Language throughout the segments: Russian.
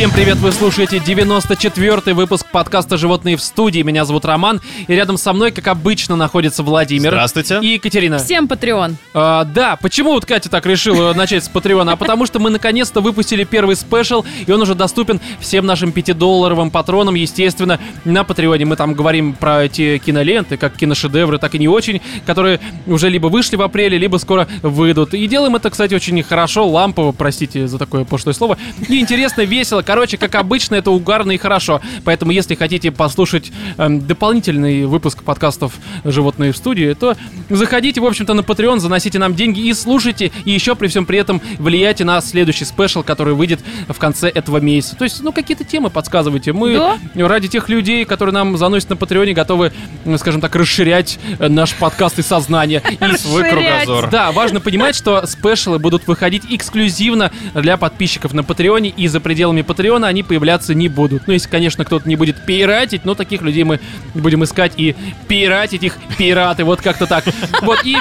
Всем привет, вы слушаете 94-й выпуск подкаста «Животные в студии». Меня зовут Роман, и рядом со мной, как обычно, находится Владимир. Здравствуйте. И Екатерина. Всем Patreon. А, да, почему вот Катя так решила начать с Патреона? А потому что мы наконец-то выпустили первый спешл, и он уже доступен всем нашим 5-долларовым патронам, естественно, на Патреоне. Мы там говорим про эти киноленты, как киношедевры, так и не очень, которые уже либо вышли в апреле, либо скоро выйдут. И делаем это, кстати, очень хорошо, лампово, простите за такое пошлое слово. И интересно, весело. Короче, как обычно, это угарно и хорошо. Поэтому, если хотите послушать эм, дополнительный выпуск подкастов «Животные в студии», то заходите, в общем-то, на Patreon, заносите нам деньги и слушайте. И еще при всем при этом влияйте на следующий спешл, который выйдет в конце этого месяца. То есть, ну, какие-то темы подсказывайте. Мы Да. ради тех людей, которые нам заносят на Патреоне, готовы, скажем так, расширять э, наш подкаст и сознание. И Свой кругозор. да, важно понимать, что спешлы будут выходить эксклюзивно для подписчиков на Патреоне, и за пределами Патреона они появляться не будут. Ну, если, конечно, кто-то не будет пиратить, но таких людей мы будем искать и пиратить их пираты, вот как-то так. Вот, и,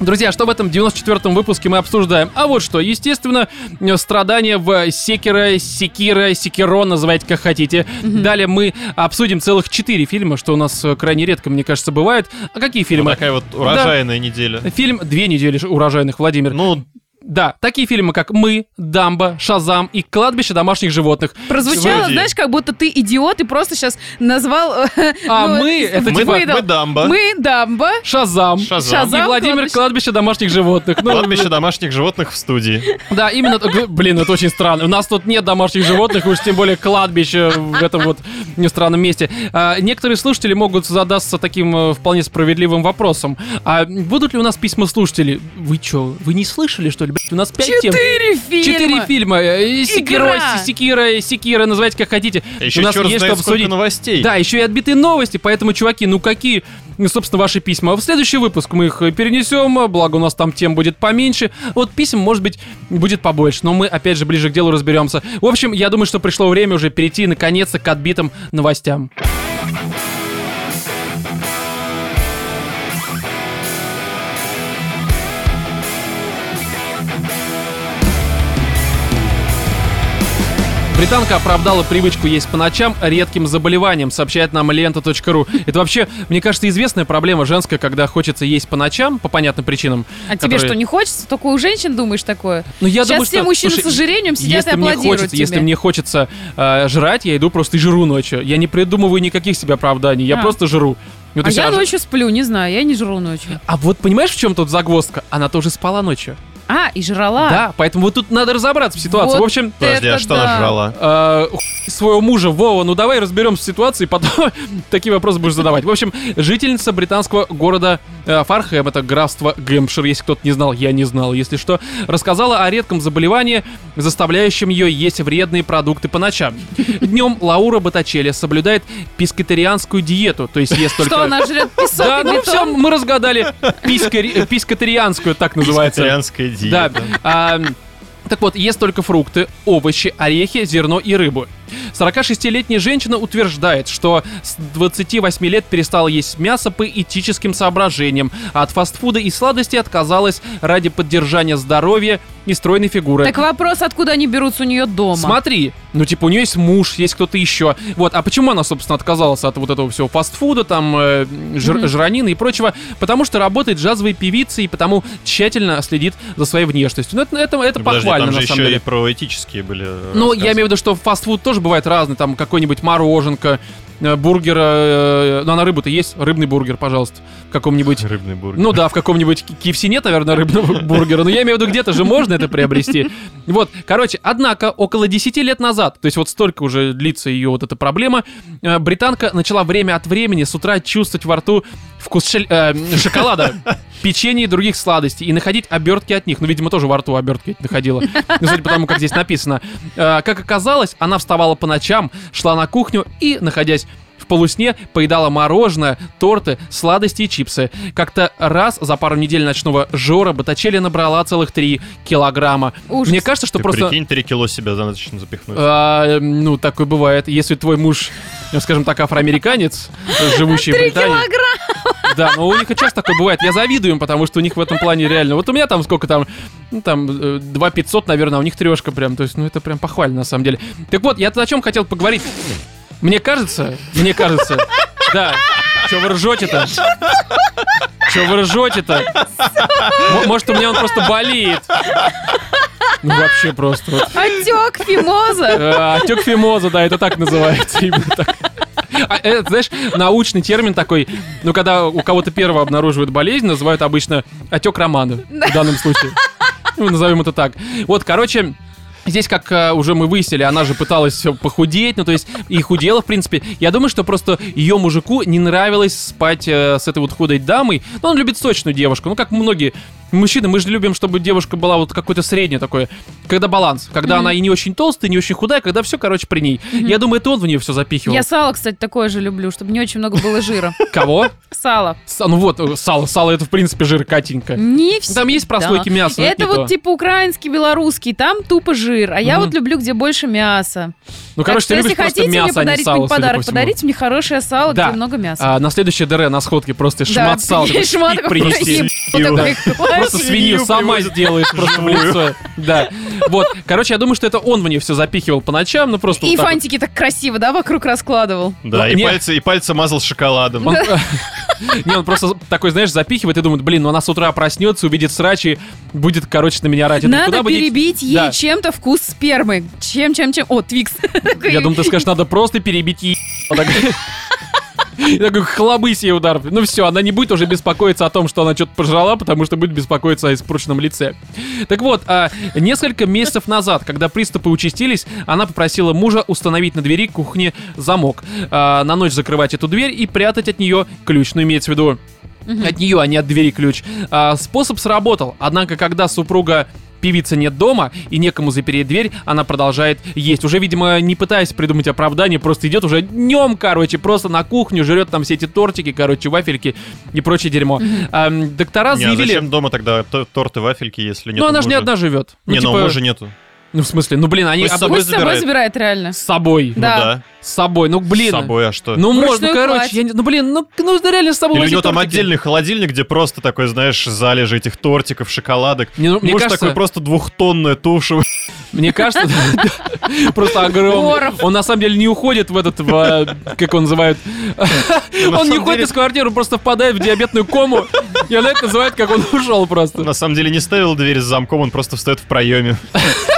друзья, что в этом 94-м выпуске мы обсуждаем? А вот что, естественно, страдания в Секера, Секира, Секиро, называйте как хотите. Далее мы обсудим целых четыре фильма, что у нас э, крайне редко, мне кажется, бывает. А какие Вот фильмы? такая вот урожайная неделя. Фильм «Две недели урожайных», Владимир. Ну, Да, такие фильмы, как «Мы», «Дамба», «Шазам» и «Кладбище домашних животных». Прозвучало, Вроде. знаешь, как будто ты идиот и просто сейчас назвал... э, А ну, мы, это мы, типа мы, да. мы дамба. Мы дамба. «Шазам». Шазам. И Шазам, Владимир «Кладбище». «Кладбище домашних животных». Ну, Кладбище домашних животных в студии. Да, именно, блин, это очень странно. У нас тут нет домашних животных, уж тем более кладбище в этом вот не странном месте. А, некоторые слушатели могут задаться таким э, вполне справедливым вопросом. А будут ли у нас письма слушателей? Вы чё, вы не слышали, что ли? Блядь, у нас пять тем. Четыре фильма. Четыре фильма. Э, Секиро, Игра. Секира, Секира, называйте как хотите. Еще у нас черт есть знает что обсудить. новостей. Да, еще и отбитые новости, поэтому, чуваки, ну какие, ну, собственно, ваши письма? В следующий выпуск мы их перенесем, благо у нас там тем будет поменьше. Вот писем, может быть, будет побольше, но мы, опять же, ближе к делу разберемся. В общем, я думаю, что пришло время уже перейти, наконец-то, к отбитым новостям. Британка оправдала привычку есть по ночам редким заболеванием, сообщает нам лента.ру. Это вообще, мне кажется, известная проблема женская, когда хочется есть по ночам, по понятным причинам. А тебе которые- что, не хочется? Только у женщин думаешь такое? Ну, я Сейчас думаю, все что, мужчины слушай, с ожирением сидят если и мне аплодируют хочется, тебе. Если мне хочется э, жрать, я иду просто и жру ночью. Я не придумываю никаких себе оправданий, я А. просто жру. Ну, А я а ж- ночью сплю, не знаю, я не жру ночью. а вот понимаешь, в чем тут загвоздка? Она тоже спала ночью. А, и жрала. Да, поэтому вот тут надо разобраться в ситуации. Вот В общем, Подожди, а что да. она жрала? э, хуй своего мужа Вова, ну давай разберемся в ситуации, потом такие вопросы будешь задавать. В общем, жительница британского города э, Фархэм, это графство Гэмпшир, если кто-то не знал, я не знал, если что, рассказала о редком заболевании, заставляющем ее есть вредные продукты по ночам. Днем Лаура Батачеля соблюдает пискотарианскую диету, то есть ест только... Что она жрет песок Да, ну все, мы разгадали. Пискотарианскую, так называется. Вегетарианская Да. диета. а, так вот, ест только фрукты, овощи, орехи, зерно и рыбу. 46-летняя женщина утверждает, что с 28 лет перестала есть мясо по этическим соображениям, а от фастфуда и сладостей отказалась ради поддержания здоровья и стройной фигуры. Так вопрос, откуда они берутся у нее дома? Смотри, ну типа у нее есть муж, есть кто-то еще. Вот, а почему она, собственно, отказалась от вот этого всего фастфуда, там, э, жир- Мгм. жиранины и прочего? Потому что работает джазовой певицей и потому тщательно следит за своей внешностью. Ну это, это, это Ну, подожди, похвально, там же на самом еще деле. и про этические были Ну, рассказы. я имею в виду, что фастфуд тоже бывает разный, там какой-нибудь мороженка, э, бургер, э, ну, а на рыбу-то есть рыбный бургер, пожалуйста, каком-нибудь... Рыбный бургер. Ну да, в каком-нибудь KFC нет, наверное, рыбного бургера, но я имею в виду, где-то же можно это приобрести. Вот, короче, однако, около 10 лет назад, то есть вот столько уже длится ее вот эта проблема, э, британка начала время от времени с утра чувствовать во рту вкус шель- э, шоколада, печенья и других сладостей, и находить обертки от них. Ну, видимо, тоже во рту обертки находила. Ну, судя по тому, как здесь написано. Э, Как оказалось, она вставала по ночам, шла на кухню и, находясь полусне поедала мороженое, торты, сладости и чипсы. Как-то раз за пару недель ночного жора Батачели набрала целых 3 килограмма. Ужас. Мне кажется, что Ты просто... прикинь, 3 кило себя за ночь запихнуть. а, ну, такое бывает. Если твой муж, ну, скажем так, афроамериканец, живущий в Британии... килограмма! Да, но у них и часто такое бывает. Я завидую им, потому что у них в этом плане реально... Вот у меня там сколько там... Ну, там, э, 2 500, наверное, а у них трешка прям. То есть, ну, это прям похвально, на самом деле. Так вот, я тут о чем хотел поговорить. Мне кажется, мне кажется... Да. Че вы ржете-то? Че вы ржете-то? Может, у меня он просто болеет? Ну, вообще просто вот. Отек, фимоза. Э, Отек фимоза, да, это так называется. Именно так. А, это, знаешь, научный термин такой, ну, когда у кого-то первого обнаруживают болезнь, называют обычно отек романа в данном случае. Ну, назовем это так. Вот, короче, Здесь, как э, уже мы выяснили, она же пыталась похудеть, ну то есть и худела, в принципе. Я думаю, что просто ее мужику не нравилось спать э, с этой вот худой дамой. Но он любит сочную девушку, ну как многие мужчины, мы же любим, чтобы девушка была вот какой-то среднее такое, когда баланс, когда она и не очень толстая, и не очень худая, когда все, короче, при ней. Я думаю, это он в нее все запихивал. Я сало, кстати, такое же люблю, чтобы не очень много было жира. Кого? Сало. Ну вот, э, сало, сало это в принципе жир Катенька. Не все. Там есть прослойки мяса, это то. вот типа украинский, белорусский, там тупо жир, а я вот люблю, где больше мяса. Ну, Так короче, что, ты любишь если просто хотите мне мясо, а не подарить сало, подарок, подарите мне хорошее сало, Да. где много мяса. А, на следующее ДР на сходке просто шмат сала. принести. Просто свинью сама сделаешь просто в лицо. Да. Вот. Короче, я думаю, что это он в нее все запихивал по ночам, ну просто И фантики так красиво, да, вокруг раскладывал. Да, и пальцы, и пальцы мазал шоколадом. Не, он просто такой, знаешь, запихивает и думает, блин, ну она с утра проснется, увидит срач и будет, короче, на меня думаю, Надо перебить ей чем-то вкус спермы. Чем, чем, чем. О, Твикс. Я думаю, ты скажешь, надо просто перебить так. И такой хлобысь ей удар. Ну все, она не будет уже беспокоиться о том, что она что-то пожрала, потому что будет беспокоиться о испорченном лице. Так вот, а, несколько месяцев назад, когда приступы участились, она попросила мужа установить на двери кухни замок, а, на ночь закрывать эту дверь и прятать от нее ключ. Ну, имеется в виду от нее, а не от двери ключ. А, способ сработал, однако, когда супруга певица нет дома и некому запереть дверь, она продолжает есть. Уже, видимо, не пытаясь придумать оправдание, просто идет уже днем, короче, просто на кухню, жрет там все эти тортики, короче, вафельки и прочее дерьмо. Ам, доктора Не, а заявили... зачем дома тогда торты, вафельки, если нет ну, она же не одна живет. Ну, Не, ну типа- мужа нету. Ну, в смысле, ну, блин, они... Пусть с об- собой Пусть с собой забирает. забирает реально. С собой. Ну Да. да. С собой. Ну, блин. С собой, а что? Ну, можно, Вручную короче, кладь. я не- ну, блин, ну, нужно реально с собой Или у возить него там тортики. отдельный холодильник, где просто такой, знаешь, залежи этих тортиков, шоколадок. Не, ну, мне кажется- такой просто двухтонная туша. Мне кажется, да, просто огромный. Он на самом деле не уходит в этот, в, э, как он называет, он не самом уходит деле- из квартиры, просто впадает в диабетную кому, и она это называет, как он ушел просто. На самом деле не ставил дверь с замком, он просто встает в проеме.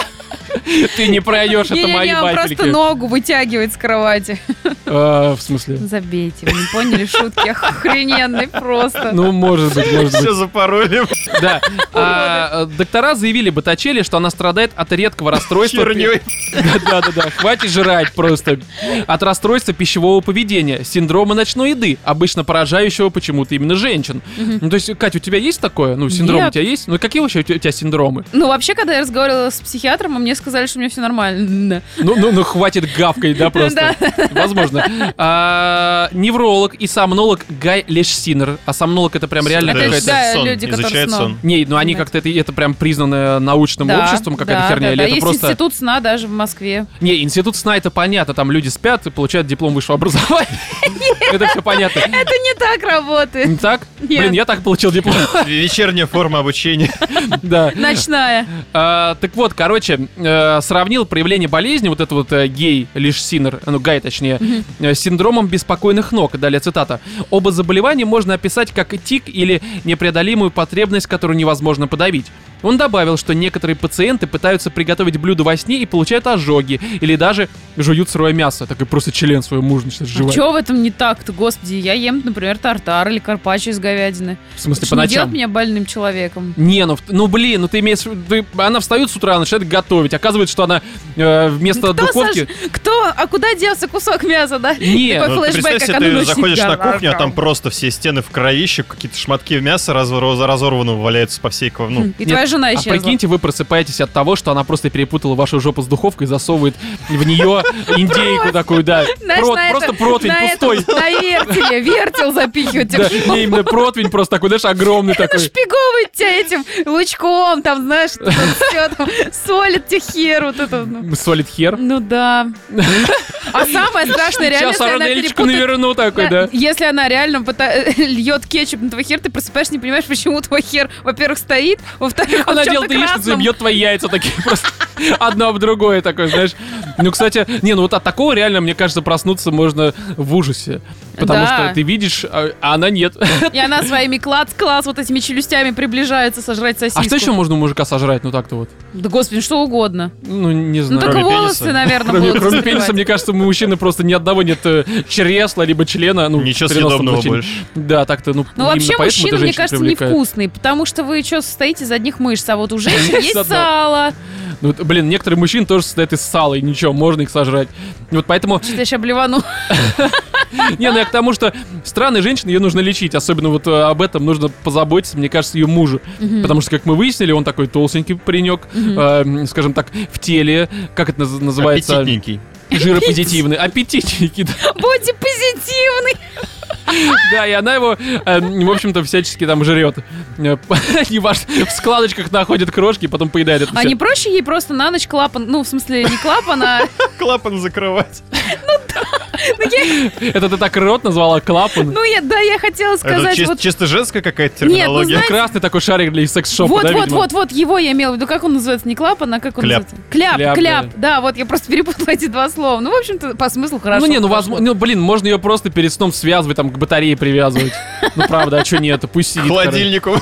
Ты не пройдешь, это мои он вафельки. просто ногу вытягивает с кровати. Э, В смысле? Забейте, вы не поняли шутки охрененный просто. Ну, может быть, может быть. Все запороли. Да. А, э, доктора заявили Батачели, что она страдает от редкого расстройства. Да-да-да, хватит жрать просто. От расстройства пищевого поведения, синдрома ночной еды, обычно поражающего почему-то именно женщин. Ну, то есть, Катя, у тебя есть такое? Ну, синдром у тебя есть? Ну, какие вообще у тебя синдромы? Ну, вообще, когда я разговаривала с психиатром, мне сказали, что у меня все нормально. Ну, ну, ну хватит гавкой, да, просто. Возможно. А, невролог и сомнолог Гай Лешсинер. А сомнолог это прям реально Это какая-то... да, сон, люди, сном. сон. Не, ну они как-то это, это прям признано научным Да, обществом, какая-то да, херня, да, или да. это Есть просто... институт сна даже в Москве. Не, институт сна это понятно, там люди спят и получают диплом высшего образования. Это все понятно. Это не так работает. Не так? Блин, я так получил диплом. Вечерняя форма обучения. Да. Ночная. А, Так вот, короче, э, сравнил проявление болезни, вот это вот э, гей, лишь синер, ну гай точнее, э, с синдромом беспокойных ног. Далее цитата. Оба заболевания можно описать как тик или непреодолимую потребность, которую невозможно подавить. Он добавил, что некоторые пациенты пытаются приготовить блюдо во сне и получают ожоги, или даже жуют сырое мясо. Так и просто член свой муж начинает жевать. Че в этом не так-то, господи? Я ем, например, тартар или карпаччо из говядины. В смысле, Это по ж не ночам? меня больным человеком. Не, ну, ну блин, ну ты имеешь... ты- она встает с утра, начинает готовить. Оказывается, что она э, вместо Кто, духовки... Саш, кто? А куда делся кусок мяса, да? Не, Такой Ну, флешбэк, представь как ты заходишь на кухню, а там просто все стены в кровище, какие-то шматки мяса разор- разорванного валяются по всей... Ну, И Нет, твоя жена А исчезла. прикиньте, вы просыпаетесь от того, что она просто перепутала вашу жопу с духовкой и засовывает в нее индейку такую, да. Просто противень пустой. на вертеле, вертел запихивать. Да, именно противень просто такой, знаешь, огромный такой. Шпиговывает тебя этим лучком, там, знаешь, все там, солит тебе хер, вот это. ну. Солид хер. Ну да. А самое страшное, реально, Сейчас если она Арнельчику перепутает... наверну такой, Да. Если она реально пыта- льет кетчуп на твой хер, ты просыпаешься, не понимаешь, почему твой хер, во-первых, стоит, во-вторых, он Она делает яичницу и бьет твои яйца такие просто одно об другое такое, знаешь. Ну, кстати, не, ну вот от такого реально, мне кажется, проснуться можно в ужасе. Потому Да. что ты видишь, а а она нет. И она своими клац-клац вот этими челюстями приближается сожрать сосиску. А что еще можно у мужика сожрать? Ну так-то вот. Да господи, что угодно. Ну, не Ну знаю. только Кроме волосы, пениса. наверное, Кроме, будут кроме пениса, мне кажется, у мужчины просто ни одного нет э, чресла, либо члена. Ну, Ничего съедобного больше. Да, так-то, ну, Ну, вообще, мужчины, мне кажется, привлекает. невкусные, потому что вы что, состоите из одних мышц, а вот у женщин есть сало. Ну, вот, блин, некоторые мужчины тоже состоят из сала, и ничего, можно их сожрать. Вот поэтому, Что-то я сейчас блевану. не, ну я к тому, что странная женщина, ее нужно лечить. Особенно вот э, об этом нужно позаботиться, мне кажется, ее мужу. Потому что, как мы выяснили, он такой толстенький паренек, э, м, скажем так, в теле, как это наз- называется? Аппетитненький. Жиропозитивный. Аппетитненький, да. Будьте позитивны. Да, и она его, э, в общем-то, всячески там жрет. Э, в складочках находит крошки, и потом поедает это А не проще ей просто на ночь клапан, ну, в смысле, не клапан, а... Клапан закрывать. Это ты так рот назвала клапан? Ну, я, да, я хотела Это сказать, вот... чисто женская какая-то Нет, ну, терминология. Красный такой шарик для секс-шопа, Вот, да, вот, вот, вот, его я имела в виду. Как он называется? Не клапан, а как он называется? Кляп, Кляп, кляп. да. Да. вот я просто перепутала эти два слова. Ну, в общем-то, по смыслу хорошо. Ну не, ну возможно, ну блин, можно ее просто перед сном связывать, там к батарее привязывать. Ну правда, а что нет, пусть К сидит. короче. холодильнику.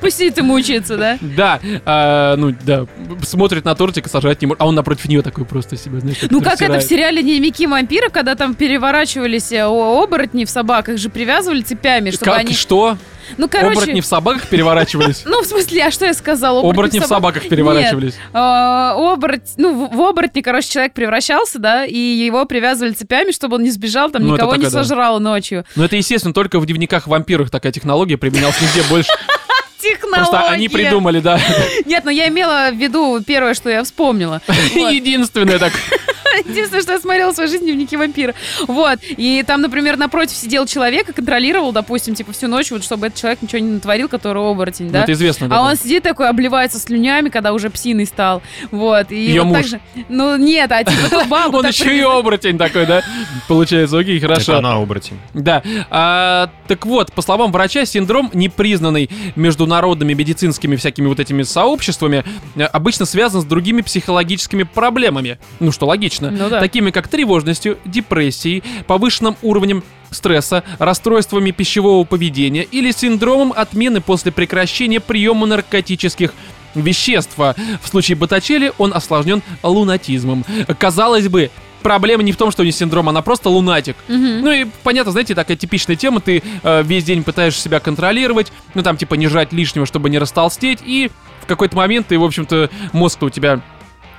Пусть сидит и мучается, да? Да, а, ну да, смотрит на тортик и сажать не может. А он напротив нее такой просто себя, знаешь, Ну, как это в сериале «Дневники вампира», когда там переворачивались э, о- оборотни в собак, их же привязывали цепями, чтобы Как, они... что? Ну, короче... Оборотни в собаках переворачивались? Ну, в смысле, а что я сказала? Оборотни в собаках переворачивались. А, оборот... Ну, в оборотни, короче, человек превращался, да, и его привязывали цепями, чтобы он не сбежал, там Ну, никого не сожрал ночью. Но это, естественно, только в дневниках вампиров такая технология применялась нигде больше. Технология. Просто они придумали, да. Нет, ну я имела в виду первое, что я вспомнила. Единственное так. Единственное, что я смотрела в своей жизни дневники вампира. Вот. И там, например, напротив сидел человек и контролировал, допустим, типа всю ночь, вот чтобы этот человек ничего не натворил, который оборотень, Ну, да? Это известно, да. А он сидит такой, обливается слюнями, когда уже псиной стал. Вот. И вот муж. так же. Ну, нет, а типа ту бабу Он еще и оборотень такой, да? Получается, окей, Это хорошо. она оборотень. Да. А, так вот, по словам врача, синдром, не признанный международными медицинскими всякими вот этими сообществами, э, обычно связан с другими психологическими проблемами. Ну что логично. Ну да. Такими как тревожностью, депрессией, повышенным уровнем стресса, расстройствами пищевого поведения или синдромом отмены после прекращения приема наркотических веществ. В случае Боттачелли он осложнен лунатизмом. Казалось бы, проблема не в том, что у него синдром, она просто лунатик. Мгм. Ну и понятно, знаете, такая типичная тема, ты э, весь день пытаешься себя контролировать, ну там типа не жрать лишнего, чтобы не растолстеть, и в какой-то момент ты, в общем-то, мозг у тебя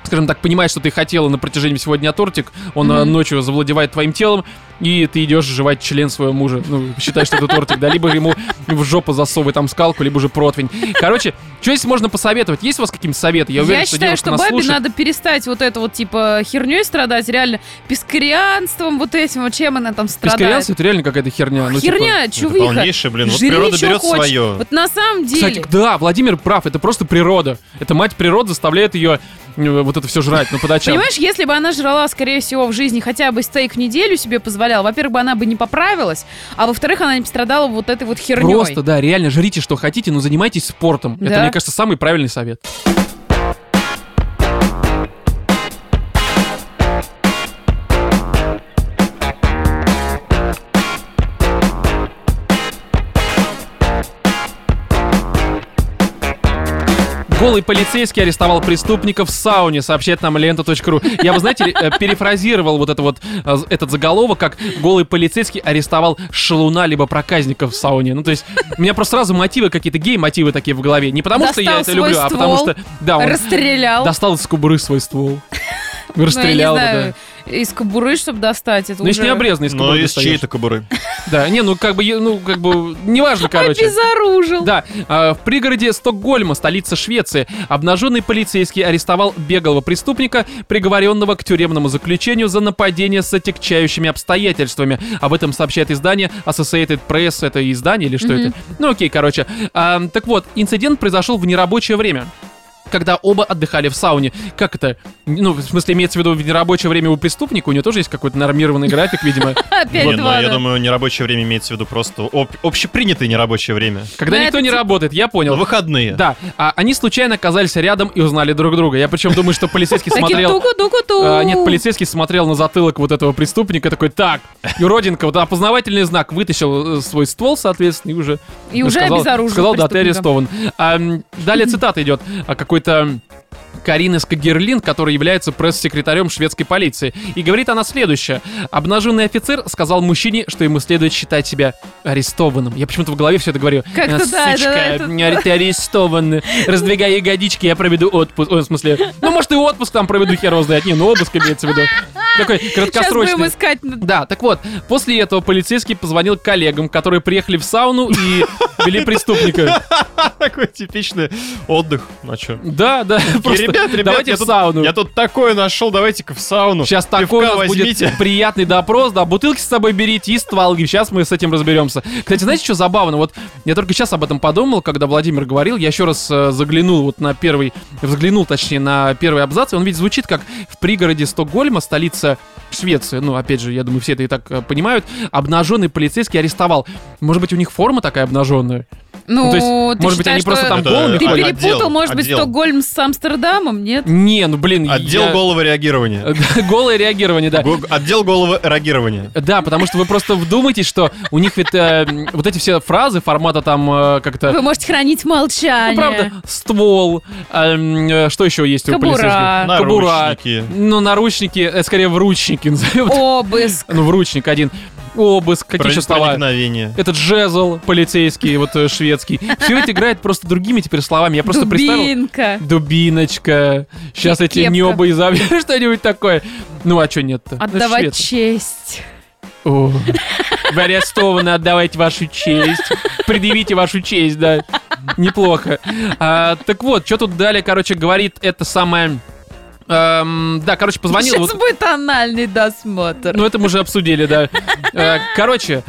скажем так, понимает, что ты хотела на протяжении всего дня тортик, он Мгм. ночью завладевает твоим телом, и ты идешь жевать член своего мужа. Ну, считай, что это тортик, да, либо ему в жопу засовывай там скалку, либо уже противень. Короче, что здесь можно посоветовать? Есть у вас какие-то советы? Я Я, уверен, что считаю, что нас бабе слушает. надо перестать вот это вот, типа, херней страдать, реально, пескарианством, вот этим, вот чем она там страдает. Пескарианство это реально какая-то херня. ну, типа, Херня, Это чувиха. полнейшее, блин. Вот Жри, природа берет хочешь. свое. Вот на самом деле... Кстати, да, Владимир прав, это просто природа. Это мать природа заставляет ее вот это все жрать, ну, по ночам. Понимаешь, если бы она жрала, скорее всего, в жизни хотя бы стейк в неделю себе позволяла, во-первых, бы она бы не поправилась, а во-вторых, она не пострадала вот этой вот херней. Просто, да, реально, жрите, что хотите, но занимайтесь спортом. Это, Да. мне кажется, самый правильный совет. Голый полицейский арестовал преступников в сауне, сообщает нам лента.ру. Я, вы знаете, э, перефразировал вот это вот, э, этот заголовок, как голый полицейский арестовал шалуна либо проказника в сауне. Ну, то есть, у меня просто сразу мотивы какие-то, гей-мотивы такие в голове. Не потому что я Достал это люблю, а потому ствол, что, да, он Расстрелял. достал из кобуры свой ствол. Ну, Расстрелял, знаю, из кобуры, чтобы достать. Это Ну, если уже... не обрезанный из Но кобуры из достаешь. чьей-то кобуры. Да, не, ну как бы, е- ну как бы, неважно, короче. Обезоружил. Да, а, в пригороде Стокгольма, столица Швеции, обнаженный полицейский арестовал беглого преступника, приговоренного к тюремному заключению за нападение с отягчающими обстоятельствами. Об этом сообщает издание Associated Press. Это издание или что Мгм. это? Ну окей, короче. А, так вот, инцидент произошел в нерабочее время когда оба отдыхали в сауне. Как это? Ну, в смысле, имеется в виду в нерабочее время у преступника, у него тоже есть какой-то нормированный график, видимо. Опять ну, два, я думаю, нерабочее время имеется в виду просто об- общепринятое нерабочее время. Когда Ну, никто не работает, я понял. Выходные. Да, а они случайно оказались рядом и узнали друг друга. Я причем думаю, что полицейский смотрел... А, нет, полицейский смотрел на затылок вот этого преступника, такой, так, и родинка, вот опознавательный знак, вытащил э, свой ствол, соответственно, и уже... И уже сказал, обезоружил Сказал, да, ты арестован. А, далее цитата идет. А, Какой-то Карины Скагерлин, который является пресс-секретарем шведской полиции. И говорит она следующее. Обнаженный офицер сказал мужчине, что ему следует считать себя арестованным. Я почему-то в голове все это говорю. Как-то «А, да, да, Сучка, это- ня- ты арестован. Раздвигай ягодички, я проведу отпуск. Ой, в смысле, ну, может, и отпуск там проведу, хер его знает. Не, ну, отпуск имеется в виду. Такой Сейчас краткосрочный. будем искать. Да, так вот, после этого полицейский позвонил коллегам, которые приехали в сауну и вели преступника. Такой типичный отдых. Ну что? Да, да, просто ребят, ребят, давайте я в тут- сауну. Я тут такое нашел, давайте-ка в сауну. Сейчас Пивка такой у нас возьмите. будет приятный допрос, да, бутылки с собой берите и стволги. Сейчас мы с этим разберемся. Кстати, знаете, что забавно? Вот я только сейчас об этом подумал, когда Владимир говорил. Я еще раз э, заглянул вот на первый, взглянул, точнее, на первый абзац. И он ведь звучит как в пригороде Стокгольма, столица Швеции. Ну, опять же, я думаю, все это и так э, понимают. Обнаженный полицейский арестовал. Может быть, у них форма такая обнаженная? Ну, Ну, то есть, ты может быть, они просто там голыми Ты перепутал, может быть. Стокгольм с Амстердамом, нет? Не, ну блин. Отдел я- голого реагирования. Голое реагирование, да. Отдел голого реагирования. Да, потому что вы просто вдумайтесь, что у них ведь э, вот эти все фразы формата там э, как-то... Вы можете хранить молчание. Ну, правда, ствол, эм, э, что еще есть у полицейских? Кобура. Наручники. Ну, наручники, скорее вручники назовем. Обыск. Ну, вручник один. Обыск, какие еще слова? Этот жезл полицейский, вот э, шведский. Все это играет просто другими теперь словами. Я просто представил... Дубинка. Дубиночка. Сейчас эти небо изобьют, что-нибудь такое. Ну, а что нет-то? Ну, Отдавать честь. О, Вы арестованы, отдавайте вашу честь. Предъявите вашу честь, да. Неплохо. А, так вот, что тут далее, короче, говорит это самое... эм, да, короче, позвонил... Сейчас вот- будет анальный досмотр. ну, это мы уже обсудили, да. Э, Короче,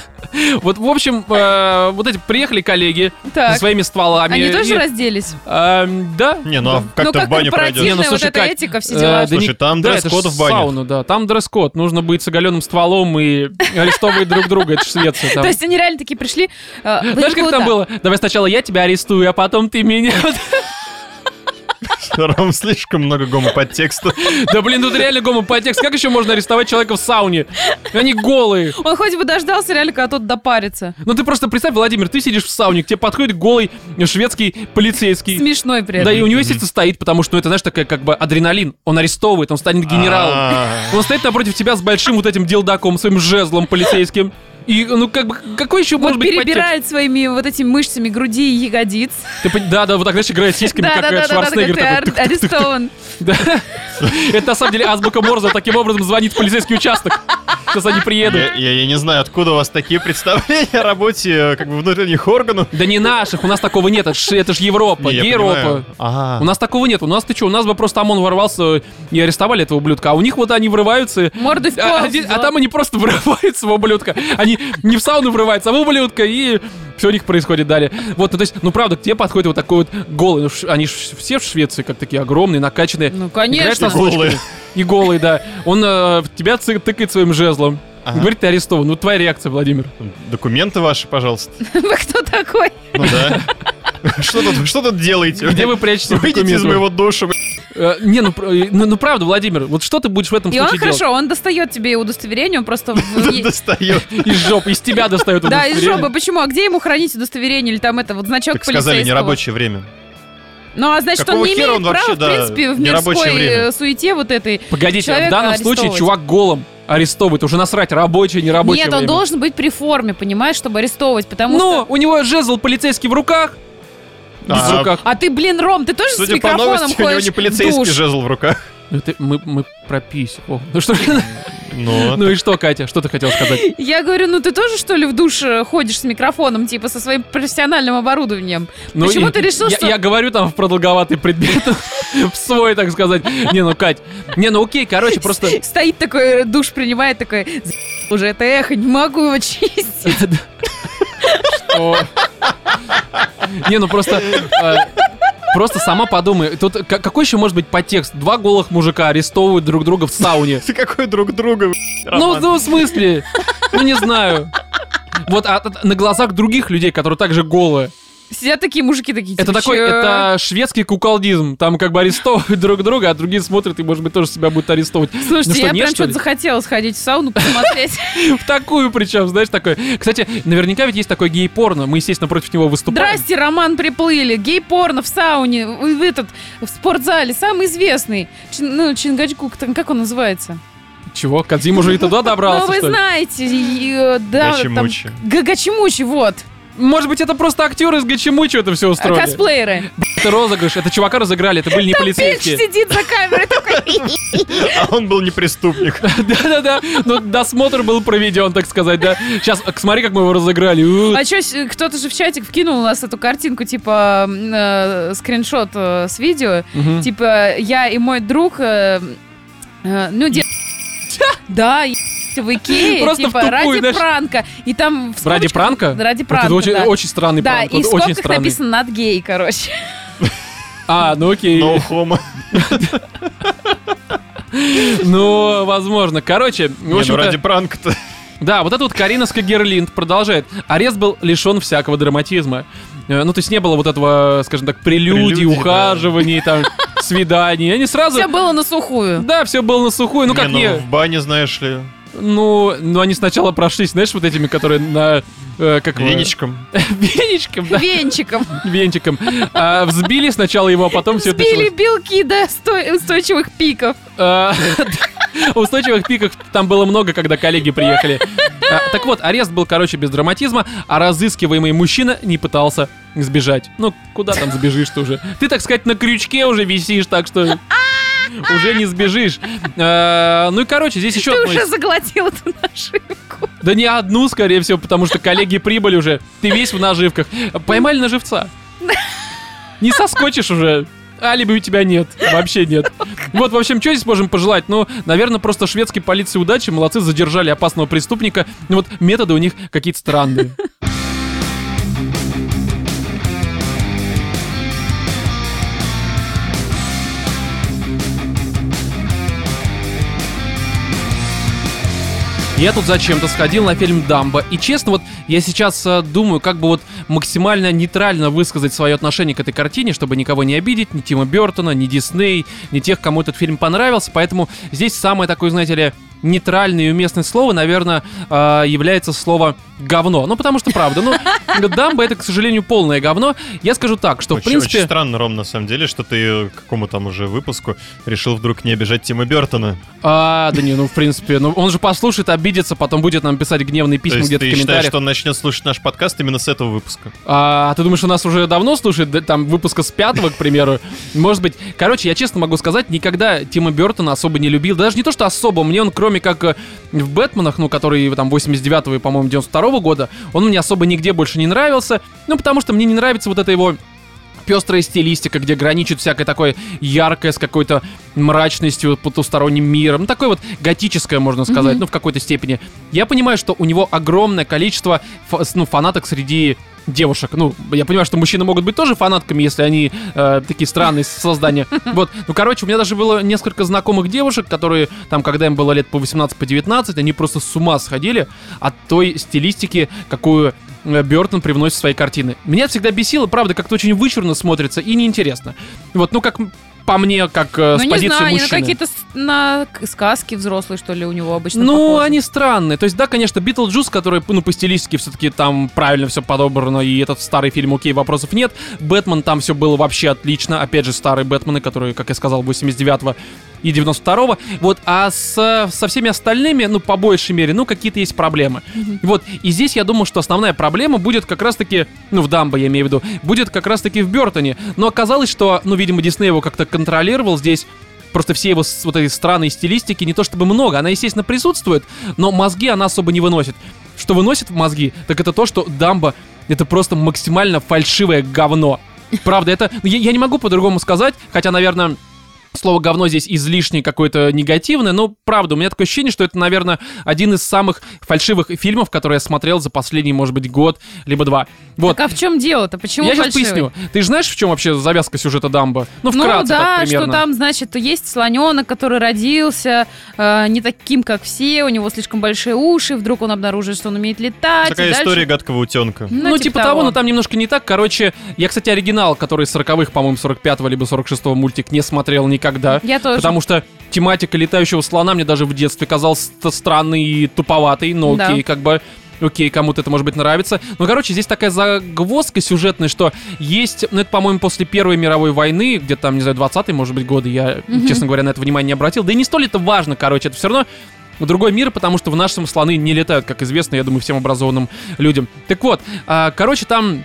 вот, в общем, э, вот эти приехали коллеги со своими стволами. они тоже и- разделись? эм, Да. Не, ну а как ну, ты как в баню пройдешь? Не, ну, вот слушай, эта Кать, этика, все Э, дела. да Слушай, не- там да, дресс-код в баню. сауна, да. Там дресс-код. Нужно быть с оголенным стволом и арестовывать друг друга. Это ж Швеция. там. То есть они реально такие пришли. э, Знаешь, как там было? Давай сначала я тебя арестую, а потом ты меня. Ром, слишком много гомоподтекста. Да блин, тут реально гомоподтекст. Как еще можно арестовать человека в сауне? Они голые. Он хоть бы дождался реально, когда тот допарится. Ну ты просто представь, Владимир, ты сидишь в сауне, к тебе подходит голый шведский полицейский. Смешной при Да, этом. и у него, естественно, стоит, потому что, ну, это, знаешь, такая как бы адреналин. Он арестовывает, он станет генералом. А, Он стоит напротив тебя с большим вот этим делдаком, своим жезлом полицейским. И, ну, как бы, какой еще может Вот быть подтекст? перебирает своими вот этими мышцами груди и ягодиц. Ты да, да, вот так, знаешь, играет сиськами, как э, Шварценеггер. ты ар- такой. арестован. Это на самом деле азбука Морзе таким образом звонит в полицейский участок. Сейчас они приедут. Я, я- я не знаю, откуда у вас такие представления о работе э, как бы внутренних органов. Да не наших, у нас такого нет, это ж, это ж Европа, Не, Европа. Ага. У нас такого нет, у нас ты что, у нас бы просто ОМОН ворвался и арестовали этого ублюдка, а у них вот они врываются, Мордой в а, пол. один- а там они просто врываются в ублюдка. Они не в сауну врываются, а в ублюдка, и все у них происходит далее. Вот, ну то есть, ну правда, к тебе подходит вот такой вот голый, ну, ш- они ж все в Швеции как такие огромные, накачанные. Ну, конечно. Носочками. И голый, да. Он э, в тебя цы- тыкает своим жезлом. Ага. Говорит, ты арестован. Ну, твоя реакция, Владимир. Документы ваши, пожалуйста. Вы кто такой? Ну да. Что тут, что тут делаете? Где вы прячете Выйдите из моего душа. Э, не, ну, э, ну, ну, правда, Владимир, вот что ты будешь в этом И он случае делать? хорошо, он достает тебе удостоверение, он просто... Достает. Из жопы, из тебя достает Да, из удостоверение. жопы. Почему? А где ему хранить удостоверение? Или там это вот значок Как сказали, полицейского? нерабочее время. Ну, а значит, Какого он не имеет он вообще, права, в да, принципе, в нерабочее мирской время? э, суете вот этой. Погодите, а в данном случае арестовывать. чувак голым арестовывает. Уже насрать, рабочее, не рабочее Нет, он время. должен быть при форме, понимаешь, чтобы арестовывать, потому Но что... у него жезл полицейский в руках. В А, руках. А ты, блин, Ром, ты тоже с Судя по микрофоном новости, у него ходишь не в полицейский душ? жезл в руках. Ну, ты- мы, мы про писю. Ну что, Ну, ну и что, Катя, что ты хотел сказать? Я говорю, ну ты тоже, что ли, в душ э, ходишь с микрофоном, типа, со своим профессиональным оборудованием? Ну, Почему и- ты решил, я, что- Я говорю там в продолговатый предмет, в свой, так сказать. Не, ну, Кать, не, ну окей, короче, просто... Стоит такой, э, душ принимает, такой, «За*** уже это эхо, не могу его чистить. Что? Не, ну просто... Просто сама подумай, тут какой еще может быть подтекст? Два голых мужика арестовывают друг друга в сауне. ты какой друг друга, Ну, ну, в смысле? Ну, не знаю. Вот а, а, на глазах других людей, которые также голые. Сидят такие мужики такие, Это такой, это шведский куколдизм. Там как бы арестовывают друг друга, а другие смотрят и, может быть, тоже себя будут арестовывать. Слушайте, Ну что, я нет, прям что что-то захотела сходить в сауну, посмотреть. В такую причем, знаешь, такой. Кстати, наверняка ведь есть такой гей-порно. Мы, естественно, против него выступаем. Здрасте, Роман, приплыли. Гей-порно в сауне, в в этот, в спортзале, самый известный. Ну, Чингачгук, как он называется? Чего? Кадзим уже и туда добрался, ну, вы знаете, э, да, там- Гачимучи. Га- Гачимучи, вот. Может быть, это просто актеры из Гачимучи это все А, устроили? Косплееры. Это розыгрыш, это чувака разыграли, это были не Пич полицейские. сидит за камерой такой. А он был не преступник. Да-да-да, ну досмотр был проведен, так сказать, да. Сейчас, смотри, как мы его разыграли. А что, кто-то же в чатик вкинул у нас эту картинку, типа, э, скриншот э, с видео. Типа, я и мой друг, э, ну, де... Да, е- в Икее, Просто в типа, тупую, ради знаешь. пранка. И там в Ради пранка? Ради Вот пранка, Это очень, да. очень странный Да, пранк. и вот в очень скобках странный. написано над гей, короче. А, ну окей. No homo. Ну, возможно. Короче, в Не, ну общем-то, ради пранка-то. да, вот это вот Карина Скагерлинд продолжает. Арест был лишен всякого драматизма. Э, Ну, то есть не было вот этого, скажем так, прелюдий, Прелюдий, да. ухаживаний, там, свиданий. Они сразу... Все было на сухую. Да, все было на сухую. Ну, как Не, не... в бане, знаешь ли, Ну, ну, они сначала прошлись, знаешь, вот этими, которые на... э, как веничком. Веничком, да, Венчиком. венчиком. А, взбили сначала его, а потом все это Сбили началось. белки до сто- устойчивых пиков. А, Устойчивых пиков там было много, когда коллеги приехали. А, Так вот, арест был, короче, без драматизма, а разыскиваемый мужчина не пытался сбежать. Ну, куда там сбежишь-то уже? Ты, так сказать, на крючке уже висишь, так что уже не сбежишь. А, Ну и, короче, здесь еще... Ты одно уже заглотил эту наживку. Да не одну, скорее всего, потому что коллеги прибыли уже. Ты весь в наживках. Поймали на живца. Не соскочишь уже. Алиби у тебя нет. Вообще нет. Вот, в общем, что здесь можем пожелать? Ну, наверное, просто шведской полиции удачи. Молодцы, задержали опасного преступника. Ну вот методы у них какие-то странные. Я тут зачем-то сходил на фильм «Дамбо», и честно, вот я сейчас э, думаю, как бы вот максимально нейтрально высказать свое отношение к этой картине, чтобы никого не обидеть, ни Тима Бертона, ни Дисней, ни тех, кому этот фильм понравился, поэтому здесь самое такое, знаете ли, нейтральное и уместное слово, наверное, э, является слово «говно». Ну, потому что, правда, ну, «Дамбо» — это, к сожалению, полное говно. Я скажу так, что, в Очень, принципе... очень странно, Ром, на самом деле, что ты к какому там уже выпуску решил вдруг не обижать Тима Бертона. А, да не, ну, в принципе, ну, он же послушает, обидится, потом будет нам писать гневные письма где-то в считаешь, комментариях. что он начнет слушать наш подкаст именно с этого выпуска? А ты думаешь, у нас уже давно слушает, да, там, выпуска с пятого, к примеру? Может быть. Короче, я честно могу сказать, никогда Тима Бертона особо не любил. Даже не то, что особо, мне он, кроме как э, в «Бэтменах», ну, который там 89-го и, по-моему, 92-го года, он мне особо нигде больше не нравился. Ну, потому что мне не нравится вот это его пестрая стилистика, где граничит всякое такое яркое с какой-то мрачностью, потусторонним миром. Ну, такое вот готическое, можно сказать, ну, в какой-то степени. Я понимаю, что у него огромное количество ну, фанаток среди девушек. Ну, я понимаю, что мужчины могут быть тоже фанатками, если они э, такие странные создания. Вот, ну, короче, у меня даже было несколько знакомых девушек, которые там, когда им было лет по 18, по 19, они просто с ума сходили от той стилистики, какую Бертон привносит в свои картины. Меня всегда бесило, правда, как-то очень вычурно смотрится и неинтересно. Вот, ну, как по мне, как э, с Ну, не позиции знаю, на мужчины. какие-то с- на сказки взрослые, что ли, у него обычно Ну, похожи. они странные. То есть, да, конечно, Битлджус, который, ну, по стилистике все-таки там правильно все подобрано, и этот старый фильм, окей, вопросов нет. Бэтмен там все было вообще отлично. Опять же, старые Бэтмены, которые, как я сказал, 89-го и 92-го. Вот, а с, со всеми остальными, ну, по большей мере, ну, какие-то есть проблемы. Вот, и здесь я думаю, что основная проблема будет как раз-таки, ну, в Дамбо, я имею в виду, будет как раз-таки в Бертоне. Но оказалось, что, ну, видимо, Дисней его как-то контролировал здесь, просто все его вот этой странной стилистики не то чтобы много, она, естественно, присутствует, но мозги она особо не выносит. Что выносит в мозги, так это то, что Дамбо это просто максимально фальшивое говно. Правда, это... Я, я не могу по-другому сказать, хотя, наверное, слово говно здесь излишне какое-то негативное, но правда, у меня такое ощущение, что это, наверное, один из самых фальшивых фильмов, которые я смотрел за последний, может быть, год, либо два. Вот. Так а в чем дело-то? Почему я сейчас фальшивый? поясню. Ты же знаешь, в чем вообще завязка сюжета Дамбо? Ну, Ну вкратце да, так примерно. что там, значит, есть слоненок, который родился э, не таким, как все, у него слишком большие уши, вдруг он обнаружит, что он умеет летать. Такая дальше- история гадкого утенка. Ну, типа, того, но там немножко не так. Короче, я, кстати, оригинал, который из 40-х, по-моему, 45-го либо 46-го мультик не смотрел никогда. Я тоже. Потому что тематика летающего слона мне даже в детстве казалась ст- странной и туповатой, но Да. окей, как бы... Окей, кому-то это может быть нравится. Но, короче, здесь такая загвоздка сюжетная, что есть, ну, это, по-моему, после Первой мировой войны, где-то там, не знаю, 20-й, может быть, годы, я, честно говоря, на это внимание не обратил. Да и не столь это важно, короче, это все равно другой мир, потому что в нашем слоны не летают, как известно, я думаю, всем образованным людям. Так вот, а, короче, там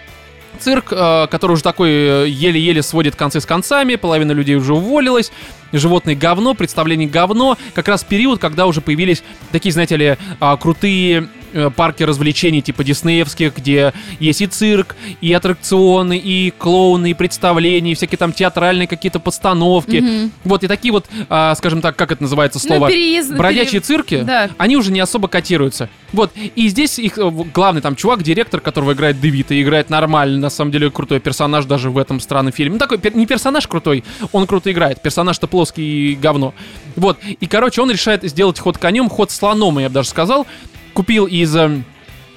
цирк, э, который уже такой э, еле-еле сводит концы с концами, половина людей уже уволилась, животные говно, представление говно, как раз период, когда уже появились такие, знаете ли, а, крутые парки развлечений типа диснеевских, где есть и цирк, и аттракционы, и клоуны, и представления, и всякие там театральные какие-то постановки. Мгм. Вот, и такие вот, а, скажем так, как это называется Ну, слово? переезд- Бродячие пере- цирки, Да. они уже не особо котируются. Вот, и здесь их э, главный там чувак, директор, которого играет Девита, играет нормально, на самом деле крутой персонаж даже в этом странном фильме. Ну, такой, не персонаж крутой, он круто играет, персонаж-то плоский и говно. Вот, и, короче, он решает сделать ход конем, ход слоном, я бы даже сказал. Купил из, э,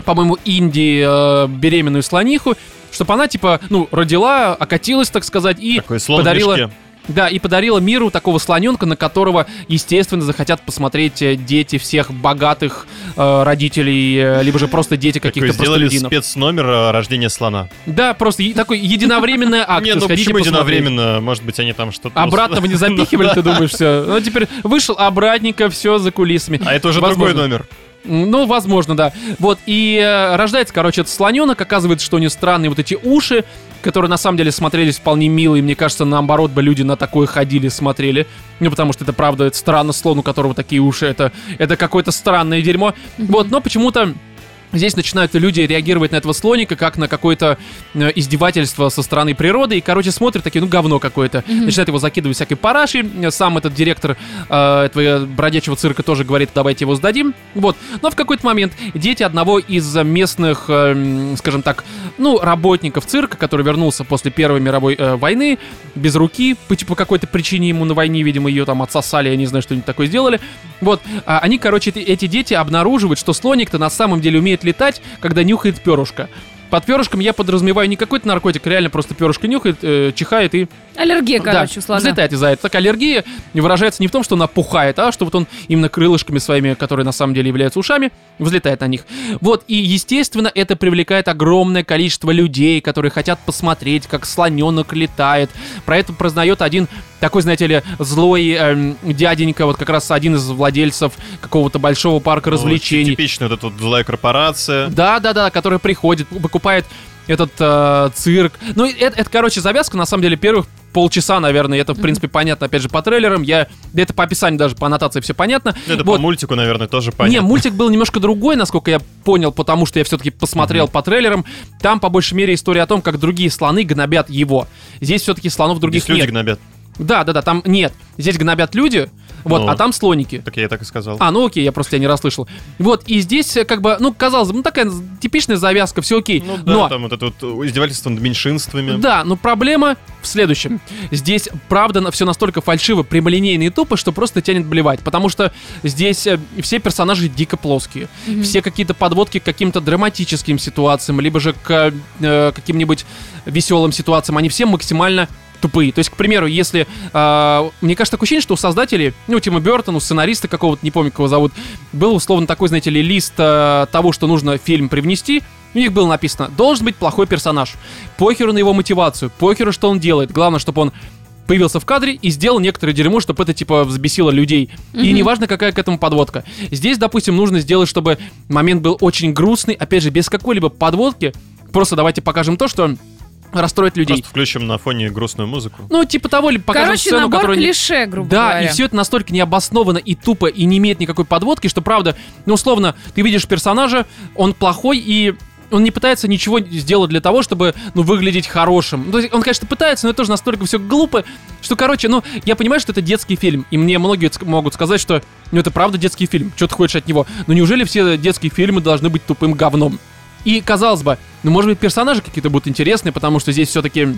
по-моему, Индии э, беременную слониху, чтобы она, типа, ну, родила, окатилась, так сказать, и подарила... Да, и подарила миру такого слоненка, на которого, естественно, захотят посмотреть э, дети всех богатых э, родителей, э, либо же просто дети каких-то сделали спецномер рождения слона. Да, просто е- такой единовременная акция. Не, ну Сходите почему посмотреть. единовременно? Может быть, они там что-то... Обратно вы не запихивали, ты думаешь, все. Ну, теперь вышел обратненько, все за кулисами. А это уже другой номер. Ну, возможно, да. Вот, и э, рождается, короче, этот слоненок. Оказывается, что у него странные вот эти уши, которые на самом деле смотрелись вполне милые. Мне кажется, наоборот бы люди на такое ходили, смотрели. Ну, потому что это правда, это странно, слон, у которого такие уши. Это, это какое-то странное дерьмо. Вот, но почему-то Здесь начинают люди реагировать на этого слоника как на какое-то э, издевательство со стороны природы. И, короче, смотрят такие, ну, говно какое-то. Начинают его закидывать всякой парашей. Э, Сам этот директор э, этого бродячего цирка тоже говорит, давайте его сдадим. Вот. Но в какой-то момент дети одного из местных, э, скажем так, ну, работников цирка, который вернулся после Первой мировой э, войны, без руки, по, по какой-то причине ему на войне, видимо, ее там отсосали, я не знаю, что-нибудь такое сделали. Вот, а они, короче, эти, эти дети обнаруживают, что слоник-то на самом деле умеет летать, когда нюхает перышко. Под перышком я подразумеваю не какой-то наркотик, реально просто перышко нюхает, э, чихает и Аллергия, короче, да, слона. взлетает из-за этого. Так аллергия выражается не в том, что она пухает, а что вот он именно крылышками своими, которые на самом деле являются ушами, взлетает на них. Вот, и естественно, это привлекает огромное количество людей, которые хотят посмотреть, как слоненок летает. Про это прознает один такой, знаете ли, злой эм, дяденька, вот как раз один из владельцев какого-то большого парка развлечений. Ну, Типичная вот эта вот злая корпорация. Да, да, да, который приходит, покупает этот э, цирк. Ну, это, это, короче, завязка, на самом деле, первых полчаса, наверное, это, в принципе, понятно, опять же, по трейлерам, я, да это по описанию даже, по аннотации все понятно. Ну, Это Вот. по мультику, наверное, тоже понятно. Не, мультик был немножко другой, насколько я понял, потому что я все-таки посмотрел по трейлерам. Там, по большей мере, история о том, как другие слоны гнобят его. Здесь все-таки слонов других Здесь люди нет. гнобят. Да, да, да, там нет. Здесь гнобят люди, вот, Ну. а там слоники. Так я так и сказал. А, ну окей, я просто тебя не расслышал. Вот, и здесь, э, как бы, ну, казалось бы, ну, такая типичная завязка, все окей. Ну да, Но там вот это вот издевательство над меньшинствами. да, но проблема в следующем. Здесь, правда, все настолько фальшиво, прямолинейно и тупо, что просто тянет блевать. Потому что здесь э, все персонажи дико плоские. Все какие-то подводки к каким-то драматическим ситуациям, либо же к э, каким-нибудь веселым ситуациям, они все максимально тупые. То есть, к примеру, если... э, мне кажется, такое ощущение, что у создателей, ну, у Тима Бертона, у сценариста какого-то, не помню, как его зовут, был условно такой, знаете ли, лист э, того, что нужно в фильм привнести, у них было написано, должен быть плохой персонаж. Похеру на его мотивацию, похеру, что он делает. Главное, чтобы он появился в кадре и сделал некоторое дерьмо, чтобы это, типа, взбесило людей. И неважно, какая к этому подводка. Здесь, допустим, нужно сделать, чтобы момент был очень грустный, опять же, без какой-либо подводки. Просто давайте покажем то, что расстроить людей. Просто включим на фоне грустную музыку. Ну, типа того, или покажем Короче, сцену, набор которую... не- клише, грубо Да, говоря. и все это настолько необоснованно и тупо, и не имеет никакой подводки, что правда, ну, условно, ты видишь персонажа, он плохой, и он не пытается ничего сделать для того, чтобы, ну, выглядеть хорошим. Ну, То есть он, конечно, пытается, но это тоже настолько все глупо, что, короче, ну, я понимаю, что это детский фильм, и мне многие могут сказать, что, ну, это правда детский фильм, что ты хочешь от него? Но неужели все детские фильмы должны быть тупым говном? И, казалось бы, ну, может быть, персонажи какие-то будут интересные, потому что здесь все-таки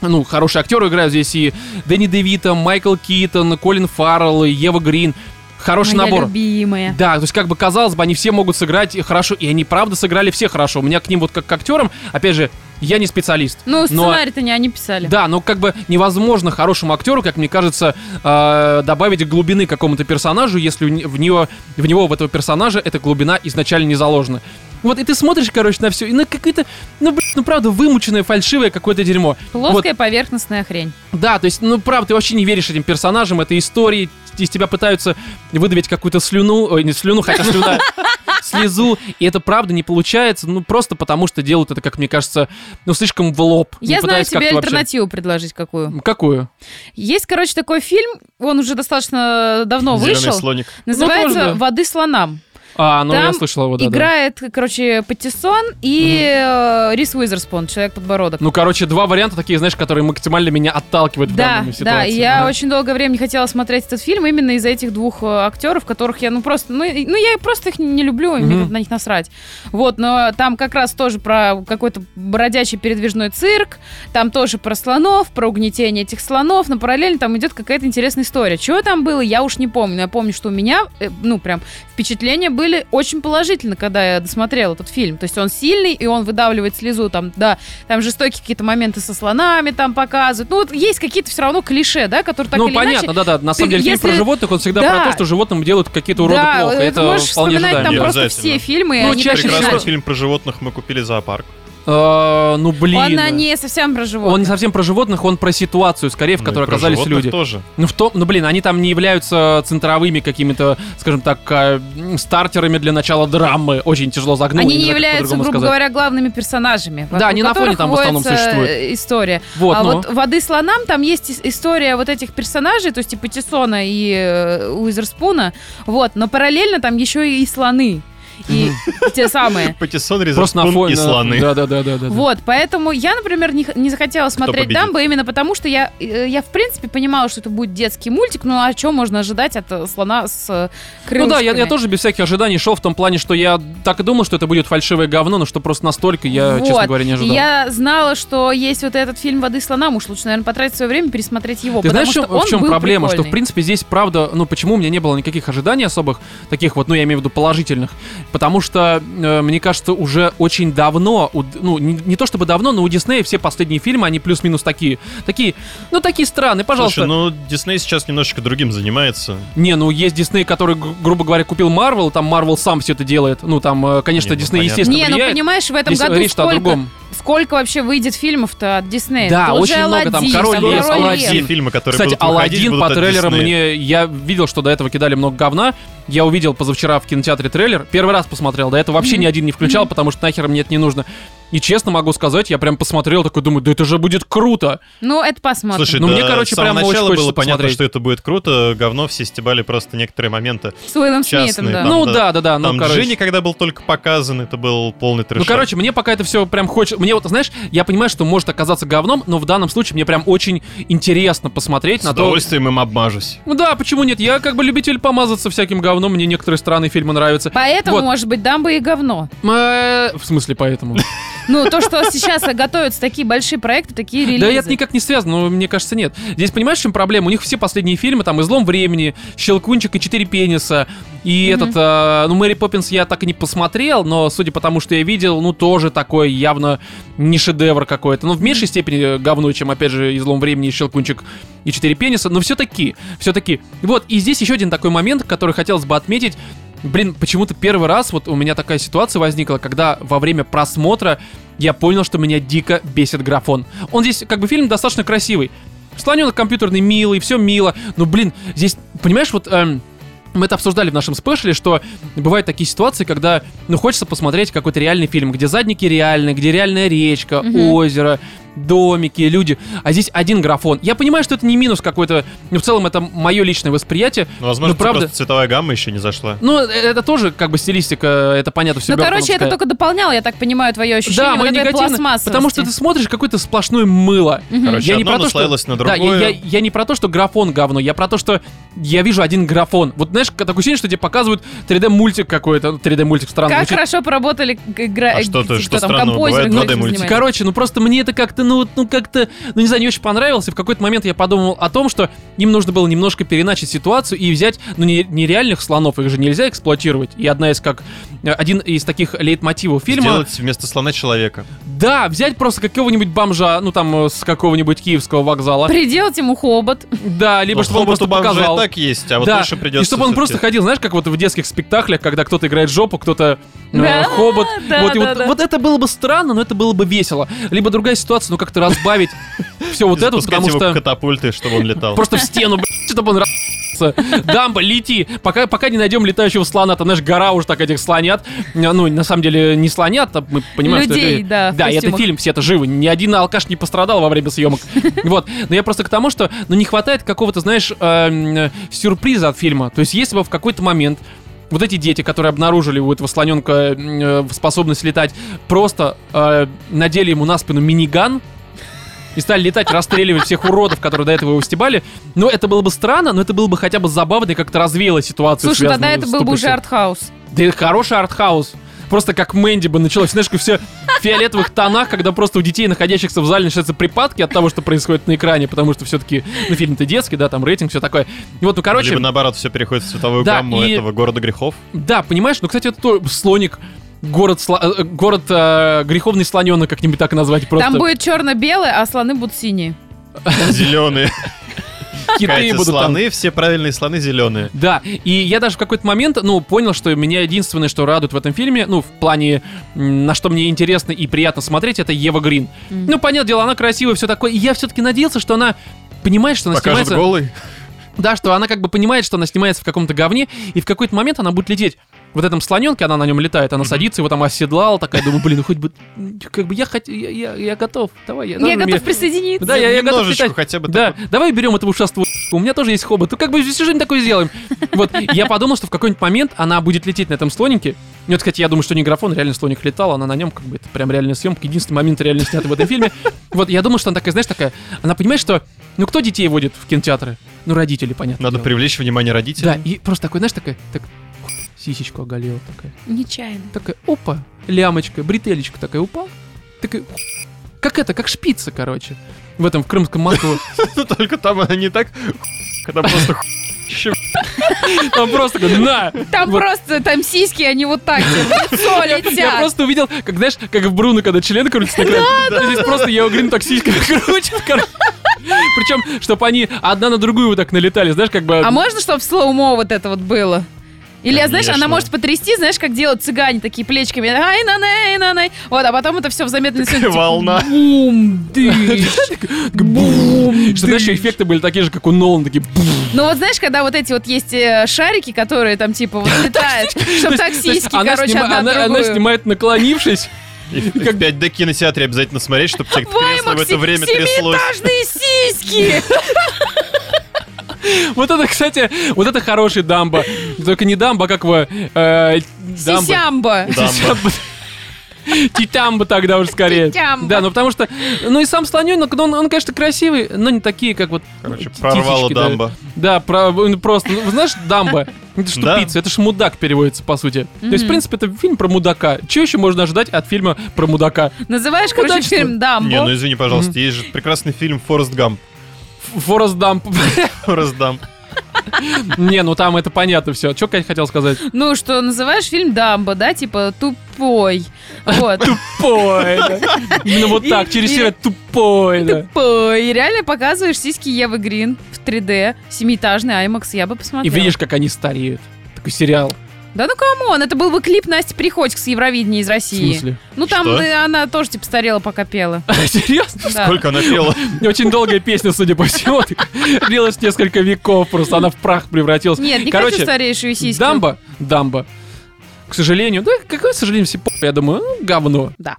ну, хорошие актеры играют здесь и Дэнни Девита, Майкл Китон, Колин Фаррелл, Ева Грин. Хороший Моя набор. любимая. Да, то есть как бы казалось бы, они все могут сыграть хорошо, и они правда сыграли все хорошо. У меня к ним вот как к актерам, опять же, я не специалист. Ну, сценарий-то не они писали. Да, но как бы невозможно хорошему актеру, как мне кажется, э, добавить глубины какому-то персонажу, если в него, в него, в этого персонажа, эта глубина изначально не заложена. Вот, и ты смотришь, короче, на все, и на какое-то, ну, блин, ну, правда, вымученное, фальшивое какое-то дерьмо. Вот, Плоская поверхностная хрень. да, то есть, ну, правда, ты вообще не веришь этим персонажам, этой истории, из тебя пытаются выдавить какую-то слюну, ой, не слюну, хотя слюна, слезу, и это правда не получается, ну, просто потому что делают это, как мне кажется, ну, слишком в лоб. Я знаю тебе вообще- альтернативу предложить какую. Какую? Есть, короче, такой фильм, он уже достаточно давно Зеленый вышел. слоник. Называется тоже, да. «Воды слонам». А, ну, я Там слышал его, да, да. Играет, короче, Паттисон и э, Рис Уизерспун, Человек-подбородок. Ну, короче, два варианта такие, знаешь, которые максимально меня отталкивают в Да, данной да, ситуации. и я Ага. очень долгое время не хотела смотреть этот фильм именно из-за этих двух э, актеров, которых я, ну просто, ну, ну я просто их не люблю, и мне Мгм. как-то на них насрать. Вот, но там как раз тоже про какой-то бродячий передвижной цирк, там тоже про слонов, про угнетение этих слонов, но параллельно там идет какая-то интересная история. Чего там было, я уж не помню, я помню, что у меня, э, ну прям, впечатления были очень положительно, когда я досмотрела этот фильм. То есть он сильный, и он выдавливает слезу, там, да, там жестокие какие-то моменты со слонами там показывают. Ну, вот есть какие-то все равно клише, да, которые так ну, или понятно, иначе... да-да. На самом ты- деле, фильм если- про животных, он всегда Да. про то, что животным делают какие-то уроды да, плохо. ты Это можешь вполне вспоминать там ожидаемо. просто Обязательно. все фильмы, Ну, чаще Прекрасный иначе. фильм про животных мы купили зоопарк. Э, ну, блин. Он не совсем про животных. Он не совсем про животных, он про ситуацию, скорее, в Ну которой оказались люди. тоже. Ну, в том, ну, блин, они там не являются центровыми какими-то, скажем так, э, стартерами для начала драмы. Очень тяжело загнуть. Они не являются, грубо сказать. говоря, главными персонажами. Да, они на фоне там в основном водится, существуют. э, История. Вот, а ну. вот «Воды слонам» там есть ис- история вот этих персонажей, то есть типа Тисона и э, Уизерспуна, вот, но параллельно там еще и слоны. И те самые. Патиссон, Просто на Резерспун фоне. и слоны. Да, да, да, да, да. Вот, поэтому я, например, не, захотела смотреть? Дамбо именно потому, что я, э, я в принципе понимала, что это будет детский мультик, ну а что можно ожидать от э, слона с э, Ну крылышками? да, я, я тоже без всяких ожиданий шел в том плане, что я так и думал, что это будет фальшивое говно, но что просто настолько я, честно Вот. говоря, не ожидал. Я знала, что есть вот этот фильм «Воды слонам», уж лучше, наверное, потратить свое время пересмотреть его, Ты потому знаешь, что в чем- проблема? Что, в прикольный. принципе, здесь, правда, ну, почему у меня не было никаких ожиданий особых, таких вот, ну, я имею в виду положительных, потому что, э, мне кажется, уже очень давно, у ну, не, не то чтобы давно, но у Диснея все последние фильмы, они плюс-минус такие, такие, ну, такие странные, пожалуйста. Слушай, ну Дисней сейчас немножечко другим занимается. Не, ну, есть Дисней, который, гру- грубо говоря, купил Марвел, там Марвел сам все это делает, ну, там, э, конечно, Не, ну, Дисней, естественно, Не, ну понимаешь, в этом Здесь году сколько, другом. сколько вообще выйдет фильмов-то от Диснея? Да, Тот очень много, там «Аладдин», «Король там лев», «Король «Аладдин». Лев». фильмы, которые Кстати, будут по трейлерам мне... Я видел, что до этого кидали много говна. Я увидел позавчера в кинотеатре трейлер. Первый раз посмотрел. До этого вообще ни один не включал, потому что нахер мне это не нужно. И честно могу сказать, я прям посмотрел, такой думаю, да это же будет круто. Ну, это посмотрим. Слушай, Ну, да, мне, короче, с самого прям очень начала хочется было понятно, посмотреть. что это будет круто. Говно все стебали просто некоторые моменты. С Уиллом Смитом, да. там, ну да. да, да. Ну, Там короче. Джинни, когда был только показан, это был полный трэш. Ну, короче, мне пока это все прям хочется... Мне вот, знаешь, я понимаю, что может оказаться говном, но в данном случае мне прям очень интересно посмотреть с на то... удовольствием им обмажусь. Ну да, почему нет? Я как бы любитель помазаться всяким говном, мне некоторые странные фильмы нравятся. Поэтому, Вот. может быть, Дамбо и говно. Э, В смысле, поэтому? Ну, то, что сейчас готовятся такие большие проекты, такие релизы. Да это никак не связано, но мне кажется, нет. Здесь понимаешь, в чем проблема? У них все последние фильмы, там, «Излом времени», «Щелкунчик» и «Четыре пениса». И Мгм. этот, э, ну, «Мэри Поппинс» я так и не посмотрел, но, судя по тому, что я видел, ну, тоже такой явно не шедевр какой-то. Ну, в меньшей степени говно, чем, опять же, «Излом времени», «Щелкунчик» и «Четыре пениса», но все-таки, все-таки. Вот, и здесь еще один такой момент, который хотелось бы отметить. Блин, почему-то первый раз вот у меня такая ситуация возникла, когда во время просмотра я понял, что меня дико бесит графон. Он здесь, как бы, фильм достаточно красивый. Слоненок компьютерный, милый, все мило. Но, блин, здесь, понимаешь, вот... эм, мы это обсуждали в нашем спешле, что бывают такие ситуации, когда, ну, хочется посмотреть какой-то реальный фильм, где задники реальные, где реальная речка, Мгм. озеро, домики, люди. А здесь один графон. Я понимаю, что это не минус какой-то, но в целом это мое личное восприятие. Ну, возможно, Ну, тебе правда. просто цветовая гамма еще не зашла. Ну, э, это тоже как бы стилистика, это понятно, все Ну, короче, это только дополняло, я так понимаю, твое ощущение. Да, вот негативно, потому что ты смотришь какое-то сплошное мыло. Короче, Я не одно про то, что... на Да, я, другое. я- я не про то, что графон говно, я про то, что я вижу один графон. Вот знаешь, такое ощущение, что тебе показывают 3D-мультик какой-то, 3D-мультик странно Как звучит. хорошо поработали г- игра... А что ты- кто что там, композеры, бывает? кто 2D этим мультики. занимается. Короче, ну просто мне это как-то, ну, ну как-то, ну не знаю, не очень понравилось. И в какой-то момент я подумал о том, что им нужно было немножко переначить ситуацию и взять, ну, не, нереальных слонов, их же нельзя эксплуатировать. И одна из как, э, один из таких лейтмотивов фильма. Сделать вместо слона человека. Да, взять просто какого-нибудь бомжа, ну там, э, с какого-нибудь киевского вокзала. Приделать ему хобот. Да, либо Ну, чтобы он просто показал. так есть, а вот да, больше придется и чтобы он просто ходил, знаешь, как вот в детских спектаклях, когда кто-то играет жопу, кто-то э, Да, хобот. да, вот, и да, вот, да. вот это было бы странно, но это было бы весело. Либо другая ситуация, ну как-то разбавить все вот это, потому что катапульты, чтобы он летал. просто в стену, блядь, чтобы он. Дамба, лети. Пока, пока не найдем летающего слона, там, знаешь, гора уж так этих слонят. Ну, на самом деле, не слонят, а мы понимаем, что Людей, это... да, Да, и это фильм, все это живы. Ни один алкаш не пострадал во время съемок. Вот. Но я просто к тому, что, ну, не хватает какого-то, знаешь, эм, э, сюрприза от фильма. То есть, если бы в какой-то момент вот эти дети, которые обнаружили у этого слоненка э, способность летать, просто э, надели ему на спину миниган, и стали летать, расстреливать всех уродов, которые до этого его стебали. Ну, это было бы странно, но это было бы хотя бы забавно и как-то развеяло ситуацию. Слушай, тогда это был бы уже артхаус. Да это хороший артхаус. Просто как Мэнди бы началось. Знаешь, как все в фиолетовых тонах, когда просто у детей, находящихся в зале, начинаются припадки от того, что происходит на экране, потому что все-таки, ну, фильм-то детский, да, там рейтинг, все такое. И вот, ну, короче, Либо наоборот, все переходит в цветовую Да, гамму и- этого города грехов. да, понимаешь, ну, кстати, это то, слоник, город, сла- э, город э, греховный слоненок, как-нибудь так назвать, просто Там будет черно-белое, а слоны будут синие. Зеленые. киты Катя, будут там. слоны, все правильные слоны зеленые. Да, и я даже в какой-то момент, ну, понял, что меня единственное, что радует в этом фильме, ну, в плане, на что мне интересно и приятно смотреть, это Ева Грин. Мгм. Ну, понятное дело, она красивая, все такое. И я все-таки надеялся, что она понимает, что она Покажет снимается... голый. Да, что она как бы понимает, что она снимается в каком-то говне, и в какой-то момент она будет лететь. Вот этом слоненке, она на нем летает, она садится, его там оседлала, такая, думаю, блин, ну хоть бы, как бы я хоть, я, я, я готов, давай. Я, Я готов мне- присоединиться. Да, я, я готов летать. хотя бы Да, так давай берем этого ушастого у меня тоже есть хобот. Ну, как бы что-нибудь такое сделаем. Вот, я подумал, что в какой-нибудь момент она будет лететь на этом слонике. И вот, кстати, я думаю, что не графон, реально слоник летал, она на нем, как бы, это прям реальная съемка, единственный момент реально снятый в этом фильме. Вот, я думал, что она такая, знаешь, такая, она понимает, что, ну, кто детей водит в кинотеатры? Ну, родители, понятно. Надо дело. привлечь внимание Да, родителей. и просто такой, знаешь, такая, так, сисечку оголила такая. Нечаянно. Такая, опа, лямочка, бретелечка такая упала. Такая, как это, как шпица, короче. В этом, в крымском мосту. Ну, Только там она не так, когда просто Там просто на! Там Вот. просто, там сиськи, они вот так в лицо Я летят. просто увидел, как, знаешь, как в Бруно, когда член крутится на экране. Здесь просто Ева Грин так сиськами крутит. короче. Причем, чтобы они одна на другую вот так налетали, знаешь, как бы... А можно, чтобы в слоумо вот это вот было? Или, знаешь, она Конечно. может потрясти, знаешь, как делают цыгане такие плечиками. Ай, на най, на най. Вот, а потом это все в замедленной съемке. волна. Бум, дыщ, бум, Что, знаешь, еще эффекты были такие же, как у Нолана, такие... бум. Ну вот знаешь, когда вот эти вот есть э, шарики, которые там типа вот летают, чтобы так сиськи, короче, одна она- снимает наклонившись. И в 5D кинотеатре обязательно смотреть, чтобы тебе В кресло в это время тряслось. семиэтажные сиськи! Вот это, кстати, вот это хороший дамба. Только не дамба, а как его... э, дамба. Сисямба. Дамба. Титамба тогда уже скорее. Титямба. Да, ну потому что... Ну и сам слоненок, ну, он, он, конечно, красивый, но не такие, как вот... Короче, прорвало титечки, да. дамба. Да, про, ну, просто, ну, знаешь, дамба. Это ж Да. тупица, это ж мудак переводится, по сути. То есть, в принципе, это фильм про мудака. Чего еще можно ожидать от фильма про мудака? Называешь, короче, Удачно. фильм Дамбо. Не, ну извини, пожалуйста, есть же прекрасный фильм «Форест Гамп». Форест Дамп. «Форест Гамп». Не, ну там это понятно все. Что Катя хотел сказать? Ну, что называешь фильм Дамбо, да, типа тупой. Вот. Тупой. Именно вот так, через И- себя тупой. Тупой. И реально показываешь сиськи Евы Грин в 3D, семиэтажный IMAX, я бы И посмотрела. видишь, как они стареют. Такой сериал. Да ну come on, это был бы клип Насти Приходько с Евровидения из В России. смысле? Ну там Что? э, она тоже типа старела, пока пела. Серьезно? Да. Сколько она пела? Очень долгая песня, судя по всему. Длилась несколько веков, просто она в прах превратилась. Нет, не Короче, хочу старейшую сиську. Дамба, дамба. К сожалению, да, какое сожалению, все я думаю, ну, говно. Да.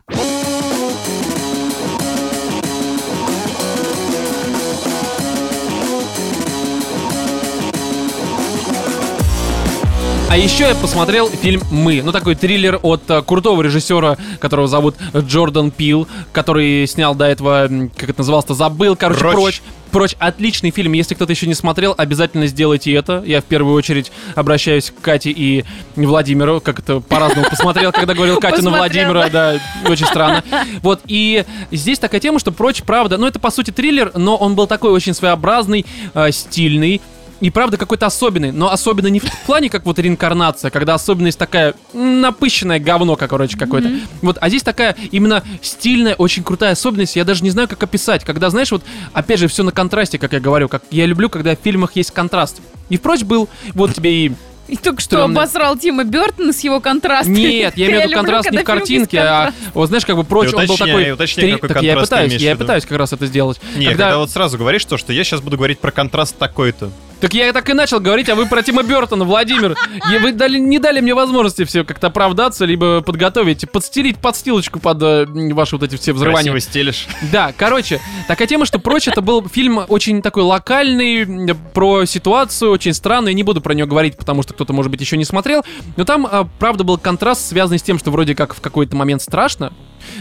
А еще я посмотрел фильм «Мы». Ну, такой триллер от э, крутого режиссера, которого зовут Джордан Пил, который снял до этого, как это называлось-то, забыл, короче, «Прочь». прочь. Прочь, отличный фильм. Если кто-то еще не смотрел, обязательно сделайте это. Я в первую очередь обращаюсь к Кате и Владимиру, как это по-разному посмотрел, когда говорил Катя на Владимира, да, очень странно. Вот, и здесь такая тема, что прочь, правда, ну это по сути триллер, но он был такой очень своеобразный, э, стильный, и правда какой-то особенный, но особенно не в плане как вот реинкарнация, когда особенность такая напыщенное говно, как, короче, какое-то. Вот, а здесь такая именно стильная, очень крутая особенность, я даже не знаю, как описать, когда, знаешь, вот, опять же, все на контрасте, как я говорю, как я люблю, когда в фильмах есть контраст. И впрочь был, вот тебе и И только что Стрёмно. обосрал Тима Бертона с его контрастами. Нет, я имею в виду контраст не в когда картинке, а вот знаешь, как бы прочь, он был такой... уточняй, какой так я пытаюсь, я пытаюсь как раз это сделать. Не, когда... вот сразу говоришь то, что я сейчас буду говорить про контраст такой-то. Так я так и начал говорить, а вы про Тима Бертона, Владимир. И вы дали, не дали мне возможности все как-то оправдаться, либо подготовить, подстелить подстилочку под э, ваши вот эти все взрывания. Красиво стелишь. Да, короче, такая тема, что прочь, это был фильм очень такой локальный, про ситуацию, очень странную. Я не буду про нее говорить, потому что кто-то, может быть, еще не смотрел. Но там, а, правда, был контраст, связанный с тем, что вроде как в какой-то момент страшно.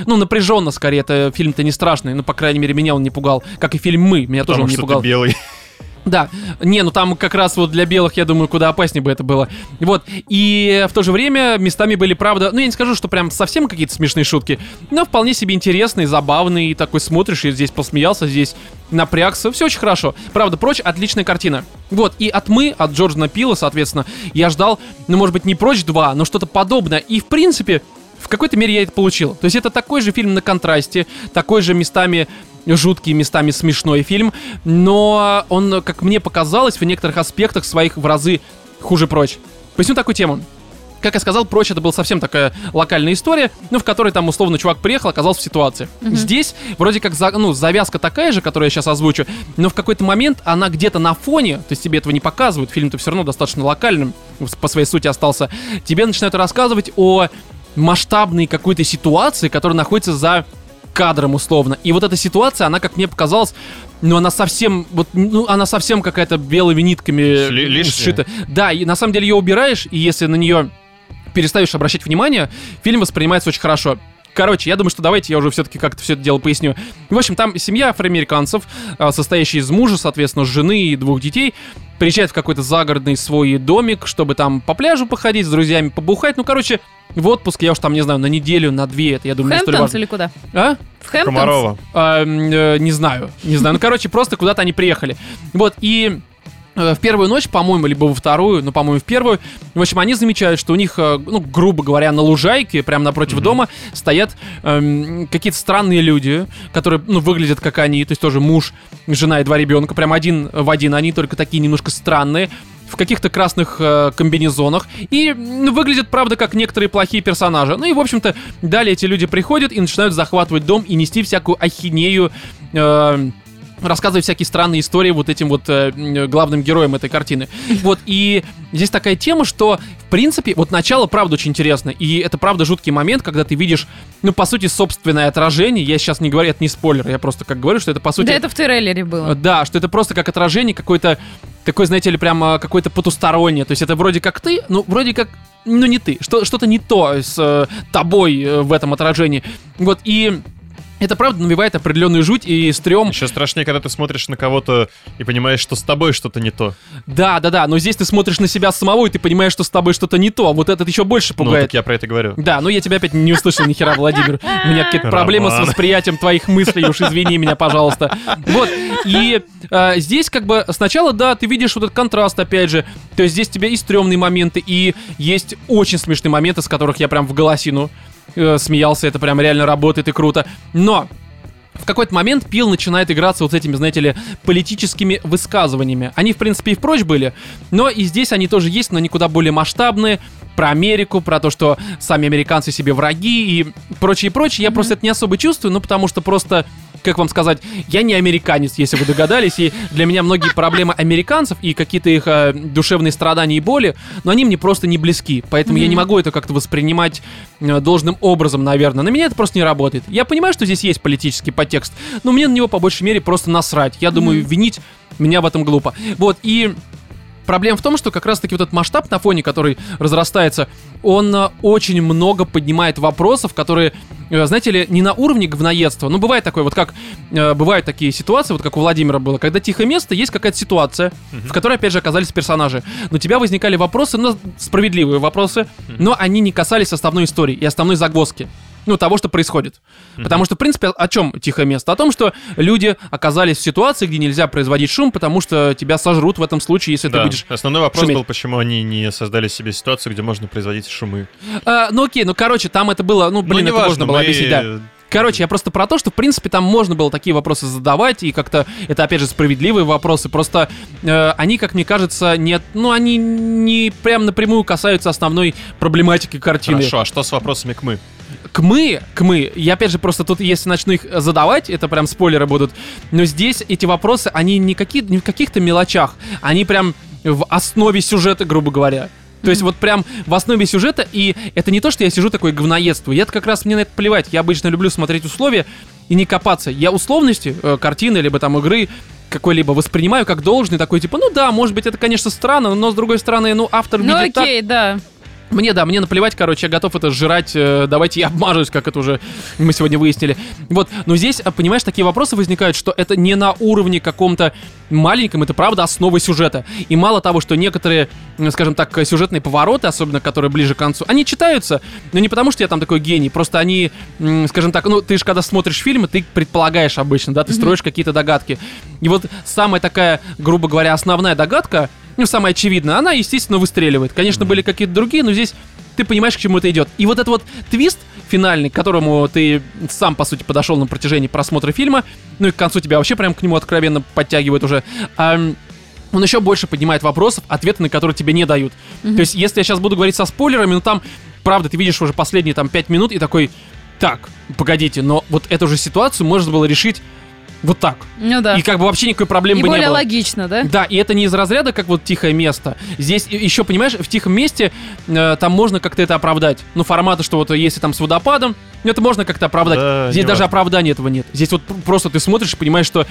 Ну, напряженно, скорее, это фильм-то не страшный, ну, по крайней мере, меня он не пугал. Как и фильм «Мы», меня тоже Потому он не пугал. белый. Да, не, ну там как раз вот для белых, я думаю, куда опаснее бы это было. Вот, и в то же время местами были, правда, ну я не скажу, что прям совсем какие-то смешные шутки, но вполне себе интересные, забавные, такой смотришь, и здесь посмеялся, здесь напрягся, все очень хорошо. Правда, прочь, отличная картина. Вот, и от «Мы», от Джорджана Пила, соответственно, я ждал, ну может быть не «Прочь 2», но что-то подобное, и в принципе... В какой-то мере я это получил. То есть это такой же фильм на контрасте, такой же местами жуткий, местами смешной фильм, но он, как мне показалось, в некоторых аспектах своих в разы хуже прочь. Поясню такую тему. Как я сказал, прочь это была совсем такая локальная история, ну, в которой там условно чувак приехал, оказался в ситуации. Здесь вроде как за- ну, завязка такая же, которую я сейчас озвучу, но в какой-то момент она где-то на фоне, то есть тебе этого не показывают, фильм-то все равно достаточно локальным, по своей сути остался, тебе начинают рассказывать о масштабной какой-то ситуации, которая находится за кадром условно. И вот эта ситуация, она, как мне показалось, ну, она совсем, вот, ну, она совсем какая-то белыми нитками Ли- лишняя. сшита. Да, и на самом деле ее убираешь, и если на нее перестаешь обращать внимание, фильм воспринимается очень хорошо. Короче, я думаю, что давайте я уже все-таки как-то все это дело поясню. В общем, там семья афроамериканцев, а, состоящая из мужа, соответственно, жены и двух детей, приезжает в какой-то загородный свой домик, чтобы там по пляжу походить, с друзьями побухать. Ну, короче, в отпуск, я уж там, не знаю, на неделю, на две, это, я думаю, не столь Хэмптонс важно. или куда? А? В Хэмптонс? Комарова. А, э, не знаю, не знаю. Ну, короче, просто куда-то они приехали. Вот, и в первую ночь, по-моему, либо во вторую, ну, по-моему, в первую, в общем, они замечают, что у них, э, ну, грубо говоря, на лужайке, прямо напротив дома, стоят эм, какие-то странные люди, которые, ну, выглядят как они, то есть тоже муж, жена и два ребенка, прям один в один, они только такие немножко странные, в каких-то красных э, комбинезонах. И ну, выглядят, правда, как некоторые плохие персонажи. Ну и, в общем-то, далее эти люди приходят и начинают захватывать дом и нести всякую ахинею, э, рассказывать всякие странные истории вот этим вот э, главным героям этой картины. Вот, и здесь такая тема, что, в принципе, вот начало, правда, очень интересно, и это, правда, жуткий момент, когда ты видишь, ну, по сути, собственное отражение, я сейчас не говорю, это не спойлер, я просто как говорю, что это, по сути... Да это в трейлере Э, было. Да, что это просто как отражение какой-то, такой, знаете ли, прямо какой-то потустороннее. То есть это вроде как ты, ну, вроде как, ну, не ты. Что, что-то не то с э, тобой э, в этом отражении. Вот, и это правда навевает определенную жуть и стрём. Еще страшнее, когда ты смотришь на кого-то и понимаешь, что с тобой что-то не то. Да, да, да, но здесь ты смотришь на себя самого, и ты понимаешь, что с тобой что-то не то. А вот этот еще больше Ну, пугает. так я про это говорю. Да, но я тебя опять не услышал ни хера, Владимир. У меня какие-то проблемы с восприятием твоих мыслей, уж извини меня, пожалуйста. Вот, и э, здесь как бы сначала, да, ты видишь вот этот контраст, опять же, то есть здесь у тебя и стрёмные моменты, и есть очень смешные моменты, с которых я прям в голосину э, смеялся, это прям реально работает и круто. Но в какой-то момент Пил начинает играться вот с этими, знаете ли, политическими высказываниями. Они, в принципе, и впрочь были, но и здесь они тоже есть, но они куда более масштабные, про Америку, про то, что сами американцы себе враги и прочее, прочее. Я просто это не особо чувствую, ну, потому что просто как вам сказать, я не американец, если вы догадались, и для меня многие проблемы американцев и какие-то их э, душевные страдания и боли, но они мне просто не близки, поэтому я не могу это как-то воспринимать э, должным образом, наверное. На меня это просто не работает. Я понимаю, что здесь есть политический подтекст, но мне на него по большей мере просто насрать. Я думаю, винить меня в этом глупо. Вот, и проблема в том, что как раз-таки вот этот масштаб на фоне, который разрастается, он э, очень много поднимает вопросов, которые, э, знаете ли, не на уровне говноедства. Ну, бывает такое, вот как э, бывают такие ситуации, вот как у Владимира было, когда тихое место, есть какая-то ситуация, в которой, опять же, оказались персонажи. Но у тебя возникали вопросы, ну, справедливые вопросы, но они не касались основной истории и основной загвоздки ну, того, что происходит. Потому что, в принципе, о чем тихое место? О том, что люди оказались в ситуации, где нельзя производить шум, потому что тебя сожрут в этом случае, если Да. ты будешь... Основной вопрос шуметь. был, почему они не создали себе ситуацию, где можно производить шумы. А, ну окей, ну короче, там это было, ну блин, ну, это неважно, можно было мы- объяснить, да. Короче, я просто про то, что, в принципе, там можно было такие вопросы задавать, и как-то это, опять же, справедливые вопросы. Просто э, они, как мне кажется, нет, ну, они не прям напрямую касаются основной проблематики картины. Хорошо, а что с вопросами к мы? К мы, к мы, я опять же просто тут, если начну их задавать, это прям спойлеры будут, но здесь эти вопросы, они не, какие, не в каких-то мелочах, они прям в основе сюжета, грубо говоря. То есть вот прям в основе сюжета, и это не то, что я сижу такой говноедствую, я как раз мне на это плевать, я обычно люблю смотреть условия и не копаться. Я условности э, картины, либо там игры какой-либо воспринимаю как должный, такой типа, ну да, может быть, это, конечно, странно, но с другой стороны, ну, автор Ну видит так, окей, да. Мне, да, мне наплевать, короче, я готов это сжирать, э, давайте я обмажусь, как это уже мы сегодня выяснили. Вот, но здесь, а, понимаешь, такие вопросы возникают, что это не на уровне каком-то маленьком, это правда основа сюжета. И мало того, что некоторые, скажем так, сюжетные повороты, особенно которые ближе к концу, они читаются, но не потому, что я там такой гений, просто они, скажем так, ну, ты же когда смотришь фильмы, ты предполагаешь обычно, да, ты строишь какие-то догадки. И вот самая такая, грубо говоря, основная догадка, ну, самая очевидная, она, естественно, выстреливает. Конечно, были какие-то другие, но здесь ты понимаешь, к чему это идет. И вот этот вот твист финальный, к которому ты сам, по сути, подошел на протяжении просмотра фильма, ну и к концу тебя вообще прям к нему откровенно подтягивает уже, он еще больше поднимает вопросов, ответы на которые тебе не дают. То есть, если я сейчас буду говорить со спойлерами, ну там, правда, ты видишь уже последние там 5 минут и такой, так, погодите, но вот эту же ситуацию можно было решить вот так. Ну да. И как бы вообще никакой проблемы И бы не более было. логично, да? Да, и это не из разряда, как вот тихое место. Здесь еще, понимаешь, в тихом месте э, там можно как-то это оправдать. Ну, формата, что вот если там с водопадом, ну, это можно как-то оправдать. Да, Здесь даже важно. оправдания этого нет. Здесь вот пр- просто ты смотришь и понимаешь, что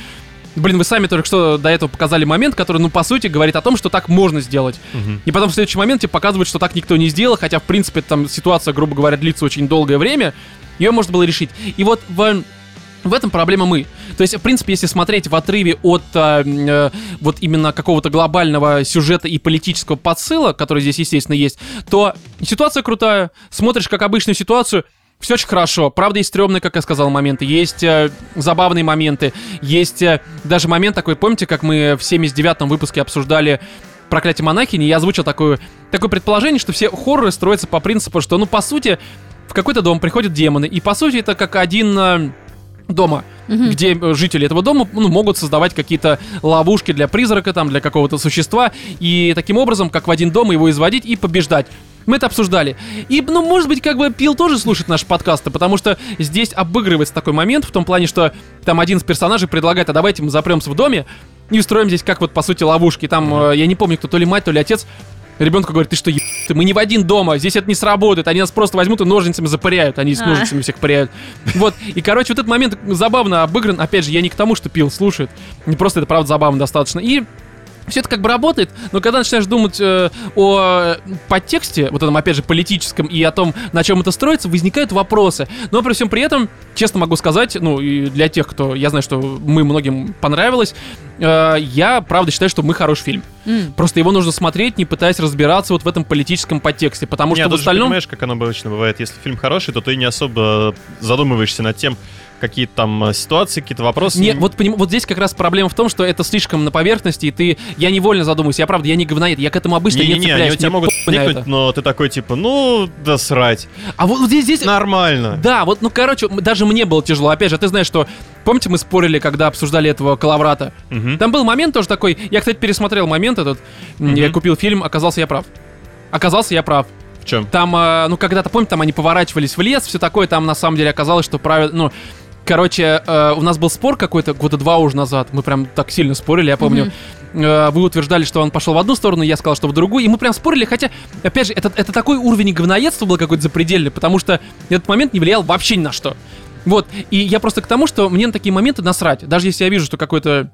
Блин, вы сами только что до этого показали момент, который, ну, по сути, говорит о том, что так можно сделать. Мгм. И потом в следующий момент тебе показывают, что так никто не сделал, хотя, в принципе, там ситуация, грубо говоря, длится очень долгое время, ее можно было решить. И вот в, в этом проблема мы. То есть, в принципе, если смотреть в отрыве от э, э, вот именно какого-то глобального сюжета и политического подсыла, который здесь, естественно, есть, то ситуация крутая. Смотришь как обычную ситуацию, все очень хорошо. Правда, есть стрёмные, как я сказал, моменты. Есть э, забавные моменты. Есть э, даже момент такой, помните, как мы в 79-м выпуске обсуждали проклятие монахини, я озвучил такое, такое предположение, что все хорроры строятся по принципу, что, ну, по сути, в какой-то дом приходят демоны, и, по сути, это как один э, дома, где э, жители этого дома ну, могут создавать какие-то ловушки для призрака, там, для какого-то существа, и таким образом, как в один дом, его изводить и побеждать. Мы это обсуждали. И, ну, может быть, как бы Пил тоже слушает наши подкасты, потому что здесь обыгрывается такой момент в том плане, что там один из персонажей предлагает, а давайте мы запремся в доме и устроим здесь как вот, по сути, ловушки. Там, э, я не помню, кто, то ли мать, то ли отец, ребенку говорит, ты что, еб... мы не в один дома, здесь это не сработает, они нас просто возьмут и ножницами запыряют, они с А. ножницами всех пыряют. Вот, и, короче, вот этот момент забавно обыгран, опять же, я не к тому, что Пил слушает, просто это, правда, забавно достаточно. И все это как бы работает, но когда начинаешь думать э, о подтексте, вот этом, опять же, политическом и о том, на чем это строится, возникают вопросы. Но при всем при этом, честно могу сказать, ну, и для тех, кто, я знаю, что мы многим понравилось, э, я, правда, считаю, что мы хороший фильм. М. Просто его нужно смотреть, не пытаясь разбираться вот в этом политическом подтексте, потому Не, что в же остальном... понимаешь, как оно обычно бывает. Если фильм хороший, то ты не особо задумываешься над тем, какие там э, ситуации, какие-то вопросы. Не, вот, поним- вот здесь как раз проблема в том, что это слишком на поверхности, и ты... Я невольно задумываюсь, я правда, я не говноед, я к этому обычно не, Не-не-не, они цепляюсь. тебя могут вникнуть, но ты такой типа, ну, да срать. А вот, здесь, здесь... Нормально. Да, вот, ну, короче, даже мне было тяжело. Опять же, ты знаешь, что... Помните, мы спорили, когда обсуждали этого Калаврата? Мгм. Там был момент тоже такой... Я, кстати, пересмотрел момент этот. М, Я купил фильм, оказался я прав. Оказался я прав. В чем? Там, э, ну, когда-то, помните, там они поворачивались в лес, все такое, там на самом деле оказалось, что правильно, ну, короче, э, у нас был спор какой-то года два уже назад, мы прям так сильно спорили, я помню. Э, вы утверждали, что он пошел в одну сторону, я сказал, что в другую, и мы прям спорили, хотя, опять же, это, это такой уровень говноедства был какой-то запредельный, потому что этот момент не влиял вообще ни на что. Вот, и я просто к тому, что мне на такие моменты насрать, даже если я вижу, что какой-то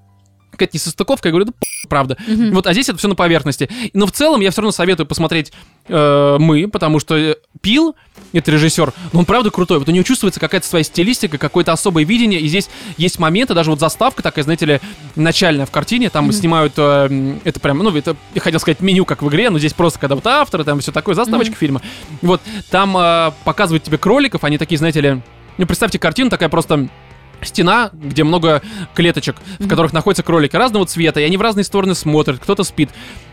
какая-то несостыковка, я говорю, да правда. Мгм. Вот, а здесь это все на поверхности. Но в целом я все равно советую посмотреть э, мы, потому что э, Пил, это режиссер, но он правда крутой. Вот у него чувствуется какая-то своя стилистика, какое-то особое видение, и здесь есть моменты, даже вот заставка такая, знаете ли, начальная в картине, там снимают, э, это прям, ну, это, я хотел сказать, меню, как в игре, но здесь просто, когда вот авторы, там все такое, заставочка фильма. Вот, там э, показывают тебе кроликов, они такие, знаете ли, ну, представьте картину такая просто стена, где много клеточек, в которых находятся кролики разного цвета, и они в разные стороны смотрят, кто-то спит,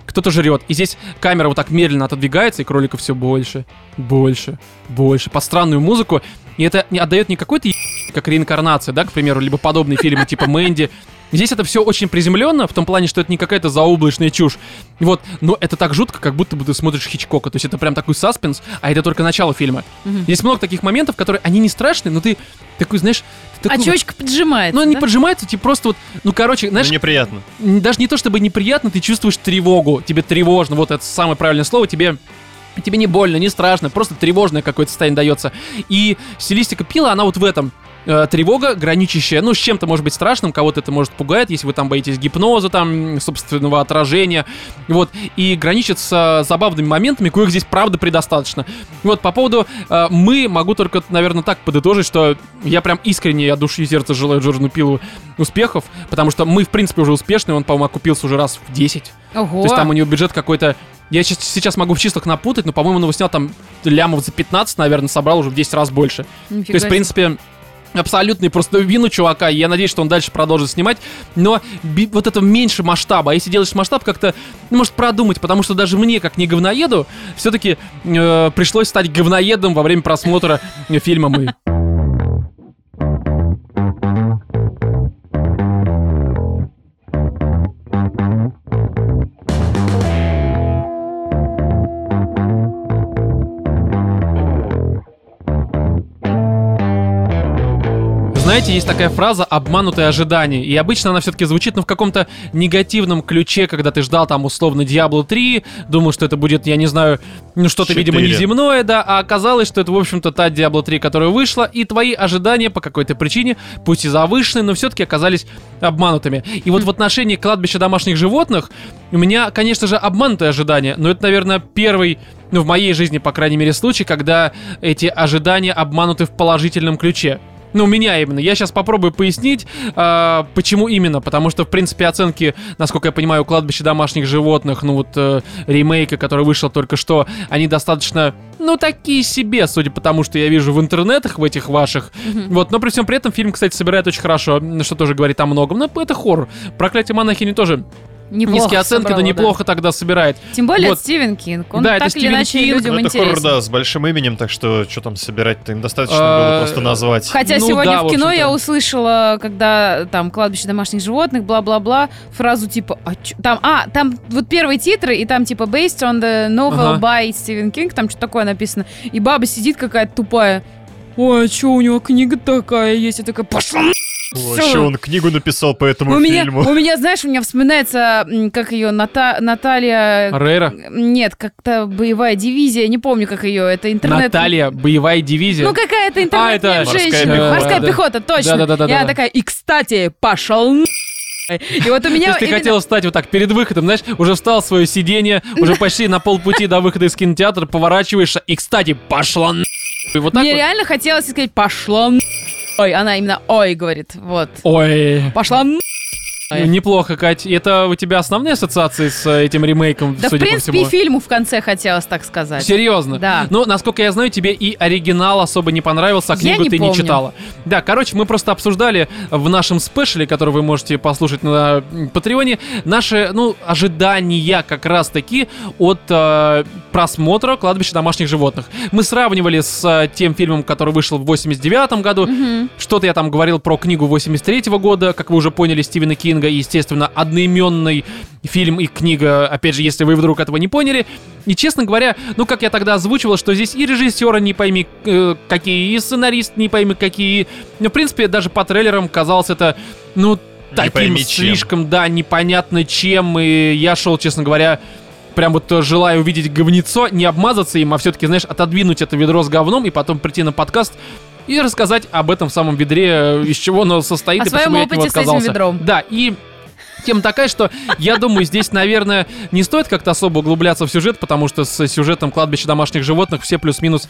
кто-то жрет. И здесь камера вот так медленно отодвигается, и кроликов все больше, больше, больше, по странную музыку. И это не отдает не какой-то е- как реинкарнация, да, к примеру, либо подобные фильмы типа Мэнди. Здесь это все очень приземленно, в том плане, что это не какая-то заоблачная чушь. Вот, но это так жутко, как будто бы ты смотришь Хичкока. То есть это прям такой саспенс, а это только начало фильма. Здесь много таких моментов, которые, они не страшные, но ты такой, знаешь... Ты А такой вот- поджимает. ну, они поджимаются, типа просто вот, ну, короче, знаешь, Ну, неприятно. даже не то чтобы неприятно, ты чувствуешь тревогу, тебе тревожно, вот это самое правильное слово, тебе тебе не больно, не страшно, просто тревожное какое-то состояние дается. И стилистика пила, она вот в этом. Э, тревога, граничащая, ну, с чем-то может быть страшным, кого-то это может пугает, если вы там боитесь гипноза, там, собственного отражения, вот, и граничит с забавными моментами, коих здесь, правда, предостаточно. Вот, по поводу э, «мы» могу только, наверное, так подытожить, что я прям искренне от души и сердца желаю Джордану Пилу успехов, потому что «мы», в принципе, уже успешны, он, по-моему, окупился уже раз в 10. Ого. То есть там у него бюджет какой-то... Я сейчас, могу в числах напутать, но, по-моему, он его снял там лямов за 15, наверное, собрал уже в 10 раз больше. Нифига То есть, в принципе, абсолютный просто вину чувака, я надеюсь, что он дальше продолжит снимать, но вот это меньше масштаба, а если делаешь масштаб, как-то, ну, может, продумать, потому что даже мне, как не говноеду, все-таки пришлось стать говноедом во время просмотра э, фильма «Мы». Знаете, есть такая фраза «обманутые ожидания», и обычно она все-таки звучит, ну, в каком-то негативном ключе, когда ты ждал там условно Diablo 3, думал, что это будет, я не знаю, ну, что-то, видимо, неземное, да, а оказалось, что это, в общем-то, та Diablo 3, которая вышла, и твои ожидания по какой-то причине, пусть и завышенные, но все-таки оказались обманутыми. И вот в отношении кладбища домашних животных у меня, конечно же, обманутые ожидания, но это, наверное, первый ну, в моей жизни, по крайней мере, случай, когда эти ожидания обмануты в положительном ключе. Ну, меня именно. Я сейчас попробую пояснить, а, почему именно. Потому что, в принципе, оценки, насколько я понимаю, кладбище домашних животных, ну вот э, ремейка, который вышел только что, они достаточно, ну, такие себе, судя по тому, что я вижу в интернетах, в этих ваших. Вот, но при всем при этом фильм, кстати, собирает очень хорошо, что тоже говорит о многом. Но это хоррор. Проклятие монахини тоже Неплохо низкие оценки, собрало, но да. неплохо тогда собирает. Тем более Вот. это Стивен Кинг. Он Да, это так или Стивен иначе Кинг. людям Ну, это хоррор, интересен. да, с большим именем, так что что там собирать-то им достаточно А, было просто назвать. Хотя Ну сегодня да, в в кино я общем-то. услышала, когда там кладбище домашних животных, бла-бла-бла, фразу типа, а чё- там, а, там вот первые титры, и там типа based on the novel Ага. by Стивен Кинг, там что-то такое написано, и баба сидит какая-то тупая, ой, а чё у него книга такая есть? Я такая, пошла на- еще он книгу написал по этому у меня, фильму. у меня, знаешь, у меня вспоминается, как ее Наталья... Рейра. Нет, как-то боевая дивизия, не помню, как ее, это интернет... Наталья, боевая дивизия. Ну, какая-то интернетная А, это морская пехота. Морская Да. пехота, точно. Я такая, и, кстати, пошел н***». И вот у То меня есть ты именно- хотела встать вот так перед выходом, знаешь, уже встал свое сиденье, уже почти на полпути до выхода из кинотеатра, поворачиваешься, и, кстати, пошла на... И вот так Мне вот. реально хотелось сказать, пошла н***». Ой, она именно ой говорит, вот. Ой, Пошла н***». Ой. неплохо, Кать. Это у тебя основные ассоциации с э, этим ремейком, Да, в судя принципе, по и всему? фильму в конце хотелось так сказать. Серьезно? Да. Ну, насколько я знаю, тебе и оригинал особо не понравился, а Я книгу не ты помню. не читала. Да, короче, мы просто обсуждали в нашем спешле, который вы можете послушать на Патреоне, наши, ну, ожидания как раз-таки от э, просмотра «Кладбища домашних животных». Мы сравнивали с э, тем фильмом, который вышел в 89 году. Мгм. Что-то я там говорил про книгу 83 года, как вы уже поняли, Стивена Кинга, и, естественно, одноименный фильм и книга, опять же, если вы вдруг этого не поняли. И, честно говоря, ну, как я тогда озвучивал, что здесь и режиссера не пойми э, какие, и сценарист не пойми какие. Ну, в принципе, даже по трейлерам казалось это, ну, таким пойми чем. слишком, да, непонятно чем, и я шел, честно говоря, прям вот желая увидеть говнецо, не обмазаться им, а все-таки, знаешь, отодвинуть это ведро с говном и потом прийти на подкаст и рассказать об этом самом ведре, э, из чего оно состоит О и почему я от него с этим ведром. Да, и Тема такая, что я думаю, здесь, наверное, не стоит как-то особо углубляться в сюжет, потому что с сюжетом кладбища домашних животных все плюс-минус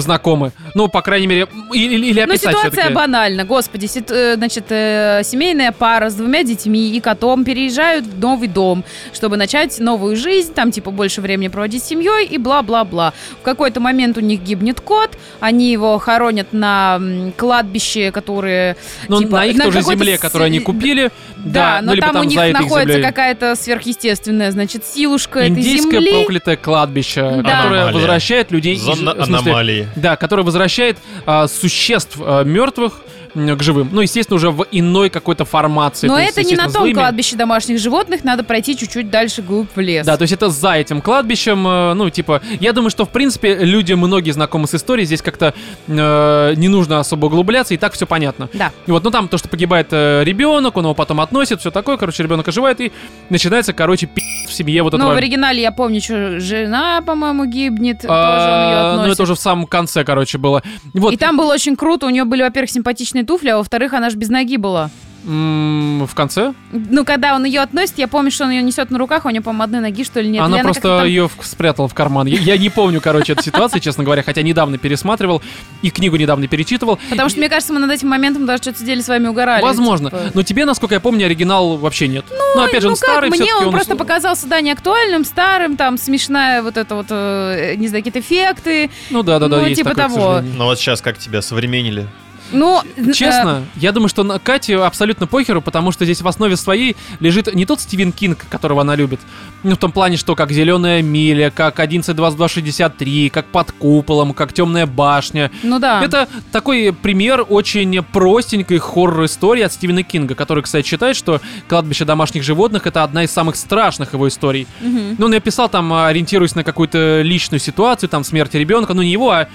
знакомы. Ну, по крайней мере, или, или Ну, описать ситуация всё-таки. банальна. Господи, сит- э, значит, э, семейная пара с двумя детьми и котом переезжают в новый дом, чтобы начать новую жизнь, там, типа, больше времени проводить с семьей и бла-бла-бла. В какой-то момент у них гибнет кот, они его хоронят на кладбище, которое... Ну, типа, на их тоже какой-то земле, с- которую они купили. Да, но ну, там, у них этой находится какая-то сверхъестественная, значит, силушка этой Индийское земли. проклятое кладбище, Да. которое Аномалия. возвращает людей... из- Зона смысле, аномалии. Да, которое возвращает а, существ а, мертвых к живым. Ну, естественно, уже в иной какой-то формации. Но то есть, это не на том злыми. кладбище домашних животных, надо пройти чуть-чуть дальше глубь в лес. Да, то есть это за этим кладбищем, э, ну, типа, я думаю, что, в принципе, люди многие знакомы с историей, здесь как-то э, не нужно особо углубляться, и так все понятно. Да. И вот, ну, там то, что погибает э, ребенок, он его потом относит, все такое, короче, ребенок оживает, и начинается, короче, пи*** в семье вот Ну, этого... в оригинале я помню, что жена, по-моему, гибнет, тоже он ее относит. ну, это уже в самом конце, короче, было. Вот, И там было очень круто, у нее были, во-первых, симпатичные туфли, а во-вторых, она же без ноги была. м, в конце Ну, когда он ее относит, я помню, что он ее несет на руках, а у нее, по-моему, одной ноги, что ли, нет. Она просто как-то там- ее в- спрятала в карман. Я, я не помню, короче, эту ситуацию, честно говоря, хотя недавно пересматривал и книгу недавно перечитывал. Потому что, мне кажется, мы над этим моментом даже что-то сидели с вами угорали. Возможно. типа. Но тебе, насколько я помню, оригинал вообще нет. Ну, опять же, он ну как, старый, мне все-таки он, просто показался, да, неактуальным, старым, там, смешная вот это вот, э, не знаю, какие-то эффекты. Ну да, да, да, ну, есть типа такое, к того. сожалению. Но вот сейчас как тебя современнили? Ну, э, Честно, я думаю, что на Кате абсолютно похеру, потому что здесь в основе своей лежит не тот Стивен Кинг, которого она любит. Ну, в том плане, что как Зеленая миля, как 11.22.63, как под куполом, как Темная башня. ну да. Это такой пример очень простенькой хоррор-истории от Стивена Кинга, который, кстати, считает, что «Кладбище домашних животных» — это одна из самых страшных его историй. Мгм. Ну, он я писал там, ориентируясь на какую-то личную ситуацию, там, смерть ребенка, ну, не его, а э,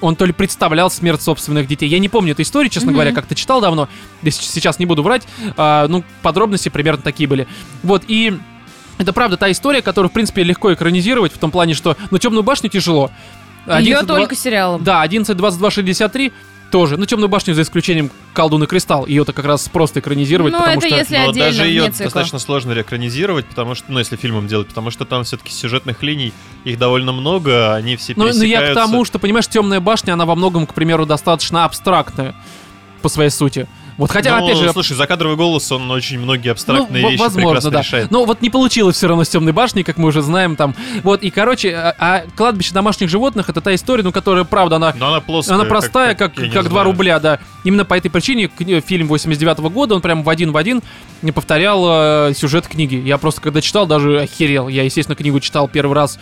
он то ли представлял смерть собственных детей. Я не помню эту историю, честно Мгм. говоря, как-то читал давно. Сейчас не буду врать. а, ну, подробности примерно такие были. Вот, и это правда та история, которую, в принципе, легко экранизировать, в том плане, что, ну, «Темную башню» тяжело. Ее 11, только сериалом. Да, 11.22.63 тоже. Ну, «Темную башню» за исключением «Колдун и кристалл». Ее-то как раз просто экранизировать, Ну, потому это что... если Но отдельно, даже ее достаточно сложно реэкранизировать, потому что, ну, если фильмом делать, потому что там все-таки сюжетных линий, их довольно много, они все Ну, ну, я к пересекаются. тому, что, понимаешь, темная башня, она во многом, к примеру, достаточно абстрактная по своей сути. Вот хотя, Ну, опять же, слушай, закадровый голос, он очень многие абстрактные ну, вещи возможно, прекрасно да. решает. Но вот не получилось все равно с темной башней, как мы уже знаем там. Вот, и, короче, а, а кладбище домашних животных это та история, ну, которая, правда, она. Но она плоская. Она простая, как, я не как 2 знаю. рубля, да. Именно по этой причине фильм 89 года, он прям в один в один не повторял э, сюжет книги. Я просто, когда читал, даже охерел. Я, естественно, книгу читал первый раз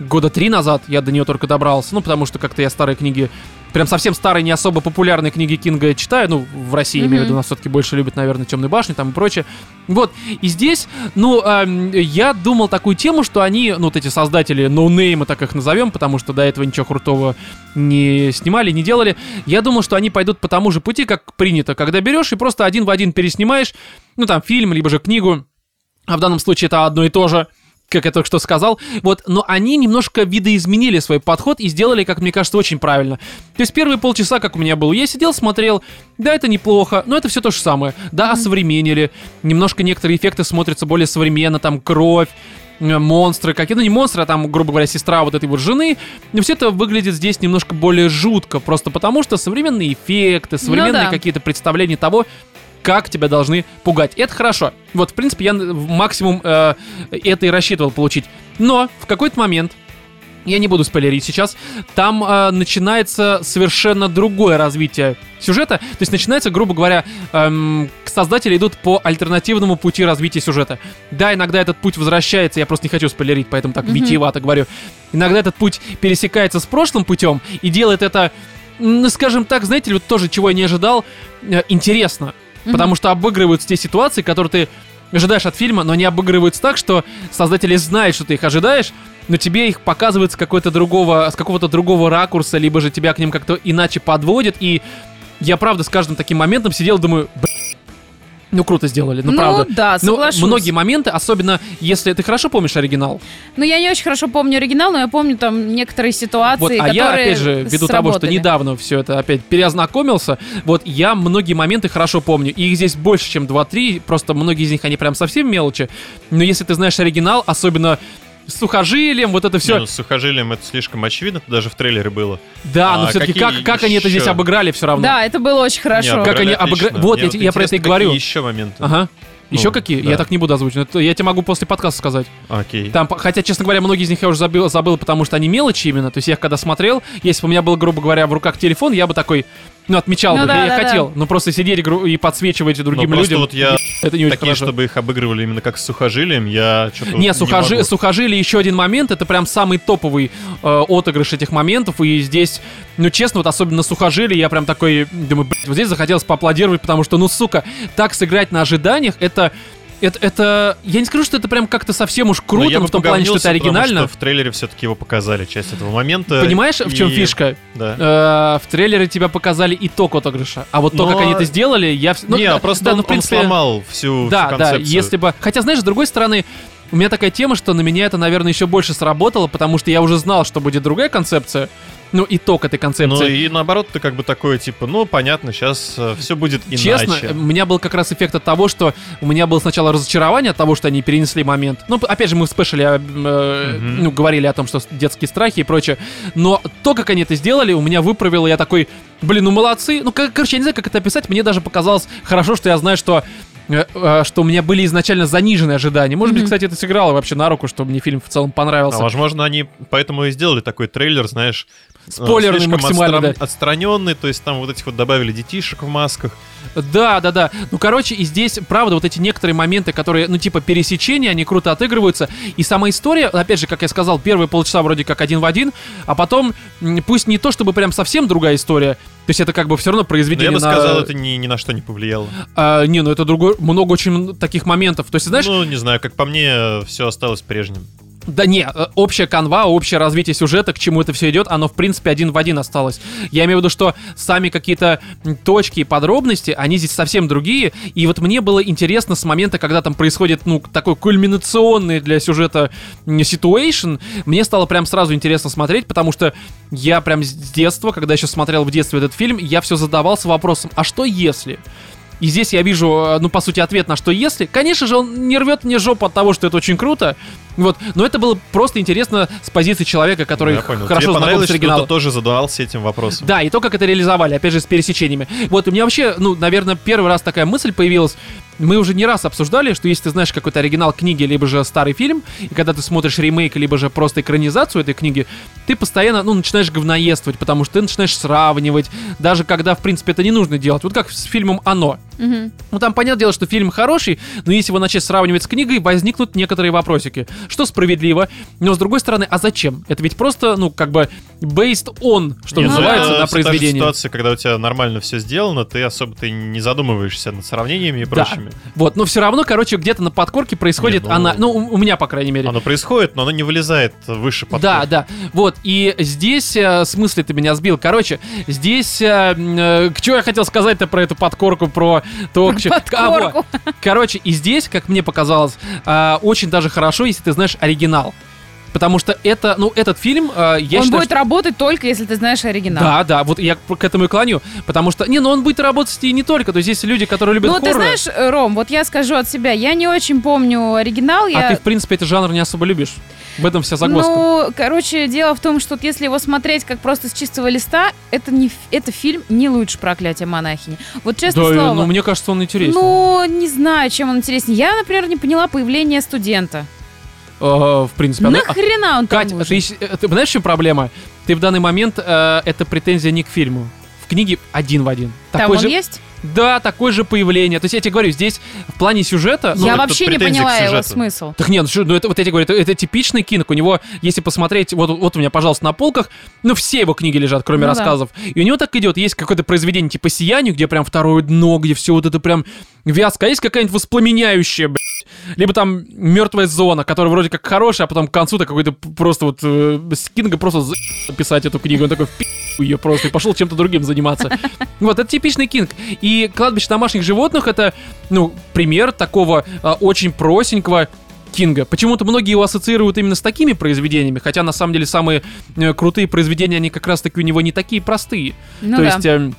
года три назад, я до нее только добрался. Ну, потому что как-то я старые книги, прям совсем старые, не особо популярные книги Кинга читаю. Ну, в России, имею в виду, нас все-таки больше любят, наверное, Темную башню там и прочее. Вот, и здесь, ну, эм, я думал такую тему, что они, ну, вот эти создатели, ноунеймы, так их назовем, потому что до этого ничего крутого не снимали, не делали. Я думал, что они пойдут по тому же пути, как принято, когда берешь и просто один в один переснимаешь, ну, там, фильм, либо же книгу, а в данном случае это одно и то же, как я только что сказал. Вот, но они немножко видоизменили свой подход и сделали, как мне кажется, очень правильно. То есть первые полчаса, как у меня было, я сидел, смотрел, да, это неплохо, но это все то же самое. Да, осовременили, немножко некоторые эффекты смотрятся более современно, там кровь, э, монстры какие ну не монстры, а там, грубо говоря, сестра вот этой вот жены, но все это выглядит здесь немножко более жутко, просто потому что современные эффекты, современные да. какие-то представления того, как тебя должны пугать. Это хорошо. Вот, в принципе, я максимум э, это и рассчитывал получить. Но в какой-то момент, я не буду спойлерить сейчас, там э, начинается совершенно другое развитие сюжета. То есть начинается, грубо говоря, эм, создатели идут по альтернативному пути развития сюжета. Да, иногда этот путь возвращается, я просто не хочу спойлерить, поэтому так Мгм. витиевато говорю. Иногда этот путь пересекается с прошлым путем и делает это, ну, скажем так, знаете ли, вот тоже, чего я не ожидал, э, интересно. Мгм. Потому что обыгрываются те ситуации, которые ты ожидаешь от фильма, но они обыгрываются так, что создатели знают, что ты их ожидаешь, но тебе их показывают с, какой-то другого, с какого-то другого ракурса, либо же тебя к ним как-то иначе подводят. И я, правда, с каждым таким моментом сидел думаю, «Б***ь, Ну, круто сделали, ну, Ну, правда. да, Ну, соглашусь. многие моменты, особенно если ты хорошо помнишь оригинал. Ну, я не очень хорошо помню оригинал, но я помню там некоторые ситуации, Вот, а которые я, опять же, ввиду того, что сработали. недавно все это опять переознакомился, вот я многие моменты хорошо помню. И их здесь больше, чем 2-3, просто многие из них, они прям совсем мелочи. Но если ты знаешь оригинал, особенно с сухожилием, вот это все. Не, ну, с сухожилием это слишком очевидно, это даже в трейлере было. да, но а все-таки какие как, как они это здесь обыграли все равно. Да, это было очень хорошо. Не, Как они обыграли вот Мне я- я про это и говорю. еще моменты. Ага. Еще Ну, какие? да. Я так не буду озвучивать. Это Я тебе могу после подкаста сказать. Окей. Там, хотя, честно говоря, многие из них я уже забыл, забыл, потому что они мелочи именно. То есть я их когда смотрел, если бы у меня был, грубо говоря, в руках телефон, я бы такой, ну, отмечал Ну бы, да, я, да, хотел. Но просто сидеть и подсвечивать Ну, другим просто людям, вот я это не очень такие, хорошо. чтобы их обыгрывали именно как с сухожилием, я что-то Не, сухожи, могу. сухожилие еще один момент, это прям самый топовый э, отыгрыш этих моментов, и здесь, ну честно, вот особенно сухожилие, я прям такой, думаю, блядь, вот здесь захотелось поаплодировать, потому что, ну сука, так сыграть на ожиданиях, это... Это, это, я не скажу, что это прям как-то совсем уж круто, Ну, я но в том плане, что это потому оригинально. что в трейлере все-таки его показали, часть этого момента. Понимаешь, в чем и- фишка? Да. Э, в трейлере тебя показали итог отыгрыша. А вот то, Но- как они это сделали, я... ну, не, да, а просто да, он, ну, в принципе, он сломал всю, Да, всю да, концепцию. если бы... Хотя, знаешь, с другой стороны, у меня такая тема, что на меня это, наверное, еще больше сработало, потому что я уже знал, что будет другая концепция. Ну, итог этой Ну концепции. и наоборот, ты как бы такой, типа, ну, понятно, сейчас все будет иначе. Честно, у меня был как раз эффект от того, что у меня было сначала разочарование от того, что они перенесли момент. Ну, опять же, мы в спешле э, Мгм. ну, говорили о том, что детские страхи и прочее. Но то, как они это сделали, у меня выправило, я такой, блин, ну молодцы. Ну, как- короче, я не знаю, как это описать. Мне даже показалось хорошо, что я знаю, что э, э, что у меня были изначально заниженные ожидания. Может быть, кстати, это сыграло вообще на руку, что мне фильм в целом понравился. А возможно, они поэтому и сделали такой трейлер, знаешь, э, Спойлерный слишком максимально, отстран- да. отстраненный, то есть там вот этих вот добавили детишек в масках. Да, да, да. Ну, короче, и здесь, правда, вот эти некоторые моменты, которые, ну, типа пересечения, они круто отыгрываются. И сама история, опять же, как я сказал, первые полчаса вроде как один в один, а потом, пусть не то, чтобы прям совсем другая история, то есть это как бы все равно Но произведение я бы на- сказал, это ни, ни на что не повлияло. А, не, ну это другой, много очень таких моментов. То есть, знаешь, Ну, не знаю, как по мне, все осталось прежним. Да не, э, общая канва, общее развитие сюжета, к чему это все идет, оно в принципе один в один осталось. Я имею в виду, что сами какие-то точки и подробности, они здесь совсем другие. И вот мне было интересно с момента, когда там происходит, ну, такой кульминационный для сюжета ситуэйшн, мне стало прям сразу интересно смотреть, потому что я прям с детства, когда еще смотрел в детстве этот фильм, я все задавался вопросом, а что если? И здесь я вижу, э, ну, по сути, ответ на что если. Конечно же, он не рвет мне жопу от того, что это очень круто. Вот. Но это было просто интересно с позиции человека, который Ну, я понял. хорошо Тебе знаком с что оригиналом. кто-то тоже задавался этим вопросом. Да, и то, как это реализовали, опять же, с пересечениями. Вот, у меня вообще, ну, наверное, первый раз такая мысль появилась. Мы уже не раз обсуждали, что если ты знаешь какой-то оригинал книги, либо же старый фильм, и когда ты смотришь ремейк, либо же просто экранизацию этой книги, ты постоянно, ну, начинаешь говноедствовать, потому что ты начинаешь сравнивать, даже когда, в принципе, это не нужно делать. Вот как с фильмом «Оно». Мгм. Ну, там, понятное дело, что фильм хороший, но если его начать сравнивать с книгой, возникнут некоторые вопросики. Что справедливо, но с другой стороны, а зачем? Это ведь просто, ну, как бы, based on, что Не, ну, называется, это на же произведении. ситуация, когда у тебя нормально все сделано, ты особо ты не задумываешься над сравнениями и Да. Прочими. Вот, но все равно, короче, где-то на подкорке происходит Не, ну- она, ну, у, у меня, по крайней мере. Оно происходит, но оно не вылезает выше Да, подкорки. да. Вот, и здесь, э, в смысле ты меня сбил, короче, здесь, э, э, что я хотел сказать-то про эту подкорку, про то, к чему- А, вот. Подкорку. Короче, и здесь, как мне показалось, а, очень даже хорошо, если ты знаешь оригинал. Потому что это, ну, этот фильм, а, я он считаю, будет работать только если ты знаешь оригинал. Да, да, вот я к этому и клоню. Потому что, не, ну он будет работать и не только. То есть есть люди, которые любят Ну, ты знаешь, э, Ром, вот я скажу от себя, я не очень помню оригинал. а Я... ты, в принципе, этот жанр не особо любишь. В этом вся загвоздка. Ну, короче, дело в том, что вот если его смотреть как просто с чистого листа, это не это фильм не лучше проклятия монахини. Вот честно да, слово. ну мне кажется, он интереснее. Ну, не знаю, чем он интереснее. Я, например, не поняла появление студента. В принципе, Нахрена он там Кать, нужен? ты, э, ты знаешь, в чем проблема? Ты в данный момент, э, это претензия не к фильму. В книге один в один. Там Такой он же, есть? Да, такое же появление. То есть я тебе говорю, здесь в плане сюжета... ну, я вообще не поняла его смысл. Так нет, ну, что, ну это вот я тебе говорю, это, это типичный кинг. У него, если посмотреть, вот, вот у меня, пожалуйста, на полках, ну все его книги лежат, кроме Ну да. рассказов. И у него так идет, есть какое-то произведение типа «Сияние», где прям второе дно, где все вот это прям вязко. А есть какая-нибудь воспламеняющая, блядь. Либо там «Мертвая зона», которая вроде как хорошая, а потом к концу-то какой-то просто вот э, Кинга просто за... писать эту книгу. Он такой «Пи***». ее просто и пошел чем-то другим заниматься. Вот, это типичный Кинг. И «Кладбище домашних животных» — это, ну, пример такого а, очень простенького Кинга. Почему-то многие его ассоциируют именно с такими произведениями, хотя на самом деле самые э, крутые произведения, они как раз-таки у него не такие простые. Ну То да. есть... эм,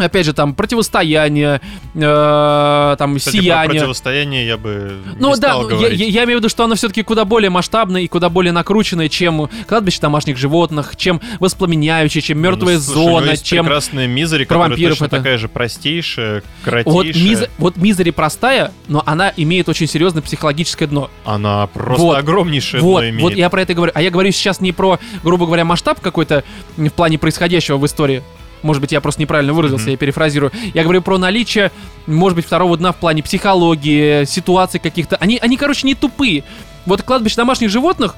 Опять же, там противостояние, э, там Кстати, про сияние. противостояние я бы Ну не да, стал ну, я, говорить. я- я имею в виду, что оно все-таки куда более масштабное и куда более накрученное, чем кладбище домашних животных, чем воспламеняющее, чем мертвая Ну, слушай, зона, есть чем. прекрасная Мизери, про вампиров точно это. такая же простейшая, Вот, коротейшая. Миз... вот Мизери простая, но она имеет очень серьезное психологическое дно. Она просто Вот. огромнейшее Вот, дно имеет. вот я про это говорю. А я говорю сейчас не про, грубо говоря, масштаб какой-то в плане происходящего в истории. Может быть, я просто неправильно выразился, Мгм. я перефразирую. Я говорю про наличие, может быть, второго дна в плане психологии, ситуаций каких-то. Они, они, короче, не тупые. Вот кладбище домашних животных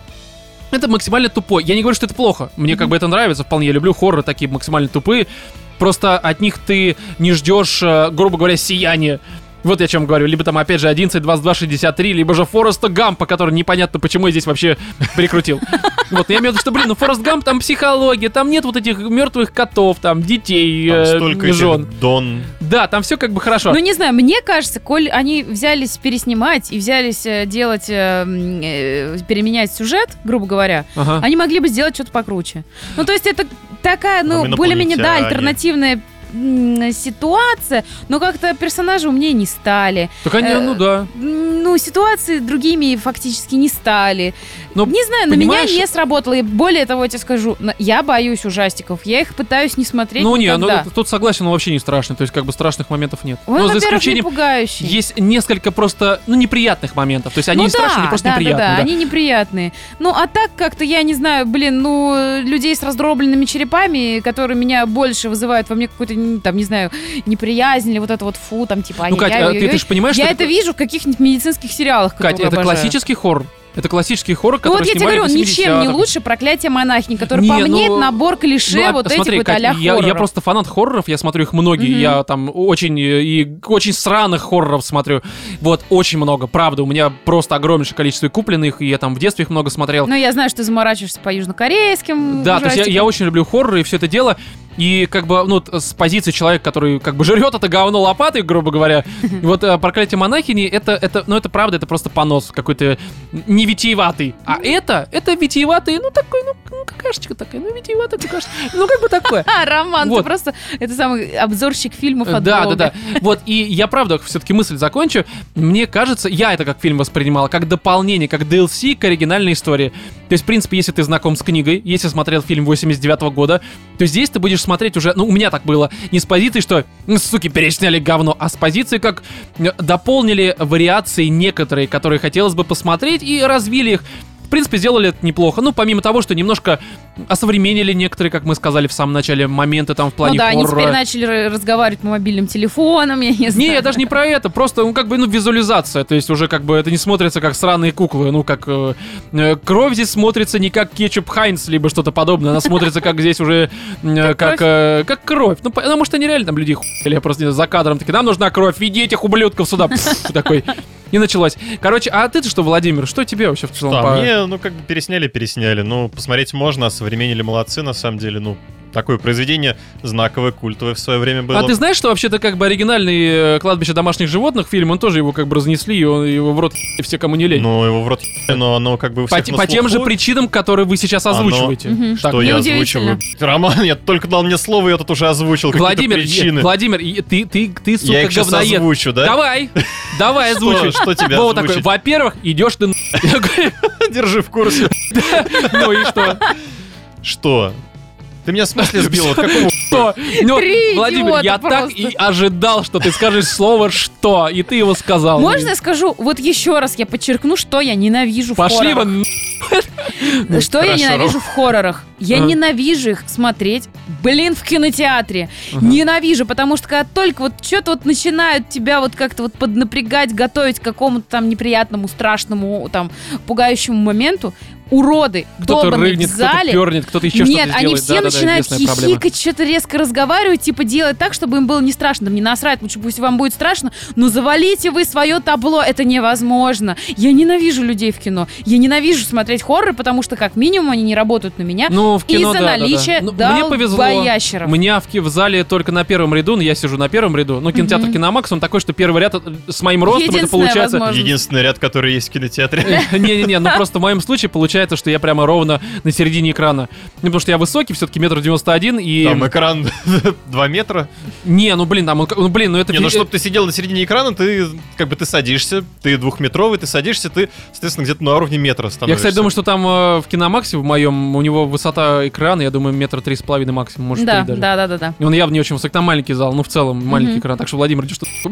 это максимально тупой. Я не говорю, что это плохо. Мне как бы это нравится вполне. Я люблю хорроры такие максимально тупые. Просто от них ты не ждешь, э, грубо говоря, сияния. Вот я о чем говорю. Либо там, опять же, 11, 22, 63, либо же Фореста Гампа, который непонятно, почему я здесь вообще прикрутил. Вот, я имею в виду, что, блин, ну Форест Гамп, там психология, там нет вот этих мертвых котов, там детей, Там э, жен. Дон. Да, там все как бы хорошо. Ну, не знаю, мне кажется, коль они взялись переснимать и взялись э, делать, э, э, переменять сюжет, грубо говоря, Ага. они могли бы сделать что-то покруче. Ну, то есть это такая, ну, более-менее, да, альтернативная ситуация, но как-то персонажи умнее не стали. Так они, э, ну да. Ну, ситуации другими фактически не стали. Ну, не знаю, на меня не сработало. И более того, я тебе скажу, я боюсь ужастиков. Я их пытаюсь не смотреть Ну не, ну никогда. тут согласен, он вообще не страшный. То есть как бы страшных моментов нет. Он, Но за не исключением пугающий. есть несколько просто, ну, неприятных моментов. То есть они ну не страшные, да, они просто да, неприятные. Да, да, да. они неприятные. Ну, а так как-то, я не знаю, блин, ну, людей с раздробленными черепами, которые меня больше вызывают во мне какую-то, там, не знаю, неприязнь или вот это вот фу, там, типа, Ну, Катя, а ай-яй-яй-яй. ты, ты же понимаешь, Я это вижу в каких-нибудь медицинских сериалах, Катя, это классический хоррор. Это классический хоррор, Ну который вот я тебе говорю, он ничем не 80-х. лучше проклятие монахини, который Не, по мне ну, набор клише Ну, а вот смотри, этих вот Кать, а-ля я, я хорроров. просто фанат хорроров, я смотрю их многие, Мгм. я там очень э, и очень сраных хорроров смотрю. Вот, очень много, правда, у меня просто огромнейшее количество купленных, и я там в детстве их много смотрел. Ну, я знаю, что ты заморачиваешься по южнокорейским Да, то есть я, ужастикам. я очень люблю хорроры и все это дело. И как бы, ну, с позиции человека, который как бы жрет это говно лопатой, грубо говоря, вот э, проклятие монахини, это, это, ну, это правда, это просто понос какой-то не витиеватый. А это, это витиеватый, ну, такой, ну, ну, какашечка такая, ну, витиеватая какашечка. Ну, как бы такое. А, Роман, Вот. ты просто это самый обзорщик фильмов от Да, да, блога. да. Вот, и я правда все-таки мысль закончу. Мне кажется, я это как фильм воспринимал, как дополнение, как DLC к оригинальной истории. То есть, в принципе, если ты знаком с книгой, если смотрел фильм 89 года, то здесь ты будешь смотреть уже, ну, у меня так было, не с позиции, что, «Ну, суки, пересняли говно, а с позиции, как э, дополнили вариации некоторые, которые хотелось бы посмотреть, и развили их. В принципе, сделали это неплохо. Ну, помимо того, что немножко осовременили некоторые, как мы сказали в самом начале, моменты там в плане Ну да, они хоррора. теперь начали разговаривать по мобильным телефонам, я не знаю. Не, даже не про это, просто, ну, как бы, ну, визуализация, то есть уже как бы это не смотрится как сраные куклы, ну, как э, э, кровь здесь смотрится не как кетчуп Хайнс, либо что-то подобное, она смотрится как здесь уже, э, как, э, как кровь, ну, по- ну, может, они реально там людей хуяли, я просто не знаю, за кадром такие, нам нужна кровь, веди этих ублюдков сюда, такой, и началось. Короче, а ты-то что, Владимир, что тебе вообще в целом? Да, по- мне, ну, как бы пересняли, пересняли. Ну, посмотреть можно, современнили молодцы, на самом деле. Ну, такое произведение знаковое, культовое в свое время было. А ты знаешь, что вообще-то как бы оригинальный э, «Кладбище домашних животных» фильм, он тоже его как бы разнесли, и он, его в рот все, кому не лень. Ну, его в рот но оно как бы у По, всех те- на по тем же причинам, которые вы сейчас Оно- озвучиваете. Мгм. Так, Что я Неудивительно. озвучиваю? Роман, я только дал мне слово, и я тут уже озвучил Владимир, какие-то причины. е- Владимир, ты, ты, ты, сука, я их сейчас говноед. озвучу, да? Давай, давай Что- озвучивай. Что тебе Вова такой, озвучить? во-первых, идешь ты Я Держи в курсе. Ну и что? Что? Ты меня в смысле сбил? Какого Что? Ну, Три Владимир, идиота я так просто. и ожидал, что ты скажешь слово «что», и ты его сказал. Можно я скажу, вот еще раз я подчеркну, что я ненавижу в Пошли хоррорах. вон. Что я ненавижу в хоррорах? Я ненавижу их смотреть, блин, в кинотеатре. Ага. Ненавижу, потому что когда только вот что-то вот начинают тебя вот как-то вот поднапрягать, готовить к какому-то там неприятному, страшному, там, пугающему моменту, уроды, Кто-то долбанные в кто-то зале. пернет, кто-то еще Нет, что-то они сделает. все Да-да-да, начинают известная проблема. хихикать, что-то резко разговаривать, типа делать так, чтобы им было не страшно. Да мне насрать, лучше пусть вам будет страшно, но завалите вы свое табло, это невозможно. Я ненавижу людей в кино. Я ненавижу смотреть хорроры, потому что как минимум они не работают на меня. Ну, в кино, Из-за да, да, да. наличия Ну, Мне повезло. долбоящеров. У меня в, в зале только на первом ряду, ну, я сижу на первом ряду, ну, кинотеатр Мгм. Киномакс, он такой, что первый ряд э, с моим ростом, это получается... возможность. Единственный ряд, который есть в кинотеатре. Не-не-не, ну просто в моем случае получается, что я прямо ровно на середине экрана. Ну, потому что я высокий, все-таки метр девяносто один, и... Там экран 2 метра. Не, ну, блин, там, он- ну, блин, ну, это... Не, ну чтобы ты сидел на середине экрана, ты как бы ты садишься, ты двухметровый, ты садишься, ты, соответственно, где-то на уровне метра Я, становишься. кстати, думаю, что там э, в Киномаксе в моем, у него высота экрана, я думаю, метр три с половиной максимум, может, Да, даже. да, да, да, да. И он явно не очень высок, там маленький зал, ну в целом маленький Мгм. экран, так что Владимир, что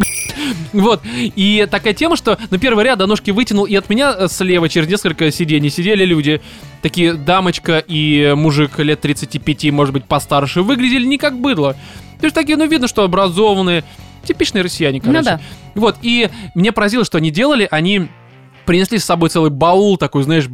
Вот, и такая тема, что на первый ряд до ножки вытянул, и от меня э, слева через несколько сидений сидели люди, такие дамочка и мужик лет 35, может быть, постарше, выглядели не как быдло. То есть такие, ну видно, что образованные, типичные россияне, короче. Ну да. Вот, и мне поразило, что они делали, они принесли с собой целый баул такой, знаешь,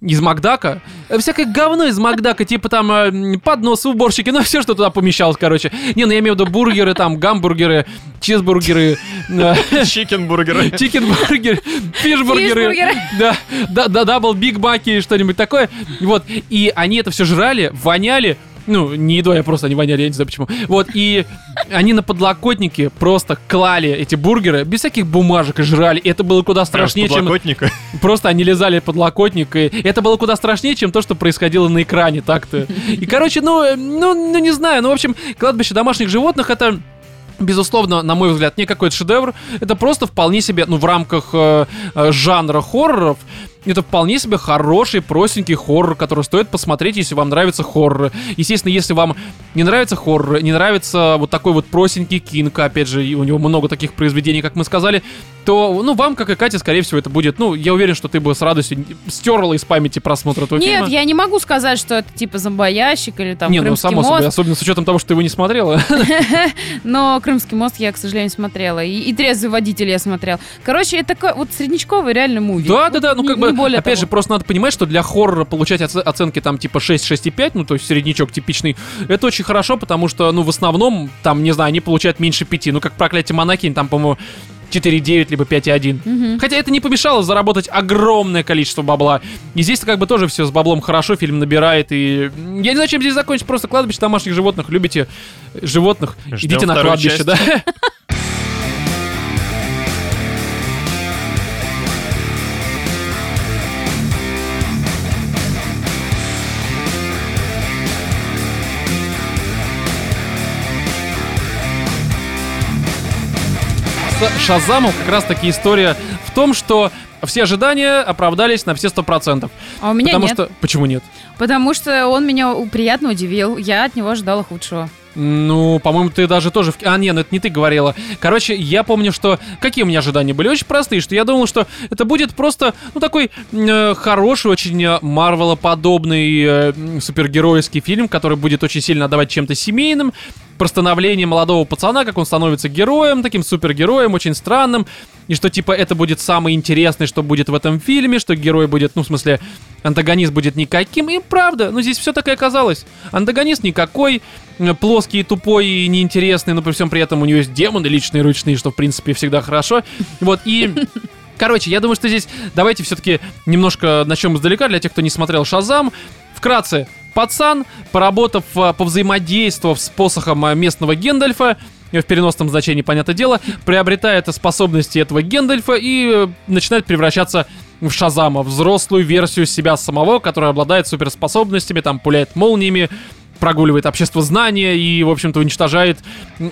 из Макдака. Всякое говно из Макдака, типа там э, поднос, уборщики, ну все, что туда помещалось, короче. Не, ну я имею в виду бургеры, там, гамбургеры, чизбургеры, э, Чикенбургеры. чикенбургеры, фишбургеры. Да, да, да, double биг маки, что-нибудь такое. Вот, и они это все жрали, воняли, ну, не едой, а просто они воняли, я не знаю почему. Вот, и они на подлокотнике просто клали эти бургеры без всяких бумажек и жрали. И это было куда страшнее, чем... Просто они лизали подлокотник, и это было куда страшнее, чем то, что происходило на экране так-то. И, короче, ну, э, ну, ну, не знаю, ну, в общем, кладбище домашних животных это... Безусловно, на мой взгляд, не какой-то шедевр. Это просто вполне себе, ну, в рамках э, э, жанра хорроров, это вполне себе хороший, простенький хоррор, который стоит посмотреть, если вам нравятся хорроры. Естественно, если вам не нравятся хорроры, не нравится вот такой вот простенький кинг, опять же, у него много таких произведений, как мы сказали, то, ну, вам, как и Кате, скорее всего, это будет, ну, я уверен, что ты бы с радостью стерла из памяти просмотр этого Нет, фильма. я не могу сказать, что это типа зомбоящик или там не, ну, Крымский само мост. собой, особенно с учетом того, что ты его не смотрела. Но Крымский мост я, к сожалению, смотрела. И, и трезвый водитель я смотрела. Короче, это вот среднячковый реально муви. Да, да, да, ну как бы, более опять того. же, просто надо понимать, что для хоррора получать оце- оценки там типа 6, 6,5, ну то есть среднячок типичный, это очень хорошо, потому что, ну в основном, там, не знаю, они получают меньше 5, ну как проклятие монахинь, там, по-моему, 4,9 либо 5,1. Мгм. Хотя это не помешало заработать огромное количество бабла. И здесь как бы тоже все с баблом хорошо, фильм набирает. И я не знаю, чем здесь закончить. Просто кладбище домашних животных. Любите животных, Ждем идите на кладбище, часть. да. Шазамом как раз таки история в том, что все ожидания оправдались на все сто процентов. А у меня Потому нет. что... Почему нет? Потому что он меня приятно удивил. Я от него ожидала худшего. Ну, по-моему, ты даже тоже... В... А, нет, ну это не ты говорила. Короче, я помню, что... Какие у меня ожидания были? Очень простые, что я думал, что это будет просто, ну, такой э, хороший, очень э, Марвелоподобный э, супергеройский фильм, который будет очень сильно отдавать чем-то семейным, про становление молодого пацана, как он становится героем, таким супергероем, очень странным, и что, типа, это будет самое интересное, что будет в этом фильме, что герой будет, ну, в смысле, антагонист будет никаким, и правда, ну, здесь все так и оказалось. Антагонист никакой, плоский, тупой и неинтересный, но при всем при этом у него есть демоны личные, ручные, что, в принципе, всегда хорошо. Вот, и... Короче, я думаю, что здесь давайте все-таки немножко начнем издалека для тех, кто не смотрел Шазам. Вкратце, пацан, поработав, а, повзаимодействовав с посохом а, местного Гендальфа, э, в переносном значении, понятное дело, приобретает способности этого Гендальфа и э, начинает превращаться в Шазама, взрослую версию себя самого, которая обладает суперспособностями, там, пуляет молниями, прогуливает общество знания и, в общем-то, уничтожает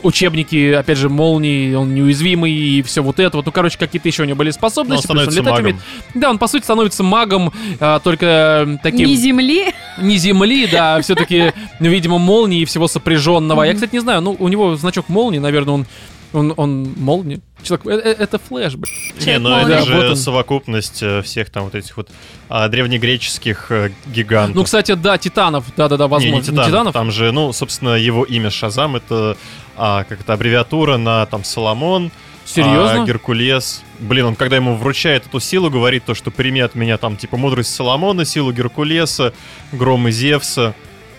учебники, опять же, молнии, он неуязвимый и все вот это вот. Ну, короче, какие-то еще у него были способности. Но он становится летать умеет. Да, он, по сути, становится магом, а, только э, таким... Не земли. Не земли, да, все-таки, ну, видимо, молнии и всего сопряженного. Я, кстати, не знаю, ну, у него значок молнии, наверное, он, он, он молния. Человек, э- э- это флэш, блин. Не, ну это Да, вот же он. совокупность э, всех там вот этих вот а, древнегреческих гигантов. Ну, кстати, да, Титанов, да-да-да, Не, возможно. не Титанов, Титанов? Там же, ну, собственно, его имя Шазам это а, как это аббревиатура на там Соломон, Серьезно? А Геркулес, блин, он когда ему вручает эту силу, говорит то, что прими от меня там, типа, мудрость Соломона, силу Геркулеса, громы Зевса.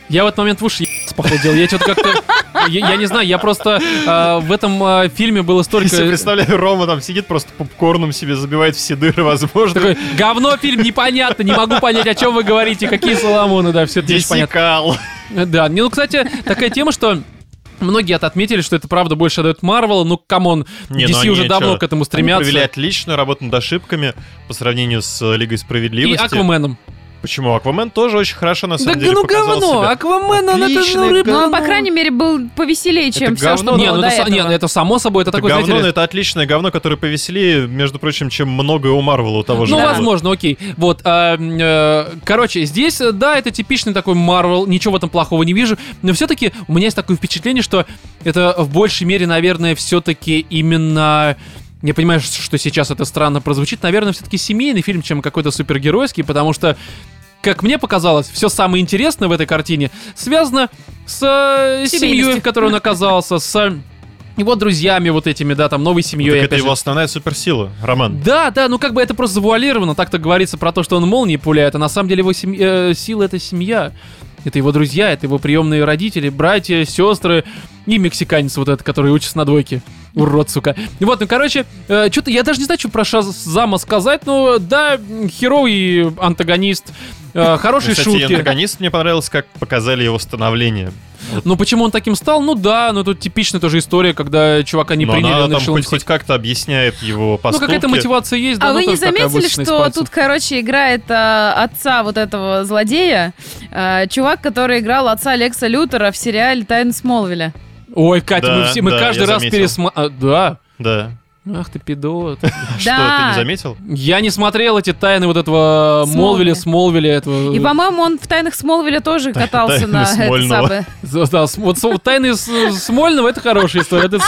Я в этот момент в уши похудел. Я что-то как-то... Я, я не знаю, я просто э, в этом э, фильме было Я столько... себе представляю, Рома там сидит, просто попкорном себе забивает все дыры, возможно. Такой, говно фильм, непонятно, не могу понять, о чем вы говорите, какие Соломоны, да, все это понятно. Да, ну, кстати, такая тема, что Многие отметили, что это правда больше отдает Марвелу. Ну, come on, Не, ну DC они уже давно чё, к этому Они стремятся. провели отличную работу над ошибками по сравнению с Лигой И Справедливости. Акваменом. Почему? Аквамен тоже очень хорошо, на Да самом деле, ну показал говно, себя. Аквамен, он это Отличный ну, рыба. Ну, он, по крайней мере, был повеселее, чем Это все, говно, что Не, было ну до это, са- не, этого. ну это само собой, это, Это такой, говно, знаете это отличное говно, которое повеселее, между прочим, чем многое у Марвела у того же. Ну, Да. возможно, окей. Вот, м, э, короче, здесь, э, да, это типичный такой Марвел, ничего в этом плохого не вижу, но все-таки у меня есть такое впечатление, что это в большей мере, наверное, все-таки именно... Я понимаю, что сейчас это странно прозвучит, наверное, все-таки семейный фильм, чем какой-то супергеройский, потому что как мне показалось, все самое интересное в этой картине связано с э, семьей, в которой он оказался, с его друзьями вот этими, да, там, новой Ну, семьей. так это же. его основная суперсила, Роман. Да, да, ну как бы это просто завуалировано, так-то говорится про то, что он молнии пуляет, а на самом деле его сем- э, сила — это семья. Это его друзья, это его приемные родители, братья, сестры и мексиканец вот этот, который учится на двойке. Урод, сука. Вот, ну, короче, что-то я даже не знаю, что про Шазама сказать, но да, херовый и антагонист, э, Кстати, шутки. антагонист мне понравилось, как показали его становление. Ну, почему он таким стал? Ну да, но тут типичная тоже история, когда чувака не Но приняли, она он там хоть, хоть как-то объясняет его Ну, поступки. какая-то мотивация есть, да, А ну, вы не заметили, что тут, короче, играет а, отца вот этого злодея, а, чувак, который играл отца Лекса Лютера в сериале «Тайны Смолвиля». Ой, Катя, Да, мы, все, мы да, каждый раз заметил. пересматриваем. Да. Да. Ах ты пидот. Что, ты не заметил? Я не смотрел эти тайны вот этого Смолвиля. Молвиля, Смолвиля, этого... И, по-моему, он в «Тайнах Смолвиля» тоже катался «Тайны на это Смольного». самое. Да, вот тайны Смольного это хорошая история. Это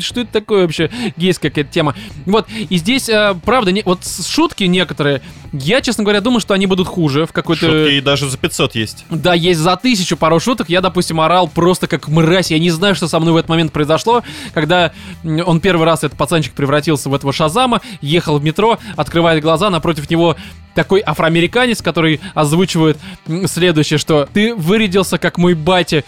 что это такое вообще? Есть какая-то тема. Вот, и здесь, э, правда, вот шутки некоторые, я, честно говоря, думаю, что они будут хуже в какой-то... Шутки и даже за 500 есть. Да, есть за тысячу пару шуток. Я, допустим, орал просто как мразь. Я не знаю, что со мной в этот момент произошло, когда он первый раз, этот пацанчик, превратился в этого Шазама, ехал в метро, открывает глаза, напротив него такой афроамериканец, который озвучивает следующее, что «Ты вырядился, как мой батя».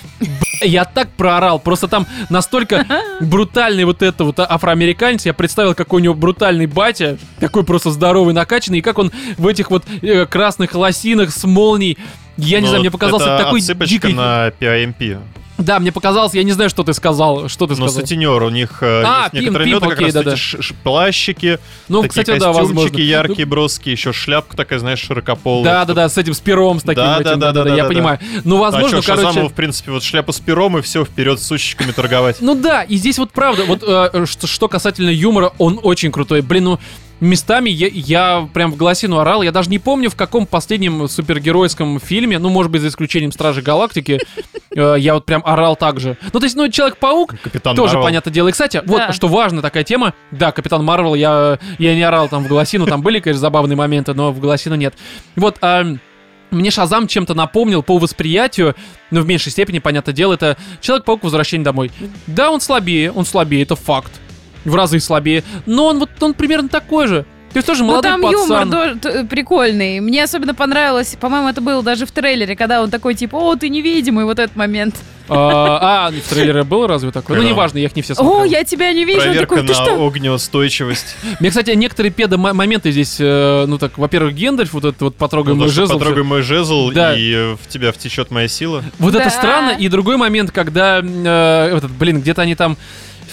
Я так проорал, просто там настолько брутальный вот это вот афроамериканец, я представил, какой у него брутальный батя, такой просто здоровый, накачанный, и как он в этих вот э, красных лосинах с молнией я не Ну, знаю, мне показался такой дикой... на PIMP. Да, мне показалось, я не знаю, что ты сказал. Что ты Но сказал? сутенер, у них э, А, есть пим- некоторые пим, методы, как окей, раз да-да. эти ш- плащики, Ну, такие кстати, да, возможно. яркие, броские, еще шляпка такая, знаешь, широкополая. Да, да, да, с этим с пером, с таким Да, этим, да, да, да, я да, понимаю. Ну, А возможно, что, короче... Шазамову, в принципе, вот шляпу с пером и все, вперед с сущиками торговать. Ну да, и здесь вот правда, вот э, что, что касательно юмора, он очень крутой. Блин, ну местами я, я прям в голосину орал. Я даже не помню, в каком последнем супергеройском фильме, ну, может быть, за исключением Стражи Галактики, э, я вот прям орал так же. Ну, то есть, ну, Человек-паук, Капитан тоже, Марвел. понятное дело. И, кстати, вот Да. что важно, такая тема. Да, Капитан Марвел, я, я не орал там в голосину, там были, конечно, забавные моменты, но в голосину нет. Вот, а, мне Шазам чем-то напомнил по восприятию, но в меньшей степени, понятное дело, это Человек-паук Возвращение домой. Да, он слабее, он слабее, это факт. В разы слабее. Но он вот он примерно такой же. То есть тоже Ну молодой там юмор пацан. до- т- прикольный. Мне особенно понравилось, по-моему, это было даже в трейлере, когда он такой типа, о, ты невидимый, вот этот момент. А, а, в трейлере было разве такое? Ну, неважно, я их не все смотрел. О, я тебя не вижу. Проверка такой, на огнеустойчивость. Мне, кстати, некоторые педо-моменты здесь, э, ну так, во-первых, Гендальф, вот этот вот потрогай Ну, мой жезл. Потрогай мой жезл, и э, в тебя втечет моя сила. Вот это странно. И другой момент, когда э, этот, блин, где-то они там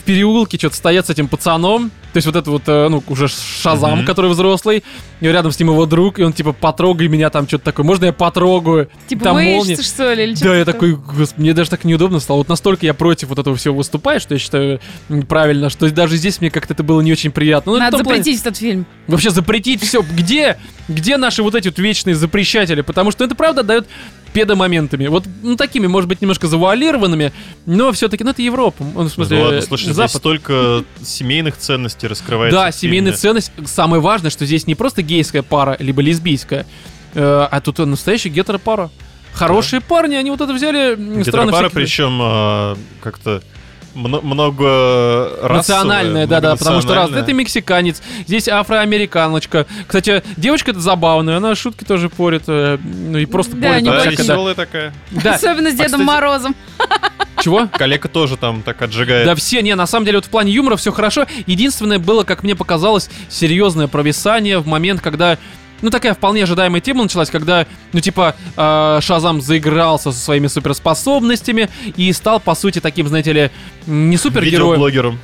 переулке что-то стоят с этим пацаном. То есть вот это вот, э, ну, уже Шазам, Мгм. который взрослый. И рядом с ним его друг, и он типа, потрогай меня там, что-то такое. Можно я потрогаю? Типа там молния. что ли? Или Да, я такой, «Господи, мне даже так неудобно стало. Вот настолько я против вот этого всего выступаю, что я считаю правильно, что даже здесь мне как-то это было не очень приятно. Ну, Надо том плане- запретить этот фильм. Вообще запретить все. Где? Где наши вот эти вот вечные запрещатели? Потому что это правда дает педомоментами. Вот, ну, такими, может быть, немножко завуалированными, но все-таки, ну, это Европа. Ну, в смысле, Ну ладно, слушай, здесь Запад. столько семейных ценностей раскрывается. Да, семейная ценность. Самое важное, что здесь не просто гейская пара, либо лесбийская, э, а тут настоящая гетеропара. Хорошие парни, они вот это взяли Гетеропара, причем а, как-то много Национальная, да-да, потому что раз это мексиканец, здесь афроамериканочка. Кстати, девочка это забавная, она шутки тоже порит, э, ну и просто Да, порит. не Да, да. веселая такая. Да, Особенно с А, Дедом кстати- Морозом. чего? Коллега тоже там так отжигает. Да все, не, на самом деле вот в плане юмора все хорошо. Единственное было, как мне показалось, серьезное провисание в момент, когда ну, такая вполне ожидаемая тема началась, когда, ну, типа, э, Шазам заигрался со своими суперспособностями и стал, по сути, таким, знаете ли, не супергероем. Видеоблогером.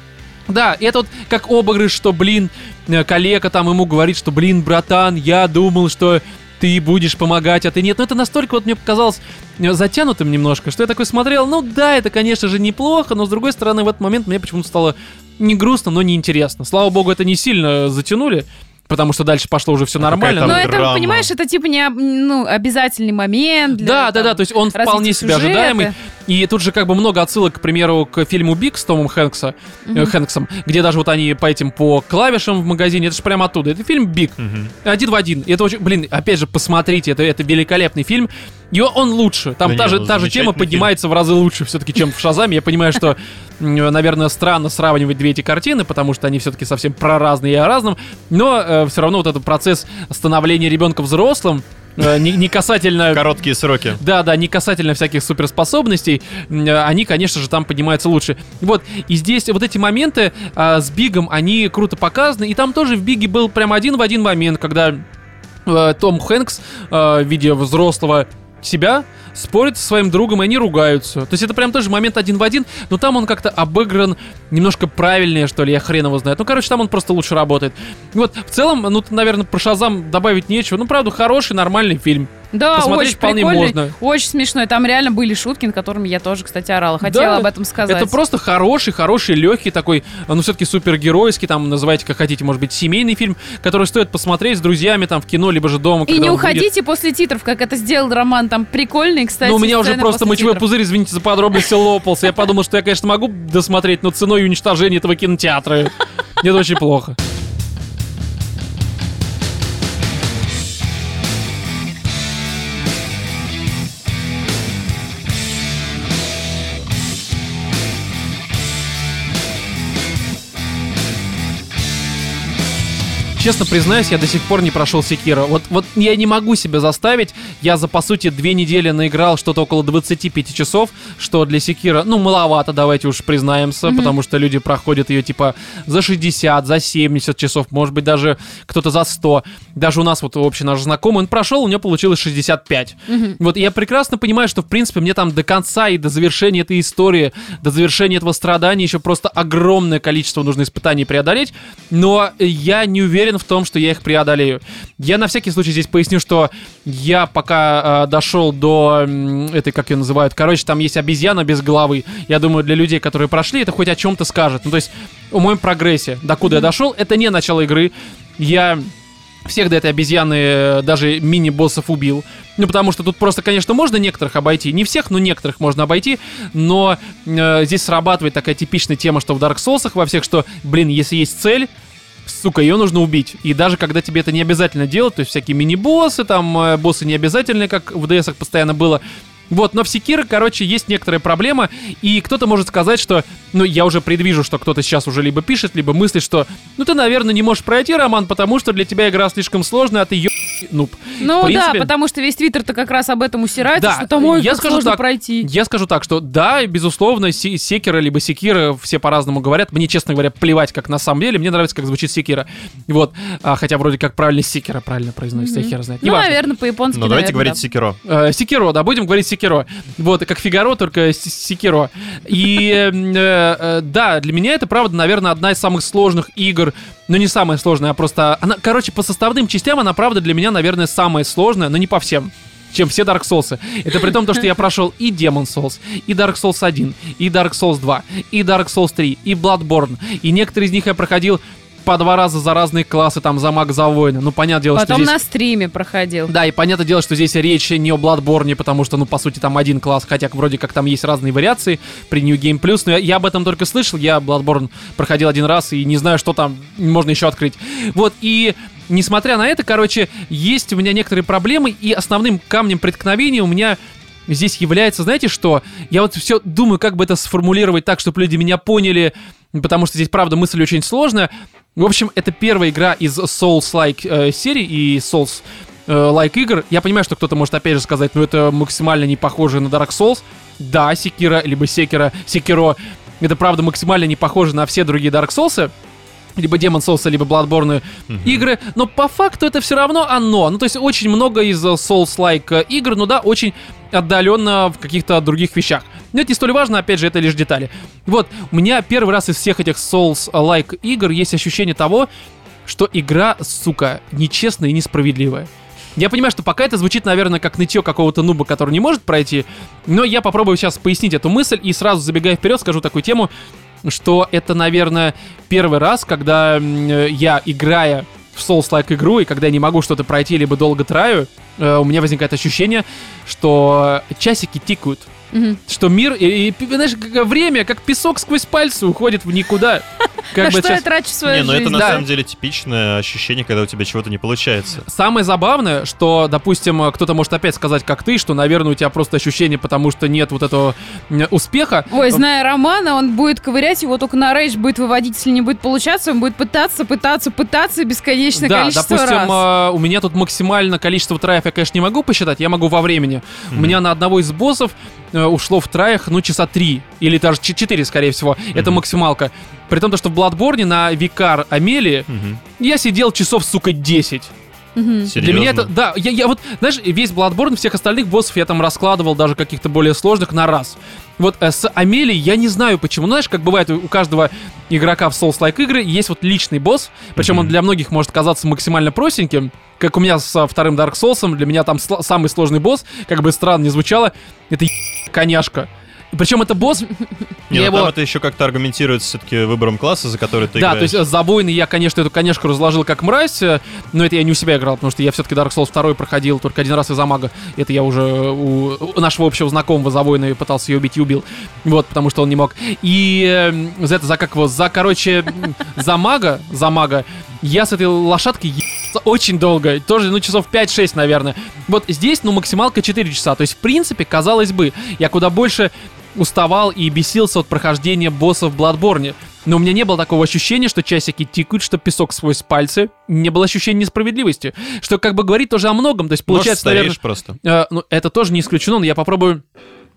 Да, это вот как обыгрыш, что, блин, э, коллега там ему говорит, что, блин, братан, я думал, что ты будешь помогать, а ты нет. Но это настолько вот мне показалось э, затянутым немножко, что я такой смотрел, ну да, это, конечно же, неплохо, но с другой стороны, в этот момент мне почему-то стало не грустно, но не интересно. Слава богу, это не сильно затянули, потому что дальше пошло уже все нормально. там Но это, драма. понимаешь, это типа не ну, обязательный момент. Для, Да, да, там, да, то есть он вполне себе сюжета. ожидаемый. И тут же как бы много отсылок, к примеру, к фильму Биг с Томом Хэнкса, э, Мгм. Хэнксом, где даже вот они по этим, по клавишам в магазине, это же прямо оттуда. Это фильм Big. Мгм. Один в один. И это очень, блин, опять же, посмотрите, это, это великолепный фильм. И он, лучше. Там Да та, не, же, ну, та же тема поднимается в разы лучше все-таки, чем в Шазаме. Я понимаю, что, наверное, странно сравнивать две эти картины, потому что они все-таки совсем про разные и о разном. Но все равно вот этот процесс становления ребенка взрослым, э, не, не касательно... Короткие сроки. Да, да, не касательно всяких суперспособностей, э, они, конечно же, там поднимаются лучше. Вот, и здесь вот эти моменты а, с Бигом, они круто показаны, и там тоже в Биге был прям один в один момент, когда э, Том Хэнкс, э, в виде взрослого себя, спорит со своим другом, и они ругаются. То есть это прям тоже момент один в один, но там он как-то обыгран немножко правильнее, что ли, я хрен его знает. Ну, короче, там он просто лучше работает. Вот, в целом, ну, наверное, про Шазам добавить нечего. Ну, правда, хороший, нормальный фильм. Да, Посмотреть очень вполне можно. очень смешной. Там реально были шутки, над которыми я тоже, кстати, орала. Хотела Да, об этом сказать. Это просто хороший, хороший, легкий такой, ну, все-таки супергеройский, там, называйте как хотите, может быть, семейный фильм, который стоит посмотреть с друзьями там в кино, либо же дома. И не он будет. уходите после титров, как это сделал Роман. Там прикольный, кстати. Ну, у меня уже просто мочевой титров. пузырь, извините за подробности, лопался. Я подумал, что я, конечно, могу досмотреть, но ценой уничтожения этого кинотеатра. Это очень плохо. Честно признаюсь, я до сих пор не прошел Секира. Вот, вот я не могу себя заставить. Я за, по сути, две недели наиграл что-то около 25 часов, что для Секира, ну, маловато, давайте уж признаемся, Мгм. потому что люди проходят ее, типа, за 60, за 70 часов, может быть, даже кто-то за 100. Даже у нас вот общий наш знакомый, он прошел, у него получилось 65. Мгм. Вот я прекрасно понимаю, что, в принципе, мне там до конца и до завершения этой истории, до завершения этого страдания еще просто огромное количество нужно испытаний преодолеть, но я не уверен в том, что я их преодолею. Я на всякий случай здесь поясню, что я пока э, дошел до м, этой, как ее называют, короче, там есть обезьяна без головы. Я думаю, для людей, которые прошли, это хоть о чем-то скажет. Ну, то есть, о моем прогрессе, докуда я дошел, это не начало игры. Я всех до этой обезьяны э, даже мини-боссов убил. Ну, потому что тут просто, конечно, можно некоторых обойти. Не всех, но некоторых можно обойти. Но э, здесь срабатывает такая типичная тема, что в Dark Souls во всех, что, блин, если есть цель, сука, ее нужно убить. И даже когда тебе это не обязательно делать, то есть всякие мини-боссы, там, э, боссы не обязательные, как в DS постоянно было. Вот, но в Секиро, короче, есть некоторая проблема, и кто-то может сказать, что, ну, я уже предвижу, что кто-то сейчас уже либо пишет, либо мыслит, что, ну, ты, наверное, не можешь пройти, Роман, потому что для тебя игра слишком сложная, а ты ё... нуб. Ну принципе- да, потому что весь твиттер-то как раз об этом усирается, Да, что там ой, я скажу сложно так, пройти. Я скажу так, что да, безусловно, Се- Секира либо Секира, все по-разному говорят. Мне, честно говоря, плевать, как на самом деле. Мне нравится, как звучит Секира. Вот. А, хотя вроде как правильно Секира правильно произносится, я Мгм. хер знает. Ну, Неважно. наверное, по-японски, Ну, давайте наверное, говорить Секиро. Э, Секиро, да, будем говорить Секиро. Вот, как Фигаро, только Секиро. И э, э, да, для меня это, правда, наверное, одна из самых сложных игр. Ну, не самая сложная, а просто... Она, короче, по составным частям она, правда, для меня, наверное, самая сложная, но не по всем чем все Dark Souls. Это при том, то, что я прошел и Demon Souls, и Dark Souls 1, и Dark Souls 2, и Dark Souls 3, и Bloodborne. И некоторые из них я проходил по два раза за разные классы, там, за маг, за воина. Ну, понятное дело, Потом что здесь... на стриме проходил. Да, и понятное дело, что здесь речь не о Bloodborne, потому что, ну, по сути, там один класс, хотя вроде как там есть разные вариации при New Game Plus, но я, я об этом только слышал, я Bloodborne проходил один раз и не знаю, что там можно еще открыть. Вот, и несмотря на это, короче, есть у меня некоторые проблемы, и основным камнем преткновения у меня здесь является, знаете что? Я вот все думаю, как бы это сформулировать так, чтобы люди меня поняли, потому что здесь, правда, мысль очень сложная. В общем, это первая игра из Souls-like э, серии и Souls э, like игр. Я понимаю, что кто-то может опять же сказать, ну это максимально не похоже на Dark Souls. Да, Секира, либо Секира, Секиро. Это правда максимально не похоже на все другие Dark Souls либо Demon Souls, либо Bloodborne Мгм. игры, но по факту это все равно оно. Ну, то есть очень много из э, Souls-like э, игр, ну да, очень отдаленно в каких-то других вещах. Но это не столь важно, опять же, это лишь детали. Вот, у меня первый раз из всех этих Souls-like игр есть ощущение того, что игра, сука, нечестная и несправедливая. Я понимаю, что пока это звучит, наверное, как нытье какого-то нуба, который не может пройти, но я попробую сейчас пояснить эту мысль и сразу забегая вперед скажу такую тему, что это, наверное, первый раз, когда я, играя в Souls-like игру, и когда я не могу что-то пройти, либо долго траю, э, у меня возникает ощущение, что часики тикают. Мгм. Что мир, и, и, знаешь, как время, как песок сквозь пальцы уходит в никуда. Как На бы что час- я трачу свою Не, ну жизнь? это на да. самом деле типичное ощущение, когда у тебя чего-то не получается. Самое забавное, что, допустим, э, кто-то может опять сказать, как ты, что, наверное, у тебя просто ощущение, потому что нет вот этого успеха. Ой, зная Романа, он будет ковырять его только на рейдж будет выводить, если не будет получаться, он будет пытаться, пытаться, пытаться бесконечное Да, количество допустим, раз. э, у меня тут максимально количество траев я, конечно, не могу посчитать, я могу во времени. У Мгм. меня на одного из боссов э, ушло в траях, ну, часа три, или даже четыре, скорее всего. Это Мгм. максималка. При том, что в Bloodborne на Викар Амелии Мгм. я сидел часов, сука, 10. Мгм. Для меня это, да, я, я вот, знаешь, весь Bloodborne, всех остальных боссов я там раскладывал, даже каких-то более сложных, на раз. Вот э, с Амелией я не знаю почему. Ну, знаешь, как бывает у, каждого игрока в Souls-like игры, есть вот личный босс, причем он Мгм. для многих может казаться максимально простеньким, как у меня со вторым Dark Souls, для меня там сл- самый сложный босс, как бы странно не звучало, это коняшка. Причем это босс, Не, я ну там его- это еще как-то аргументируется все-таки выбором класса, за который ты Да, то играешь. есть э, забойный я, конечно, эту конешку разложил как мразь, э, но это я не у себя играл, потому что я все-таки Dark Souls 2 проходил только один раз из-за мага. Это я уже у, нашего общего знакомого забойный пытался ее убить и убил. Вот, потому что он не мог. И э, за это, за как его, за, короче, за мага, за мага, я с этой лошадкой очень долго, тоже, ну, часов 5-6, наверное. Вот здесь, ну, максималка 4 часа, то есть, в принципе, казалось бы, я куда больше уставал и бесился от прохождения босса в Bloodborne. Но у меня не было такого ощущения, что часики тикают, что песок сквозь пальцы. Не было ощущения несправедливости. Что как бы говорит тоже о многом. То есть Может, получается, стареешь наверное... просто. Э, ну, это тоже не исключено, но я попробую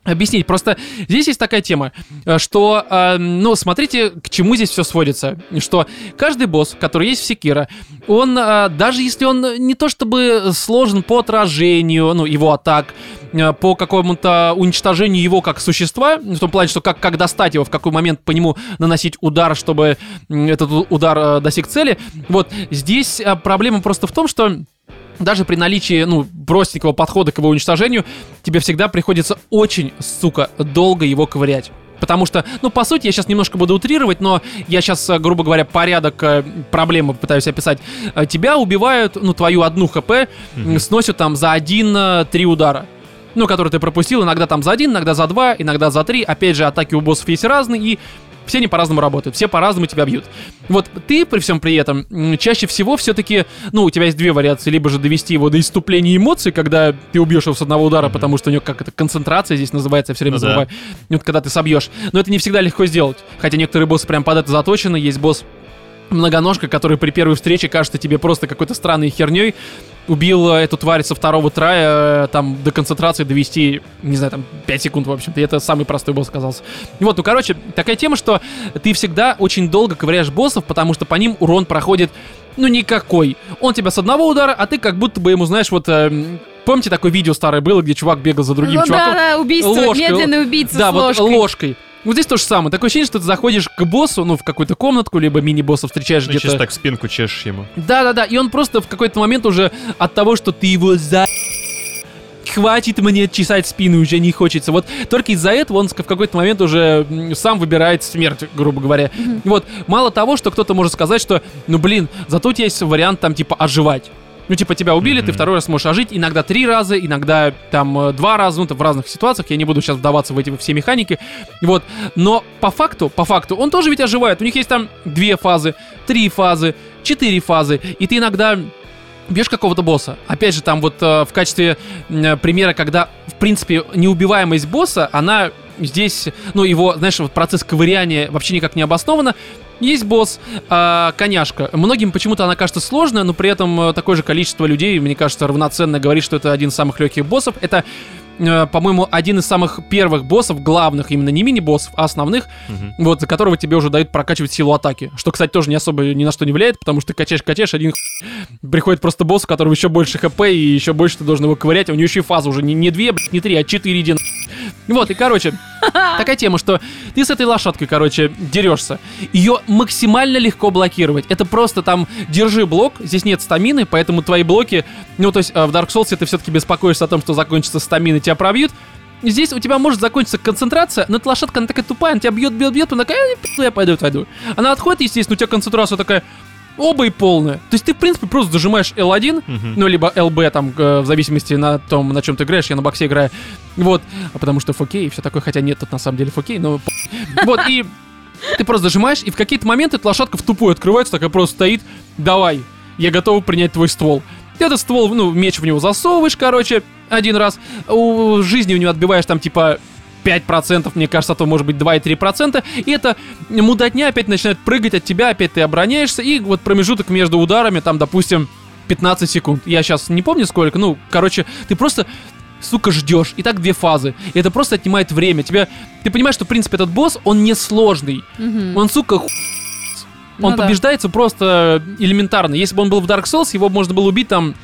объяснить. Просто здесь есть такая тема, э, что, э, ну, смотрите, к чему здесь все сводится. Что каждый босс, который есть в Секира, он, э, даже если он не то чтобы сложен по отражению, ну, его атак, э, по какому-то уничтожению его как существа, в том плане, что как, как достать его, в какой момент по нему наносить удар, чтобы этот удар э, достиг цели. Вот здесь э, проблема просто в том, что даже при наличии, ну, простенького подхода к его уничтожению, тебе всегда приходится очень, сука, долго его ковырять. Потому что, ну, по сути, я сейчас немножко буду утрировать, но я сейчас, э, грубо говоря, порядок э, проблемы пытаюсь описать. Э, Тебя убивают, ну, твою одну хп м, сносят там за один-три удара. Ну, который ты пропустил, иногда там за один, иногда за два, иногда за три. Опять же, атаки у боссов есть разные, и все не по-разному работают, все по-разному тебя бьют. Вот ты при всем при этом чаще всего все-таки, ну, у тебя есть две вариации, либо же довести его до иступления эмоций, когда ты убьешь его с одного удара, потому что у него как это концентрация здесь называется, я все время Ну да. забываю. Вот когда ты собьешь. Но это не всегда легко сделать. Хотя некоторые боссы прям под это заточены, есть босс многоножка, который при первой встрече кажется тебе просто какой-то странной херней. Убил э, эту тварь со второго трая, э, там, до концентрации довести, не знаю, там, 5 секунд, в общем-то. И это самый простой босс оказался. И вот, ну, короче, такая тема, что ты всегда очень долго ковыряешь боссов, потому что по ним урон проходит, ну, никакой. Он тебя с одного удара, а ты как будто бы ему, знаешь, вот... э, Помните, такое видео старое было, где чувак бегал за другим Ну чуваком? да, да, убийство, ложкой. медленный убийца Да, с вот ложкой. Вот здесь то же самое. Такое ощущение, что ты заходишь к боссу, ну, в какую-то комнатку, либо мини-босса встречаешь Ну, где-то. чисто так спинку чешешь ему. Да-да-да, и он просто в какой-то момент уже от того, что ты его за... Хватит мне чесать спину, уже не хочется. Вот только из-за этого он в какой-то момент уже сам выбирает смерть, грубо говоря. Вот, мало того, что кто-то может сказать, что, ну блин, зато у тебя есть вариант там типа оживать. Ну, типа, тебя убили, ты Мгм. второй раз можешь ожить, иногда три раза, иногда там э, два раза, ну, это в разных ситуациях, я не буду сейчас вдаваться в эти все механики, вот, но по факту, по факту, он тоже ведь оживает, у них есть там две фазы, три фазы, четыре фазы, и ты иногда бьешь какого-то босса. Опять же, там вот э, в качестве э, примера, когда, в принципе, неубиваемость босса, она здесь, ну, его, знаешь, вот процесс ковыряния вообще никак не обосновано. Есть босс, э, коняшка. Многим почему-то она кажется сложная, но при этом э, такое же количество людей, мне кажется, равноценно говорит, что это один из самых легких боссов. Это э, по-моему, один из самых первых боссов, главных, именно не мини-боссов, а основных, Мгм. вот, за которого тебе уже дают прокачивать силу атаки. Что, кстати, тоже не особо ни на что не влияет, потому что ты качаешь-качаешь, один х- приходит просто босс, у которого еще больше хп, и еще больше ты должен его ковырять, а у него еще и фаза уже не, не две, блядь, не три, а четыре на- Вот, и, короче, такая тема, что ты с этой лошадкой, короче, дерешься. Ее максимально легко блокировать. Это просто там, держи блок, здесь нет стамины, поэтому твои блоки, ну, то есть э, в Dark Souls ты все-таки беспокоишься о том, что закончится стамина, тебя пробьют. Здесь у тебя может закончиться концентрация, но эта лошадка, она такая тупая, она тебя бьет, бьет, бьет, она такая, «Э, я пойду, пойду. Она отходит, естественно, у тебя концентрация такая, оба и полная. То есть ты, в принципе, просто зажимаешь L1, Мгм. ну, либо LB, там, э, в зависимости на том, на чем ты играешь, я на боксе играю. Вот, а потому что 4K и все такое, хотя нет, тут на самом деле 4K, но... Вот, и ты просто зажимаешь, и в какие-то моменты эта лошадка в тупую открывается, такая просто стоит, давай, я готова принять твой ствол. Ты этот ствол, ну, меч в него засовываешь, короче, один раз, у жизни у него отбиваешь там, типа, 5%, мне кажется, а то может быть 2,3%, и эта мудотня опять начинает прыгать от тебя, опять ты обороняешься, и вот промежуток между ударами, там, допустим, 15 секунд. Я сейчас не помню сколько, ну, короче, ты просто сука, ждешь. И так две фазы. И это просто отнимает время. Тебя, ты понимаешь, что, в принципе, этот босс, он не сложный. Мгм. Он, сука, ху- Ну он да. побеждается просто элементарно. Если бы он был в Dark Souls, его можно было убить там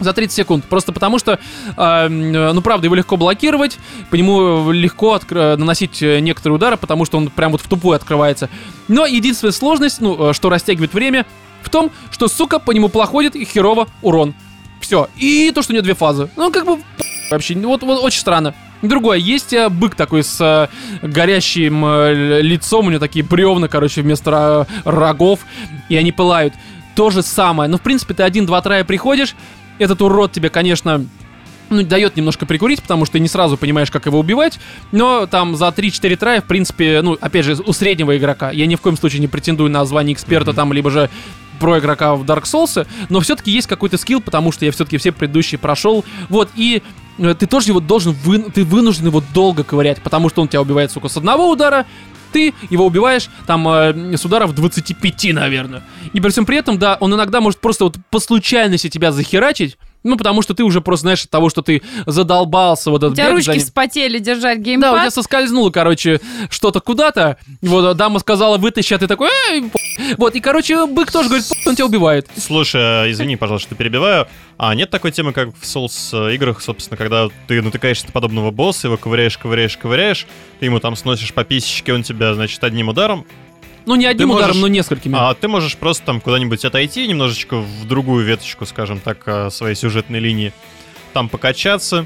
за 30 секунд. Просто потому что, э, ну правда, его легко блокировать, по нему легко откр- наносить э, некоторые удары, потому что он прям вот в тупую открывается. Но единственная сложность, ну, э, что растягивает время, в том, что, сука, по нему проходит и херово урон. Все. И то, что у него две фазы. Ну, как бы, вообще, вот, вот очень странно. Другое, есть э, бык такой с э, горящим э, лицом, у него такие бревна, короче, вместо ра- рогов, и они пылают. То же самое. Ну, в принципе, ты один, два трая приходишь, этот урод тебе, конечно, ну, дает немножко прикурить, потому что ты не сразу понимаешь, как его убивать, но там за 3-4 трая, в принципе, ну, опять же, у среднего игрока, я ни в коем случае не претендую на звание эксперта там, либо же про игрока в Dark Souls, но все-таки есть какой-то скилл, потому что я все-таки все предыдущие прошел, вот, и э, ты тоже его должен, вы, ты вынужден его долго ковырять, потому что он тебя убивает, сука, с одного удара, ты его убиваешь там э, с ударов 25, наверное. И при всем при этом, да, он иногда может просто вот по случайности тебя захерачить, ну, потому что ты уже просто знаешь от того, что ты задолбался вот У этот тебя бегать за ручки ним. вспотели держать Да, у геймпад. тебя соскользнуло, короче, что-то куда-то. Вот дама сказала, вытащи, а ты такой, «Эй, п***». Вот, и, короче, бык тоже говорит, «П***, он тебя убивает. Слушай, а, извини, пожалуйста, что перебиваю. А нет такой темы, как в Souls э, играх, собственно, когда ты натыкаешься на подобного босса, его ковыряешь, ковыряешь, ковыряешь, ты ему там сносишь по писечке, он тебя, значит, одним ударом, Ну, не одним можешь- ударом, но несколькими. а ты можешь просто там куда-нибудь отойти немножечко в другую веточку, скажем так, э, своей сюжетной линии, там покачаться,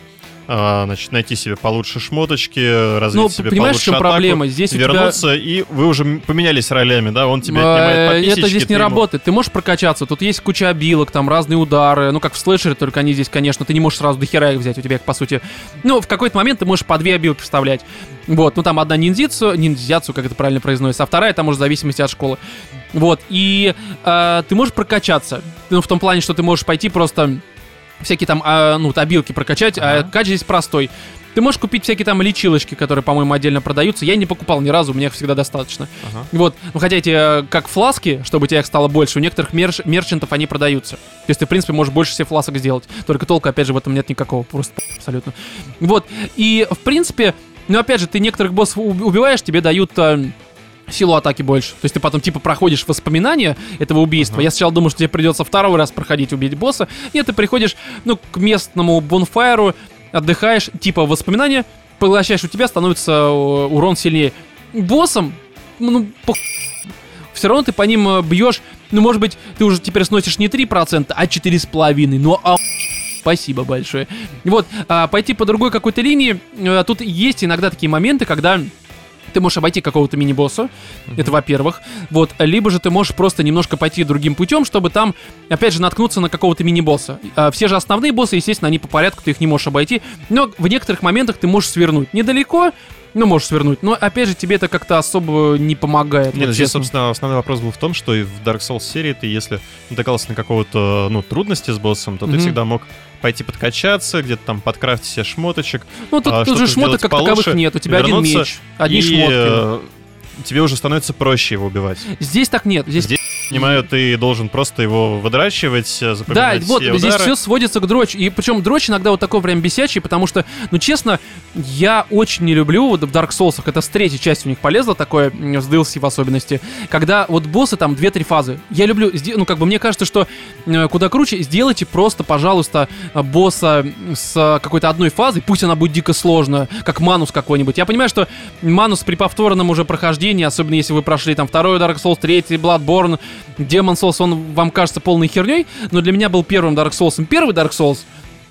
а, значит, найти себе получше шмоточки, развить Ну, себе понимаешь, получше чем атаку, проблема? Здесь у тебя... вернуться, и вы уже поменялись ролями, да, он тебя Э, отнимает по Это здесь не ему- работает. Ты можешь прокачаться. Тут есть куча обилок, там разные удары. Ну, как в слэшере, только они здесь, конечно, ты не можешь сразу до хера их взять. У тебя их, по сути... Ну, в какой-то момент ты можешь по две обилки вставлять. Вот, ну там одна ниндзицу, ниндзяцу, как это правильно произносится, а вторая там уже в зависимости от школы. Вот, и э, ты можешь прокачаться. Ну, в том плане, что ты можешь пойти просто всякие там, а, ну, вот обилки прокачать, а Ага. кач здесь простой. Ты можешь купить всякие там лечилочки, которые, по-моему, отдельно продаются. Я не покупал ни разу, у меня их всегда достаточно. Ага. Вот, ну хотя эти э, как фласки, чтобы у тебя их стало больше, у некоторых мерч- мерчантов они продаются. То есть ты, в принципе, можешь больше себе фласок сделать. Только толка, опять же, в этом нет никакого, просто абсолютно. Вот, и, в принципе, ну опять же, ты некоторых боссов уб- убиваешь, тебе дают... силу атаки больше. То есть ты потом типа проходишь воспоминания этого убийства. Ага. Я сначала думал, что тебе придется второй раз проходить убить босса. Нет, ты приходишь, ну, к местному бонфайру, отдыхаешь, типа воспоминания, поглощаешь, у тебя становится э, урон сильнее. Боссом, ну, все равно ты по ним э, бьешь, ну, может быть, ты уже теперь сносишь не 3%, а 4,5%. Ну, а Спасибо большое. Вот, а, пойти по другой какой-то линии. э, Тут есть иногда такие моменты, когда ты можешь обойти какого-то мини-босса, это во-первых, вот, либо же ты можешь просто немножко пойти другим путем, чтобы там, опять же, наткнуться на какого-то мини-босса. А, Все же основные боссы, естественно, они по порядку, ты их не можешь обойти, но в некоторых моментах ты можешь свернуть недалеко, ну, можешь свернуть. Но, опять же, тебе это как-то особо не помогает. Нет, вот здесь, честно. собственно, основной вопрос был в том, что и в Dark Souls серии ты, если натыкался на какого-то, ну, трудности с боссом, то Мгм. ты всегда мог пойти подкачаться, где-то там подкрафтить себе шмоточек, Ну, тут, а, тут же шмоток как таковых получше, нет. У тебя один меч, одни и шмотки. э, тебе уже становится проще его убивать. Здесь так нет. Здесь Здесь, понимаю, ты должен просто его выдрачивать, э, Да, запоминать вот все здесь удары. все сводится к дрочь. И причем дрочь иногда вот такой прям бесячий, потому что, ну честно, я очень не люблю вот в Dark Souls, это с третьей части у них полезло такое, с DLC в особенности, когда вот боссы там 2-3 фазы. Я люблю, ну как бы мне кажется, что э, куда круче, сделайте просто, пожалуйста, э, босса с какой-то одной фазой, пусть она будет дико сложная, как Манус какой-нибудь. Я понимаю, что Манус при повторном уже прохождении, особенно если вы прошли там второй Dark Souls, третий Bloodborne, Demon Souls, он вам кажется полной херней, но для меня был первым Dark Souls, первый Dark Souls,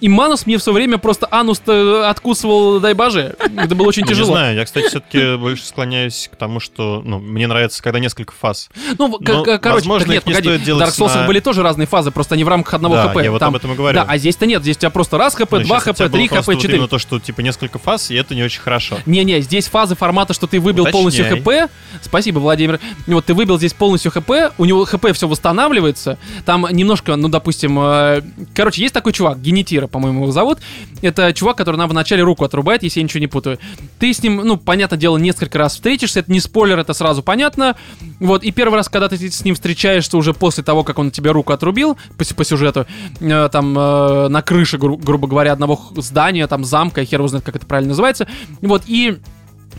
и Манус мне все время просто анус откусывал, дай боже. Это было очень Ну, Не тяжело. знаю, я, кстати, все-таки больше склоняюсь к тому, что, ну, мне нравится, когда несколько фаз. Ну, короче, возможно, нет, погоди, в Dark Souls были тоже разные фазы, просто они в рамках одного Да, хп. я вот об этом и говорю. Да, а здесь-то нет, здесь у тебя просто раз хп, Ну, два хп, три хп, четыре. именно то, что, типа, несколько фаз, и это не очень хорошо. Не-не, здесь фазы формата, что ты выбил полностью хп. Спасибо, Владимир. Вот ты выбил здесь полностью хп, у него хп все восстанавливается. Там немножко, ну, допустим, э, короче, есть такой чувак, Генетира, по-моему, его зовут. Это чувак, который нам вначале руку отрубает, если я ничего не путаю. Ты с ним, ну, понятное дело, несколько раз встретишься, это не спойлер, это сразу понятно. Вот, и первый раз, когда ты с ним встречаешься уже после того, как он тебе руку отрубил, по, по сюжету, э, там, э, на крыше, гру- грубо говоря, одного здания, там, замка, хер его знает, как это правильно называется. Вот, и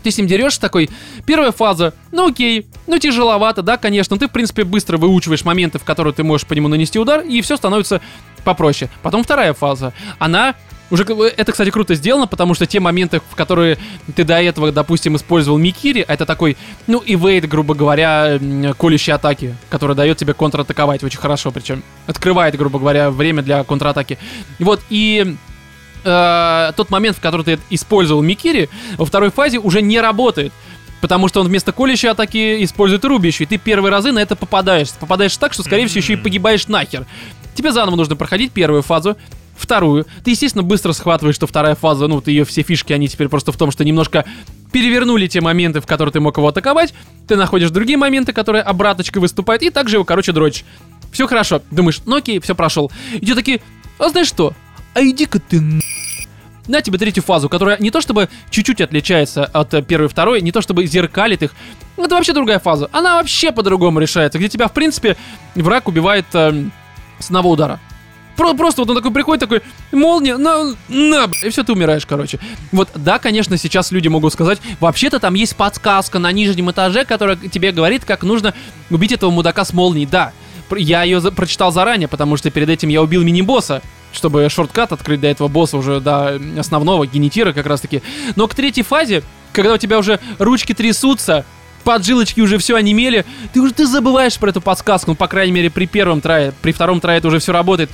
ты с ним дерешься такой, первая фаза, ну окей, ну тяжеловато, да, конечно, ты, в принципе, быстро выучиваешь моменты, в которые ты можешь по нему нанести удар, и все становится попроще. Потом вторая фаза, она уже, бы, это, кстати, круто сделано, потому что те моменты, в которые ты до этого, допустим, использовал Микири, это такой, ну, ивейт, грубо говоря, м, колющей атаки, который дает тебе контратаковать очень хорошо, причем открывает, грубо говоря, время для контратаки. Вот, и э, тот момент, в который ты использовал Микири, во второй фазе уже не работает. Потому что он вместо колющей атаки использует рубящую, и ты первые разы на это попадаешь. Попадаешь так, что, скорее всего, еще и погибаешь нахер. Тебе заново нужно проходить первую фазу, вторую. Ты, естественно, быстро схватываешь, что вторая фаза, ну, ты ее все фишки, они теперь просто в том, что немножко перевернули те моменты, в которые ты мог его атаковать. Ты находишь другие моменты, которые обраточкой выступают, и также его, короче, дрочишь. Все хорошо. Думаешь, ну окей, все прошел. И те такие, а знаешь что? А иди-ка ты на на тебе третью фазу, которая не то чтобы чуть-чуть отличается от э, первой и второй, не то чтобы зеркалит их. Это вообще другая фаза. Она вообще по-другому решается, где тебя, в принципе, враг убивает э, с одного удара. Про- просто вот он такой приходит, такой, молния, на, на, б***ь», и все, ты умираешь, короче. Вот, да, конечно, сейчас люди могут сказать, вообще-то там есть подсказка на нижнем этаже, которая тебе говорит, как нужно убить этого мудака с молнией. Да, я ее прочитал заранее, потому что перед этим я убил мини-босса, чтобы шорткат открыть до этого босса уже до основного, генетира как раз таки. Но к третьей фазе, когда у тебя уже ручки трясутся, поджилочки уже все онемели, ты уже ты забываешь про эту подсказку, ну, по крайней мере, при первом трае, при втором трае это уже все работает.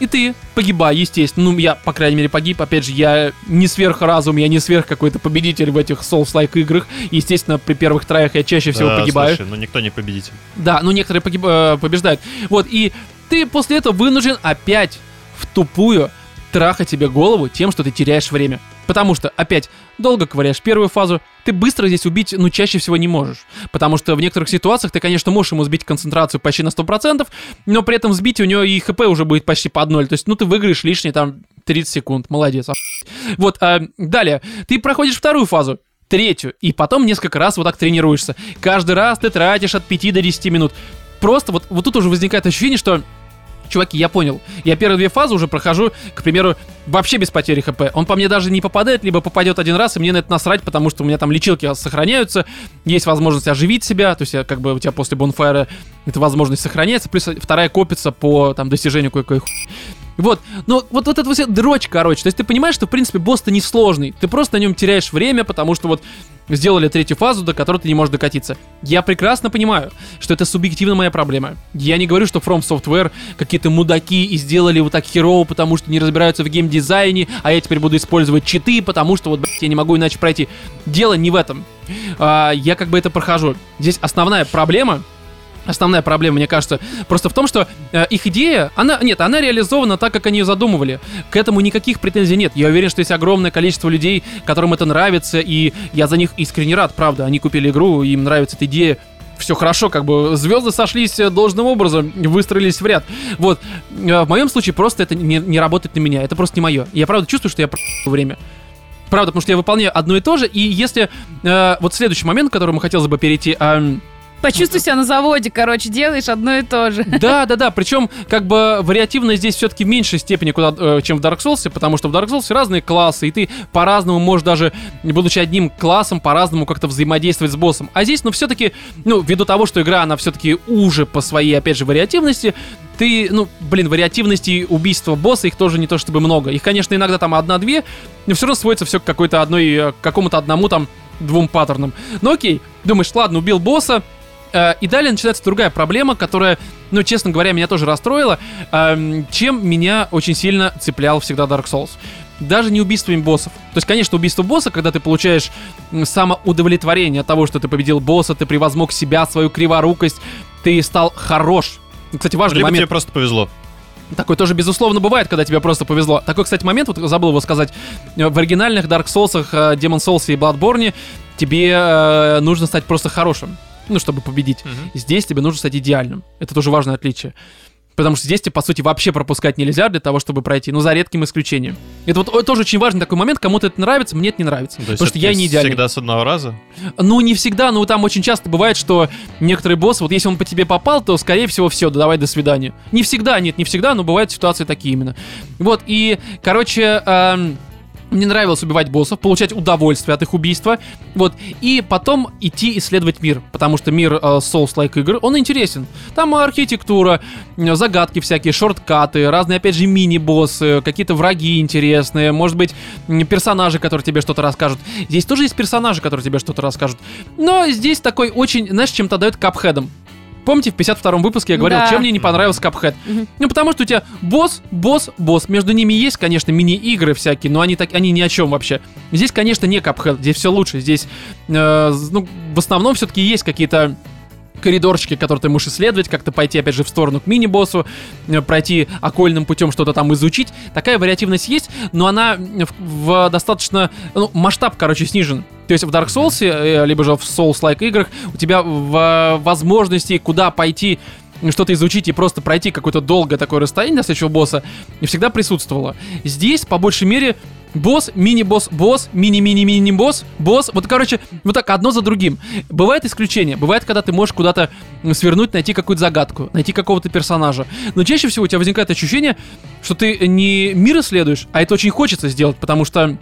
И ты погибай, естественно. Ну, я, по крайней мере, погиб. Опять же, я не сверхразум, я не сверх какой-то победитель в этих Souls-like играх. Естественно, при первых траях я чаще всего Да, погибаю. слушай, ну никто не победитель. Да, ну некоторые погиб- э, побеждают. Вот, и ты после этого вынужден опять в тупую трахать себе голову тем, что ты теряешь время. Потому что, опять, долго ковыряешь первую фазу, ты быстро здесь убить, ну, чаще всего не можешь. Потому что в некоторых ситуациях ты, конечно, можешь ему сбить концентрацию почти на 100%, но при этом сбить у него и хп уже будет почти под ноль. То есть, ну, ты выиграешь лишние там 30 секунд. Молодец. охуеть. Вот, а, далее. Ты проходишь вторую фазу третью, и потом несколько раз вот так тренируешься. Каждый раз ты тратишь от 5 до 10 минут. Просто вот, вот тут уже возникает ощущение, что Чуваки, я понял. Я первые две фазы уже прохожу, к примеру, вообще без потери хп. Он по мне даже не попадает, либо попадет один раз, и мне на это насрать, потому что у меня там лечилки сохраняются, есть возможность оживить себя, то есть я, как бы у тебя после бонфайра эта возможность сохраняется, плюс вторая копится по там достижению кое-какой хуй. Вот, но вот, вот это вот дрочь, короче. То есть ты понимаешь, что, в принципе, босс-то не сложный. Ты просто на нем теряешь время, потому что вот сделали третью фазу, до которой ты не можешь докатиться. Я прекрасно понимаю, что это субъективно моя проблема. Я не говорю, что From Software какие-то мудаки и сделали вот так херово, потому что не разбираются в геймдизайне, а я теперь буду использовать читы, потому что вот, блядь, я не могу иначе пройти. Дело не в этом. А, я как бы это прохожу. Здесь основная проблема Основная проблема, мне кажется, просто в том, что э, их идея, она, нет, она реализована так, как они ее задумывали. К этому никаких претензий нет. Я уверен, что есть огромное количество людей, которым это нравится, и я за них искренне рад, правда. Они купили игру, им нравится эта идея, все хорошо, как бы звезды сошлись э, должным образом, выстроились в ряд. Вот. Э, в моем случае просто это не, не работает на меня, это просто не мое. Я правда чувствую, что я время. Правда, потому что я выполняю одно и то же, и если... Э, вот следующий момент, к которому хотелось бы перейти... Э, Почувствуй себя на заводе, короче, делаешь одно и то же. Да, да, да. Причем, как бы вариативность здесь все-таки в меньшей степени, куда, э, чем в Dark Souls, потому что в Dark Souls разные классы, и ты по-разному можешь даже, будучи одним классом, по-разному как-то взаимодействовать с боссом. А здесь, ну, все-таки, ну, ввиду того, что игра, она все-таки уже по своей, опять же, вариативности, ты, ну, блин, вариативности убийства босса, их тоже не то чтобы много. Их, конечно, иногда там одна-две, но все равно сводится все к какой-то одной, э, к какому-то одному там двум паттернам. Ну окей, думаешь, ладно, убил босса, и далее начинается другая проблема, которая, ну, честно говоря, меня тоже расстроила, эм, чем меня очень сильно цеплял всегда Dark Souls даже не убийствами боссов. То есть, конечно, убийство босса, когда ты получаешь самоудовлетворение от того, что ты победил босса, ты превозмог себя, свою криворукость, ты стал хорош. Кстати, важный Либо момент. тебе просто повезло. Такой тоже, безусловно, бывает, когда тебе просто повезло. Такой, кстати, момент, вот забыл его сказать. В оригинальных Dark Souls, э, Demon Souls и Bloodborne тебе э, нужно стать просто хорошим ну, чтобы победить. Угу. Здесь тебе нужно стать идеальным. Это тоже важное отличие. Потому что здесь тебе, по сути, вообще пропускать нельзя для того, чтобы пройти, ну, за редким исключением. Это вот тоже очень важный такой момент, кому-то это нравится, мне это не нравится. То потому что я не идеальный. всегда с одного раза? Ну, не всегда, но там очень часто бывает, что некоторые боссы, вот если он по тебе попал, то, скорее всего, все, да давай, до свидания. Не всегда, нет, не всегда, но бывают ситуации такие именно. Вот, и, короче, эм, мне нравилось убивать боссов, получать удовольствие от их убийства, вот, и потом идти исследовать мир, потому что мир э, Souls-like игр, он интересен. Там архитектура, загадки всякие, шорткаты, разные, опять же, мини-боссы, какие-то враги интересные, может быть, персонажи, которые тебе что-то расскажут. Здесь тоже есть персонажи, которые тебе что-то расскажут. Но здесь такой очень, знаешь, чем-то дает капхедом. Помните, в 52-м выпуске я говорил, да. чем мне не понравился? Угу. Ну, потому что у тебя босс, босс, босс. Между ними есть, конечно, мини-игры всякие, но они, так, они ни о чем вообще. Здесь, конечно, не Cuphead, здесь все лучше. Здесь, э, ну, в основном все-таки есть какие-то коридорчики, которые ты можешь исследовать, как-то пойти, опять же, в сторону к мини-боссу, э, пройти окольным путем что-то там изучить. Такая вариативность есть, но она в, в достаточно... Ну, масштаб, короче, снижен. То есть в Dark Souls, э, либо же в Souls-like играх у тебя в возможности куда пойти что-то изучить и просто пройти какое-то долгое такое расстояние до следующего босса всегда присутствовало. Здесь, по большей мере, босс, мини-босс, босс, мини-мини-мини-босс, босс. Вот, короче, вот так одно за другим. Бывает исключение. Бывает, когда ты можешь куда-то свернуть, найти какую-то загадку, найти какого-то персонажа. Но чаще всего у тебя возникает ощущение, что ты не мир исследуешь, а это очень хочется сделать, потому что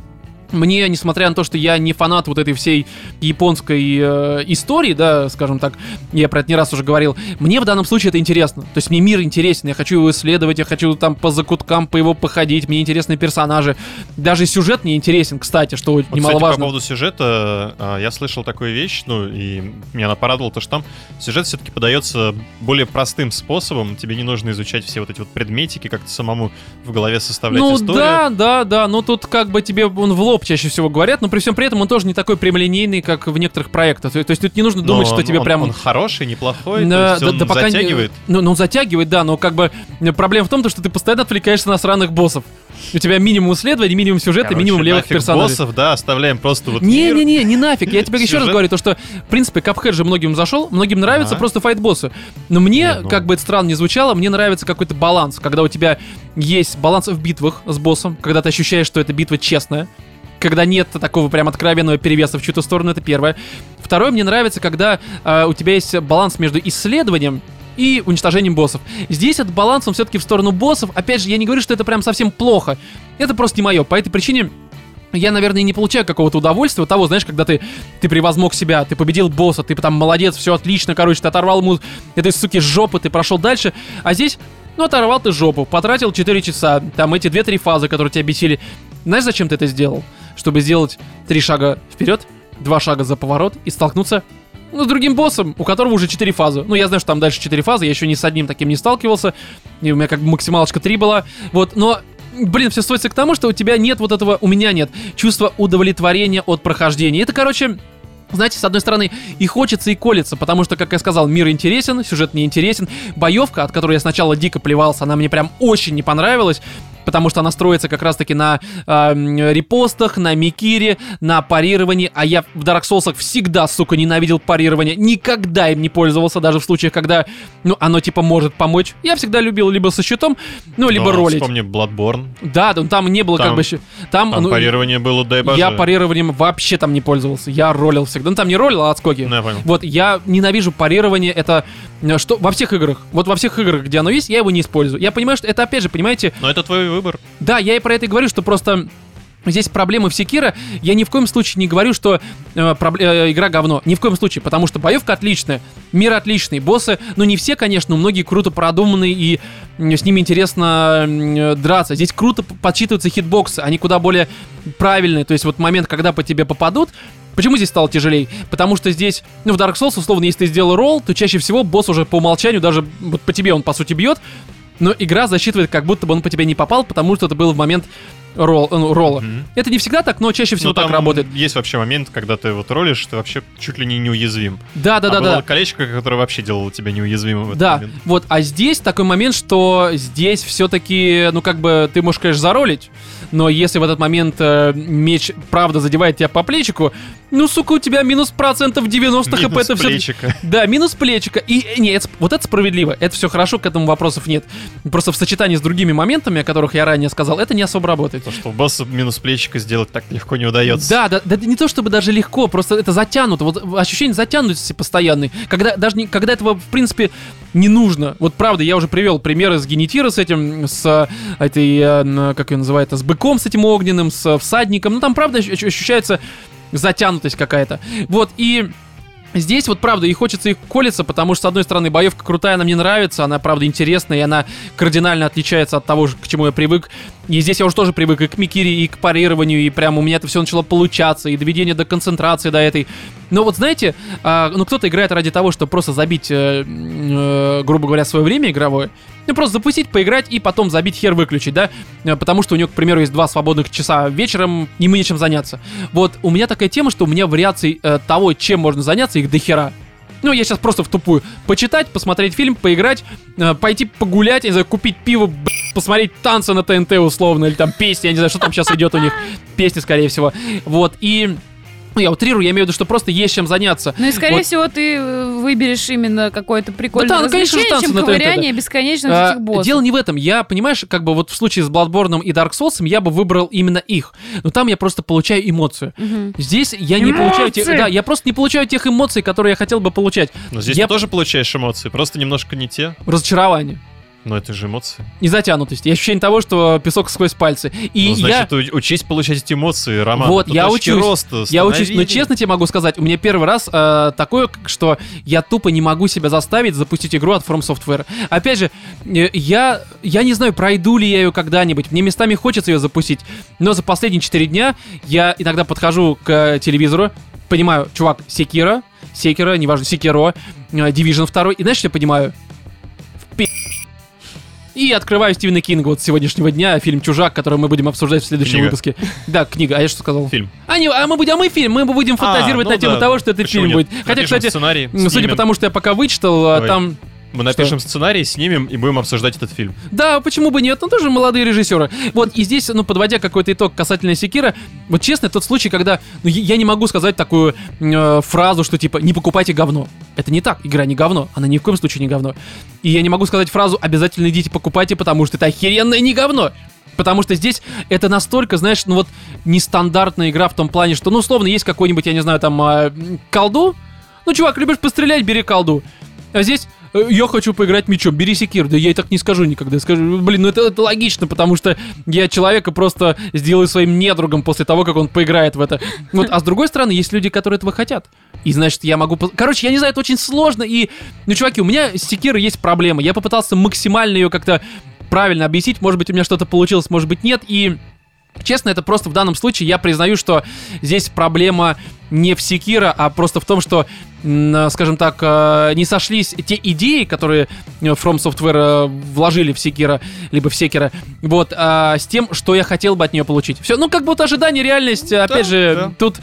мне, несмотря на то, что я не фанат вот этой всей японской э, истории, да, скажем так, я про это не раз уже говорил, мне в данном случае это интересно. То есть мне мир интересен, я хочу его исследовать, я хочу там по закуткам по его походить, мне интересны персонажи. Даже сюжет мне интересен, кстати, что вот, немаловажно. Кстати, по поводу сюжета, э, я слышал такую вещь, ну, и меня она порадовала, то, что там сюжет все-таки подается более простым способом, тебе не нужно изучать все вот эти вот предметики, как-то самому в голове составлять ну, историю. Ну да, да, да, но тут как бы тебе он в лоб лоб чаще всего говорят, но при всем при этом он тоже не такой прямолинейный, как в некоторых проектах. То, есть тут не нужно думать, но что тебе он, прям... Он хороший, неплохой, да, то есть да, он да, затягивает. Не, ну, ну, он затягивает, да, но как бы проблема в том, что ты постоянно отвлекаешься на сраных боссов. У тебя минимум исследований, минимум сюжета, Короче, минимум левых персонажей. боссов, да, оставляем просто вот Не-не-не, не нафиг. Я тебе еще раз говорю, то что, в принципе, Капхед же многим зашел, многим нравится просто файт-боссы. Но мне, ну. как бы это странно не звучало, мне нравится какой-то баланс, когда у тебя есть баланс в битвах с боссом, когда ты ощущаешь, что эта битва честная, когда нет такого прям откровенного перевеса в чью-то сторону, это первое. Второе, мне нравится, когда э, у тебя есть баланс между исследованием и уничтожением боссов. Здесь этот баланс, он все-таки в сторону боссов. Опять же, я не говорю, что это прям совсем плохо. Это просто не мое. По этой причине я, наверное, не получаю какого-то удовольствия того, знаешь, когда ты, ты превозмог себя, ты победил босса, ты там молодец, все отлично, короче, ты оторвал ему этой суки жопы, ты прошел дальше, а здесь, ну, оторвал ты жопу, потратил 4 часа, там эти 2-3 фазы, которые тебя бесили. Знаешь, зачем ты это сделал? Чтобы сделать три шага вперед, два шага за поворот и столкнуться ну, с другим боссом, у которого уже четыре фазы. Ну, я знаю, что там дальше четыре фазы, я еще ни с одним таким не сталкивался. И у меня как бы максималочка 3 была. Вот, но блин, все сводится к тому, что у тебя нет вот этого, у меня нет чувства удовлетворения от прохождения. Это, короче, знаете, с одной стороны, и хочется, и колется, потому что, как я сказал, мир интересен, сюжет не интересен. Боевка, от которой я сначала дико плевался, она мне прям очень не понравилась потому что она строится как раз-таки на э, репостах, на микире, на парировании, а я в Dark Souls всегда, сука, ненавидел парирование, никогда им не пользовался, даже в случаях, когда, ну, оно типа может помочь. Я всегда любил либо со щитом, ну, либо Но ролить. Вспомни Bloodborne. Да, там, там не было Там- как бы... Там, Там ну, парирование было, дай боже. я парированием вообще там не пользовался, я ролил всегда. Ну, там не ролил, а отскоки. Ну, я понял. Вот, я ненавижу парирование, это э, что во всех играх. Вот во всех играх, где оно есть, я его не использую. Я понимаю, что это опять же, понимаете, Но это твой выбор. да, я и про это и говорю, что просто Здесь проблемы в Секира. Я ни в коем случае не говорю, что э, пробле- э, игра говно. Ни в коем случае, потому что боевка отличная, мир отличный, боссы, ну не все, конечно, но многие круто продуманные и с ними интересно э, драться. Здесь круто подсчитываются хитбоксы, они куда более правильные. То есть вот момент, когда по тебе попадут, Почему здесь стало тяжелее? Потому что здесь, ну, в Dark Souls, условно, если ты сделал ролл, то чаще всего босс уже по умолчанию, даже вот по тебе он, по сути, бьет, но игра засчитывает, как будто бы он по тебе не попал, потому что это был в момент ролл, ну, ролла. Мгм. Это не всегда так, но чаще всего Ну, так работает. Есть вообще момент, когда ты вот ролишь, ты вообще чуть ли не неуязвим. Да, да, а да, было да. колечко, которое вообще делало тебя неуязвимым в Да, момент. вот, а здесь такой момент, что здесь все-таки, ну, как бы, ты можешь, конечно, заролить, но если в этот момент э, меч, правда, задевает тебя по плечику, ну, сука, у тебя минус процентов 90 хп, Минус это все плечика. Да, минус плечика. И э, не, это сп- вот это справедливо. Это все хорошо, к этому вопросов нет. Просто в сочетании с другими моментами, о которых я ранее сказал, это не особо работает. То, что у босса минус плечика сделать так легко не удается. Да, да, да, не то чтобы даже легко, просто это затянуто. Вот ощущение затянутости постоянной. Когда даже не, когда этого, в принципе, не нужно. Вот правда, я уже привел примеры с генетира с этим, с э, этой, э, как ее называют, с быком с этим огненным, с э, всадником. Ну там правда ощ- ощущается затянутость какая-то. Вот, и Здесь вот правда и хочется их колиться, потому что, с одной стороны, боевка крутая, она мне нравится, она правда интересная, и она кардинально отличается от того, к чему я привык. И здесь я уже тоже привык и к микире, и к парированию, и прям у меня это все начало получаться, и доведение до концентрации до этой. Но вот знаете, а, ну кто-то играет ради того, чтобы просто забить, э, э, грубо говоря, свое время игровое. Ну просто запустить, поиграть и потом забить хер выключить, да? Э, Потому что у него, к примеру, есть два свободных часа вечером, и мы нечем заняться. Вот у меня такая тема, что у меня вариаций э, того, чем можно заняться, их до хера. Ну, я сейчас просто в тупую. Почитать, посмотреть фильм, поиграть, э, пойти погулять, не знаю, купить пиво, посмотреть танцы на ТНТ условно, или там песни, я не знаю, что там сейчас идет у них. Песни, скорее всего. Вот, и... Ну, я утрирую, я имею в виду, что просто есть чем заняться. Ну и, скорее Вот. всего, ты э, выберешь именно какое-то прикольное да, ну, конечно же, развлечение, танцы чем на ковыряние бесконечно А, этих боссов. Дело не в этом. Я, понимаешь, как бы вот в случае с Bloodborne и Dark Souls я бы выбрал именно их. Но там я просто получаю эмоцию. Мгм. Здесь я не получаю тех, Эмоции! да, я просто не получаю тех эмоций, которые я хотел бы получать. Но здесь Я- ты тоже получаешь эмоции, просто немножко не те. Разочарование. Но это же эмоции. И затянутость. И ощущение того, что песок сквозь пальцы. И ну, я... значит, у- учись получать эти эмоции, Роман. Вот, По я точке учусь. роста Я учусь, но становления. честно тебе могу сказать, у меня первый раз э, такое, что я тупо не могу себя заставить запустить игру от From Software. Опять же, э, я, я не знаю, пройду ли я ее когда-нибудь. Мне местами хочется ее запустить, но за последние 4 дня я иногда подхожу к э, телевизору, понимаю, чувак, Секира, Секира, неважно, Секиро, э, Division 2, и знаешь, что я понимаю? В пи***. И открываю Стивена Кинга вот сегодняшнего дня, фильм «Чужак», который мы будем обсуждать в следующем Книга. выпуске. Да, книга, а я что сказал? Фильм. А, не, а мы будем, а мы фильм, мы будем фантазировать А, на ну тему да. того, что это Почему фильм нет? будет. Хотя, Напишем кстати, сценарий, м, судя снимем. по тому, что я пока вычитал, а, Давай. там... Мы напишем сценарий, снимем и будем обсуждать этот фильм. Да, почему бы нет? Ну, тоже молодые режиссеры. Вот, и здесь, ну, подводя какой-то итог касательно Секира, вот честно, тот случай, когда ну, я не могу сказать такую э, фразу, что типа «не покупайте говно». Это не так, игра не говно, она ни в коем случае не говно. И я не могу сказать фразу «обязательно идите покупайте, потому что это охеренное не говно». Потому что здесь это настолько, знаешь, ну вот нестандартная игра в том плане, что, ну, условно, есть какой-нибудь, я не знаю, там, м, колду. Ну, чувак, любишь пострелять, бери колду. А здесь э, я хочу поиграть мечом, бери секир. Да я и так не скажу никогда. Скажу, блин, ну это, это логично, потому что я человека просто сделаю своим недругом после того, как он поиграет в это. Вот, а с другой стороны, есть люди, которые этого хотят. И значит, я могу... Короче, я не знаю, это очень сложно. И, ну, чуваки, у меня с секирой есть проблема. Я попытался максимально ее как-то правильно объяснить. Может быть, у меня что-то получилось, может быть, нет. И Честно, это просто в данном случае я признаю, что здесь проблема не в Секира, а просто в том, что, м, скажем так, э, не сошлись те идеи, которые э, From Software э, вложили в Секира, либо в Секира, вот, а, с тем, что я хотел бы от нее получить. Все, ну, как будто ожидание, реальность, опять же, да. тут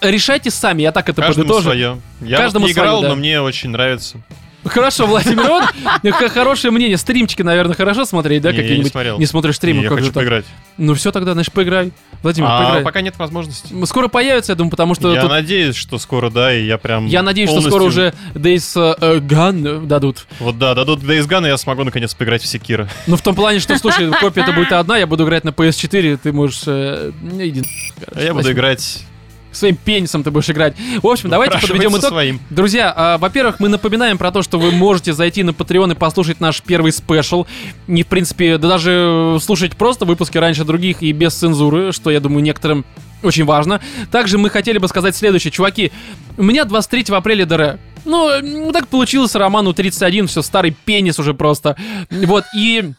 решайте сами, я так это Каждому подытожу. свое. Я Каждому вот не играл, свое, да. но мне очень нравится. Хорошо, Владимир, вот х- хорошее мнение. Стримчики, наверное, хорошо смотреть, да, Не, я не смотрел. Не смотришь стримы, Не, я как хочу же так? поиграть. Ну все тогда, значит, поиграй. Владимир, А поиграй. пока нет возможности. Скоро появится, я думаю, потому что Я тут- надеюсь, что скоро, да, и я прям я надеюсь, что скоро полностью- уже Days э, Gone дадут. Вот да, дадут Days Gone, и я смогу наконец поиграть в Секира. Ну, в том плане, что, слушай, копия это будет одна, я буду играть на PS4, ты можешь... э, ну, иди А я буду спасибо. играть... Своим пенисом ты будешь играть. В общем, давайте подведем итог. своим. Друзья, а, во-первых, мы напоминаем про то, что вы можете зайти на Patreon и послушать наш первый спешл. Не, в принципе, да даже э, слушать просто выпуски раньше других и без цензуры, что, я думаю, некоторым очень важно. Также мы хотели бы сказать следующее. Чуваки, у меня 23 апреля ДР. Ну, м, так получилось, Роману 31, все, старый пенис уже просто. Вот, и...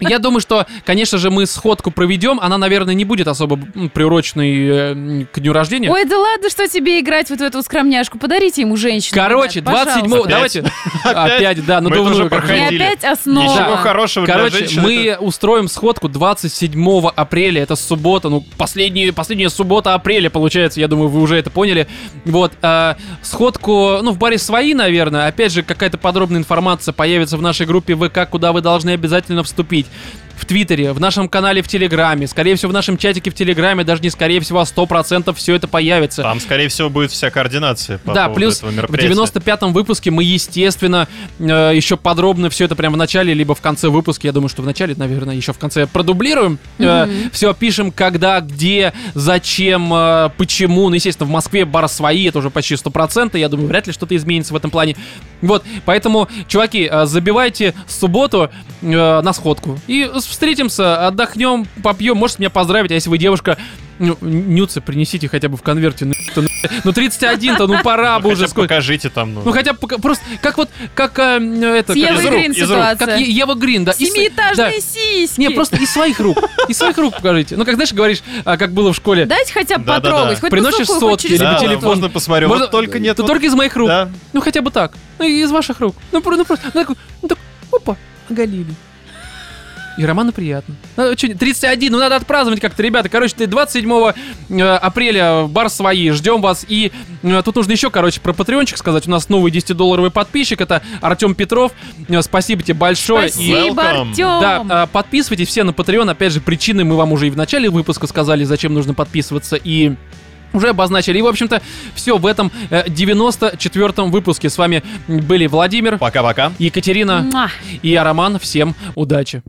Я думаю, что, конечно же, мы сходку проведем. Она, наверное, не будет особо м, приуроченной э, к дню рождения. Ой, да ладно, что тебе играть вот в эту скромняшку? Подарите ему женщину. Короче, ребят, 27 пожалуйста. давайте. Опять? Да, это надувную. уже же. И проходили. опять основа. Ничего хорошего Короче, мы устроим сходку 27 апреля, это суббота, ну, последняя, последняя суббота апреля, получается, я думаю, вы уже это поняли. Вот, а, сходку, ну, в баре свои, наверное, опять же, какая-то подробная информация появится в нашей группе ВК, куда вы должны обязательно вступить купить. В Твиттере, в нашем канале в Телеграме, скорее всего, в нашем чатике в Телеграме, даже не скорее всего, а 100% все это появится. Там, скорее всего, будет вся координация по да, плюс этого в мероприятия. 95-м выпуске мы, естественно, э, еще подробно все это прямо в начале, либо в конце выпуска. Я думаю, что в начале, наверное, еще в конце продублируем. все пишем, когда, где, зачем, э, почему. Ну, естественно, в Москве бары свои, это уже почти 100%. Я думаю, вряд ли что-то изменится в этом плане. Вот, поэтому, чуваки, э, забивайте субботу э, на сходку. И встретимся, отдохнем, попьем. Можете меня поздравить, а если вы девушка, ну, нюцы принесите хотя бы в конверте. Ну, ну, ну 31-то, ну пора бы Ну, уже. хотя бы сколько- покажите там, ну. ну хотя бы просто как вот как э, это С Евой рук, Грин ситуация. как Е- Ева Грин, да. Семиэтажные да. сиськи. Не, просто из своих рук. Из своих рук покажите. Ну, как знаешь, говоришь, а, как было в школе. Дайте хотя бы потрогать. Хоть Приносишь сотки, либо да, телефон. можно посмотрю. Можно- Вот только нет. Вот- только из моих рук. Да. Ну, хотя бы так. Ну, из ваших рук. Ну, ну просто, ну, так, ну, так, опа, оголили. И Роману приятно. Ну, чё, 31, ну надо отпраздновать как-то, ребята. Короче, ты 27 э, апреля бар свои, ждем вас. И э, тут нужно еще, короче, про патреончик сказать. У нас новый 10-долларовый подписчик, это Артем Петров. Э, спасибо тебе большое. Спасибо, Welcome. Артем. да, подписывайтесь все на Patreon. Опять же, причины мы вам уже и в начале выпуска сказали, зачем нужно подписываться. И уже обозначили. И, в общем-то, все в этом э, 94-м выпуске. С вами были Владимир, Пока-пока. Екатерина Муа. и я, Роман. Всем удачи.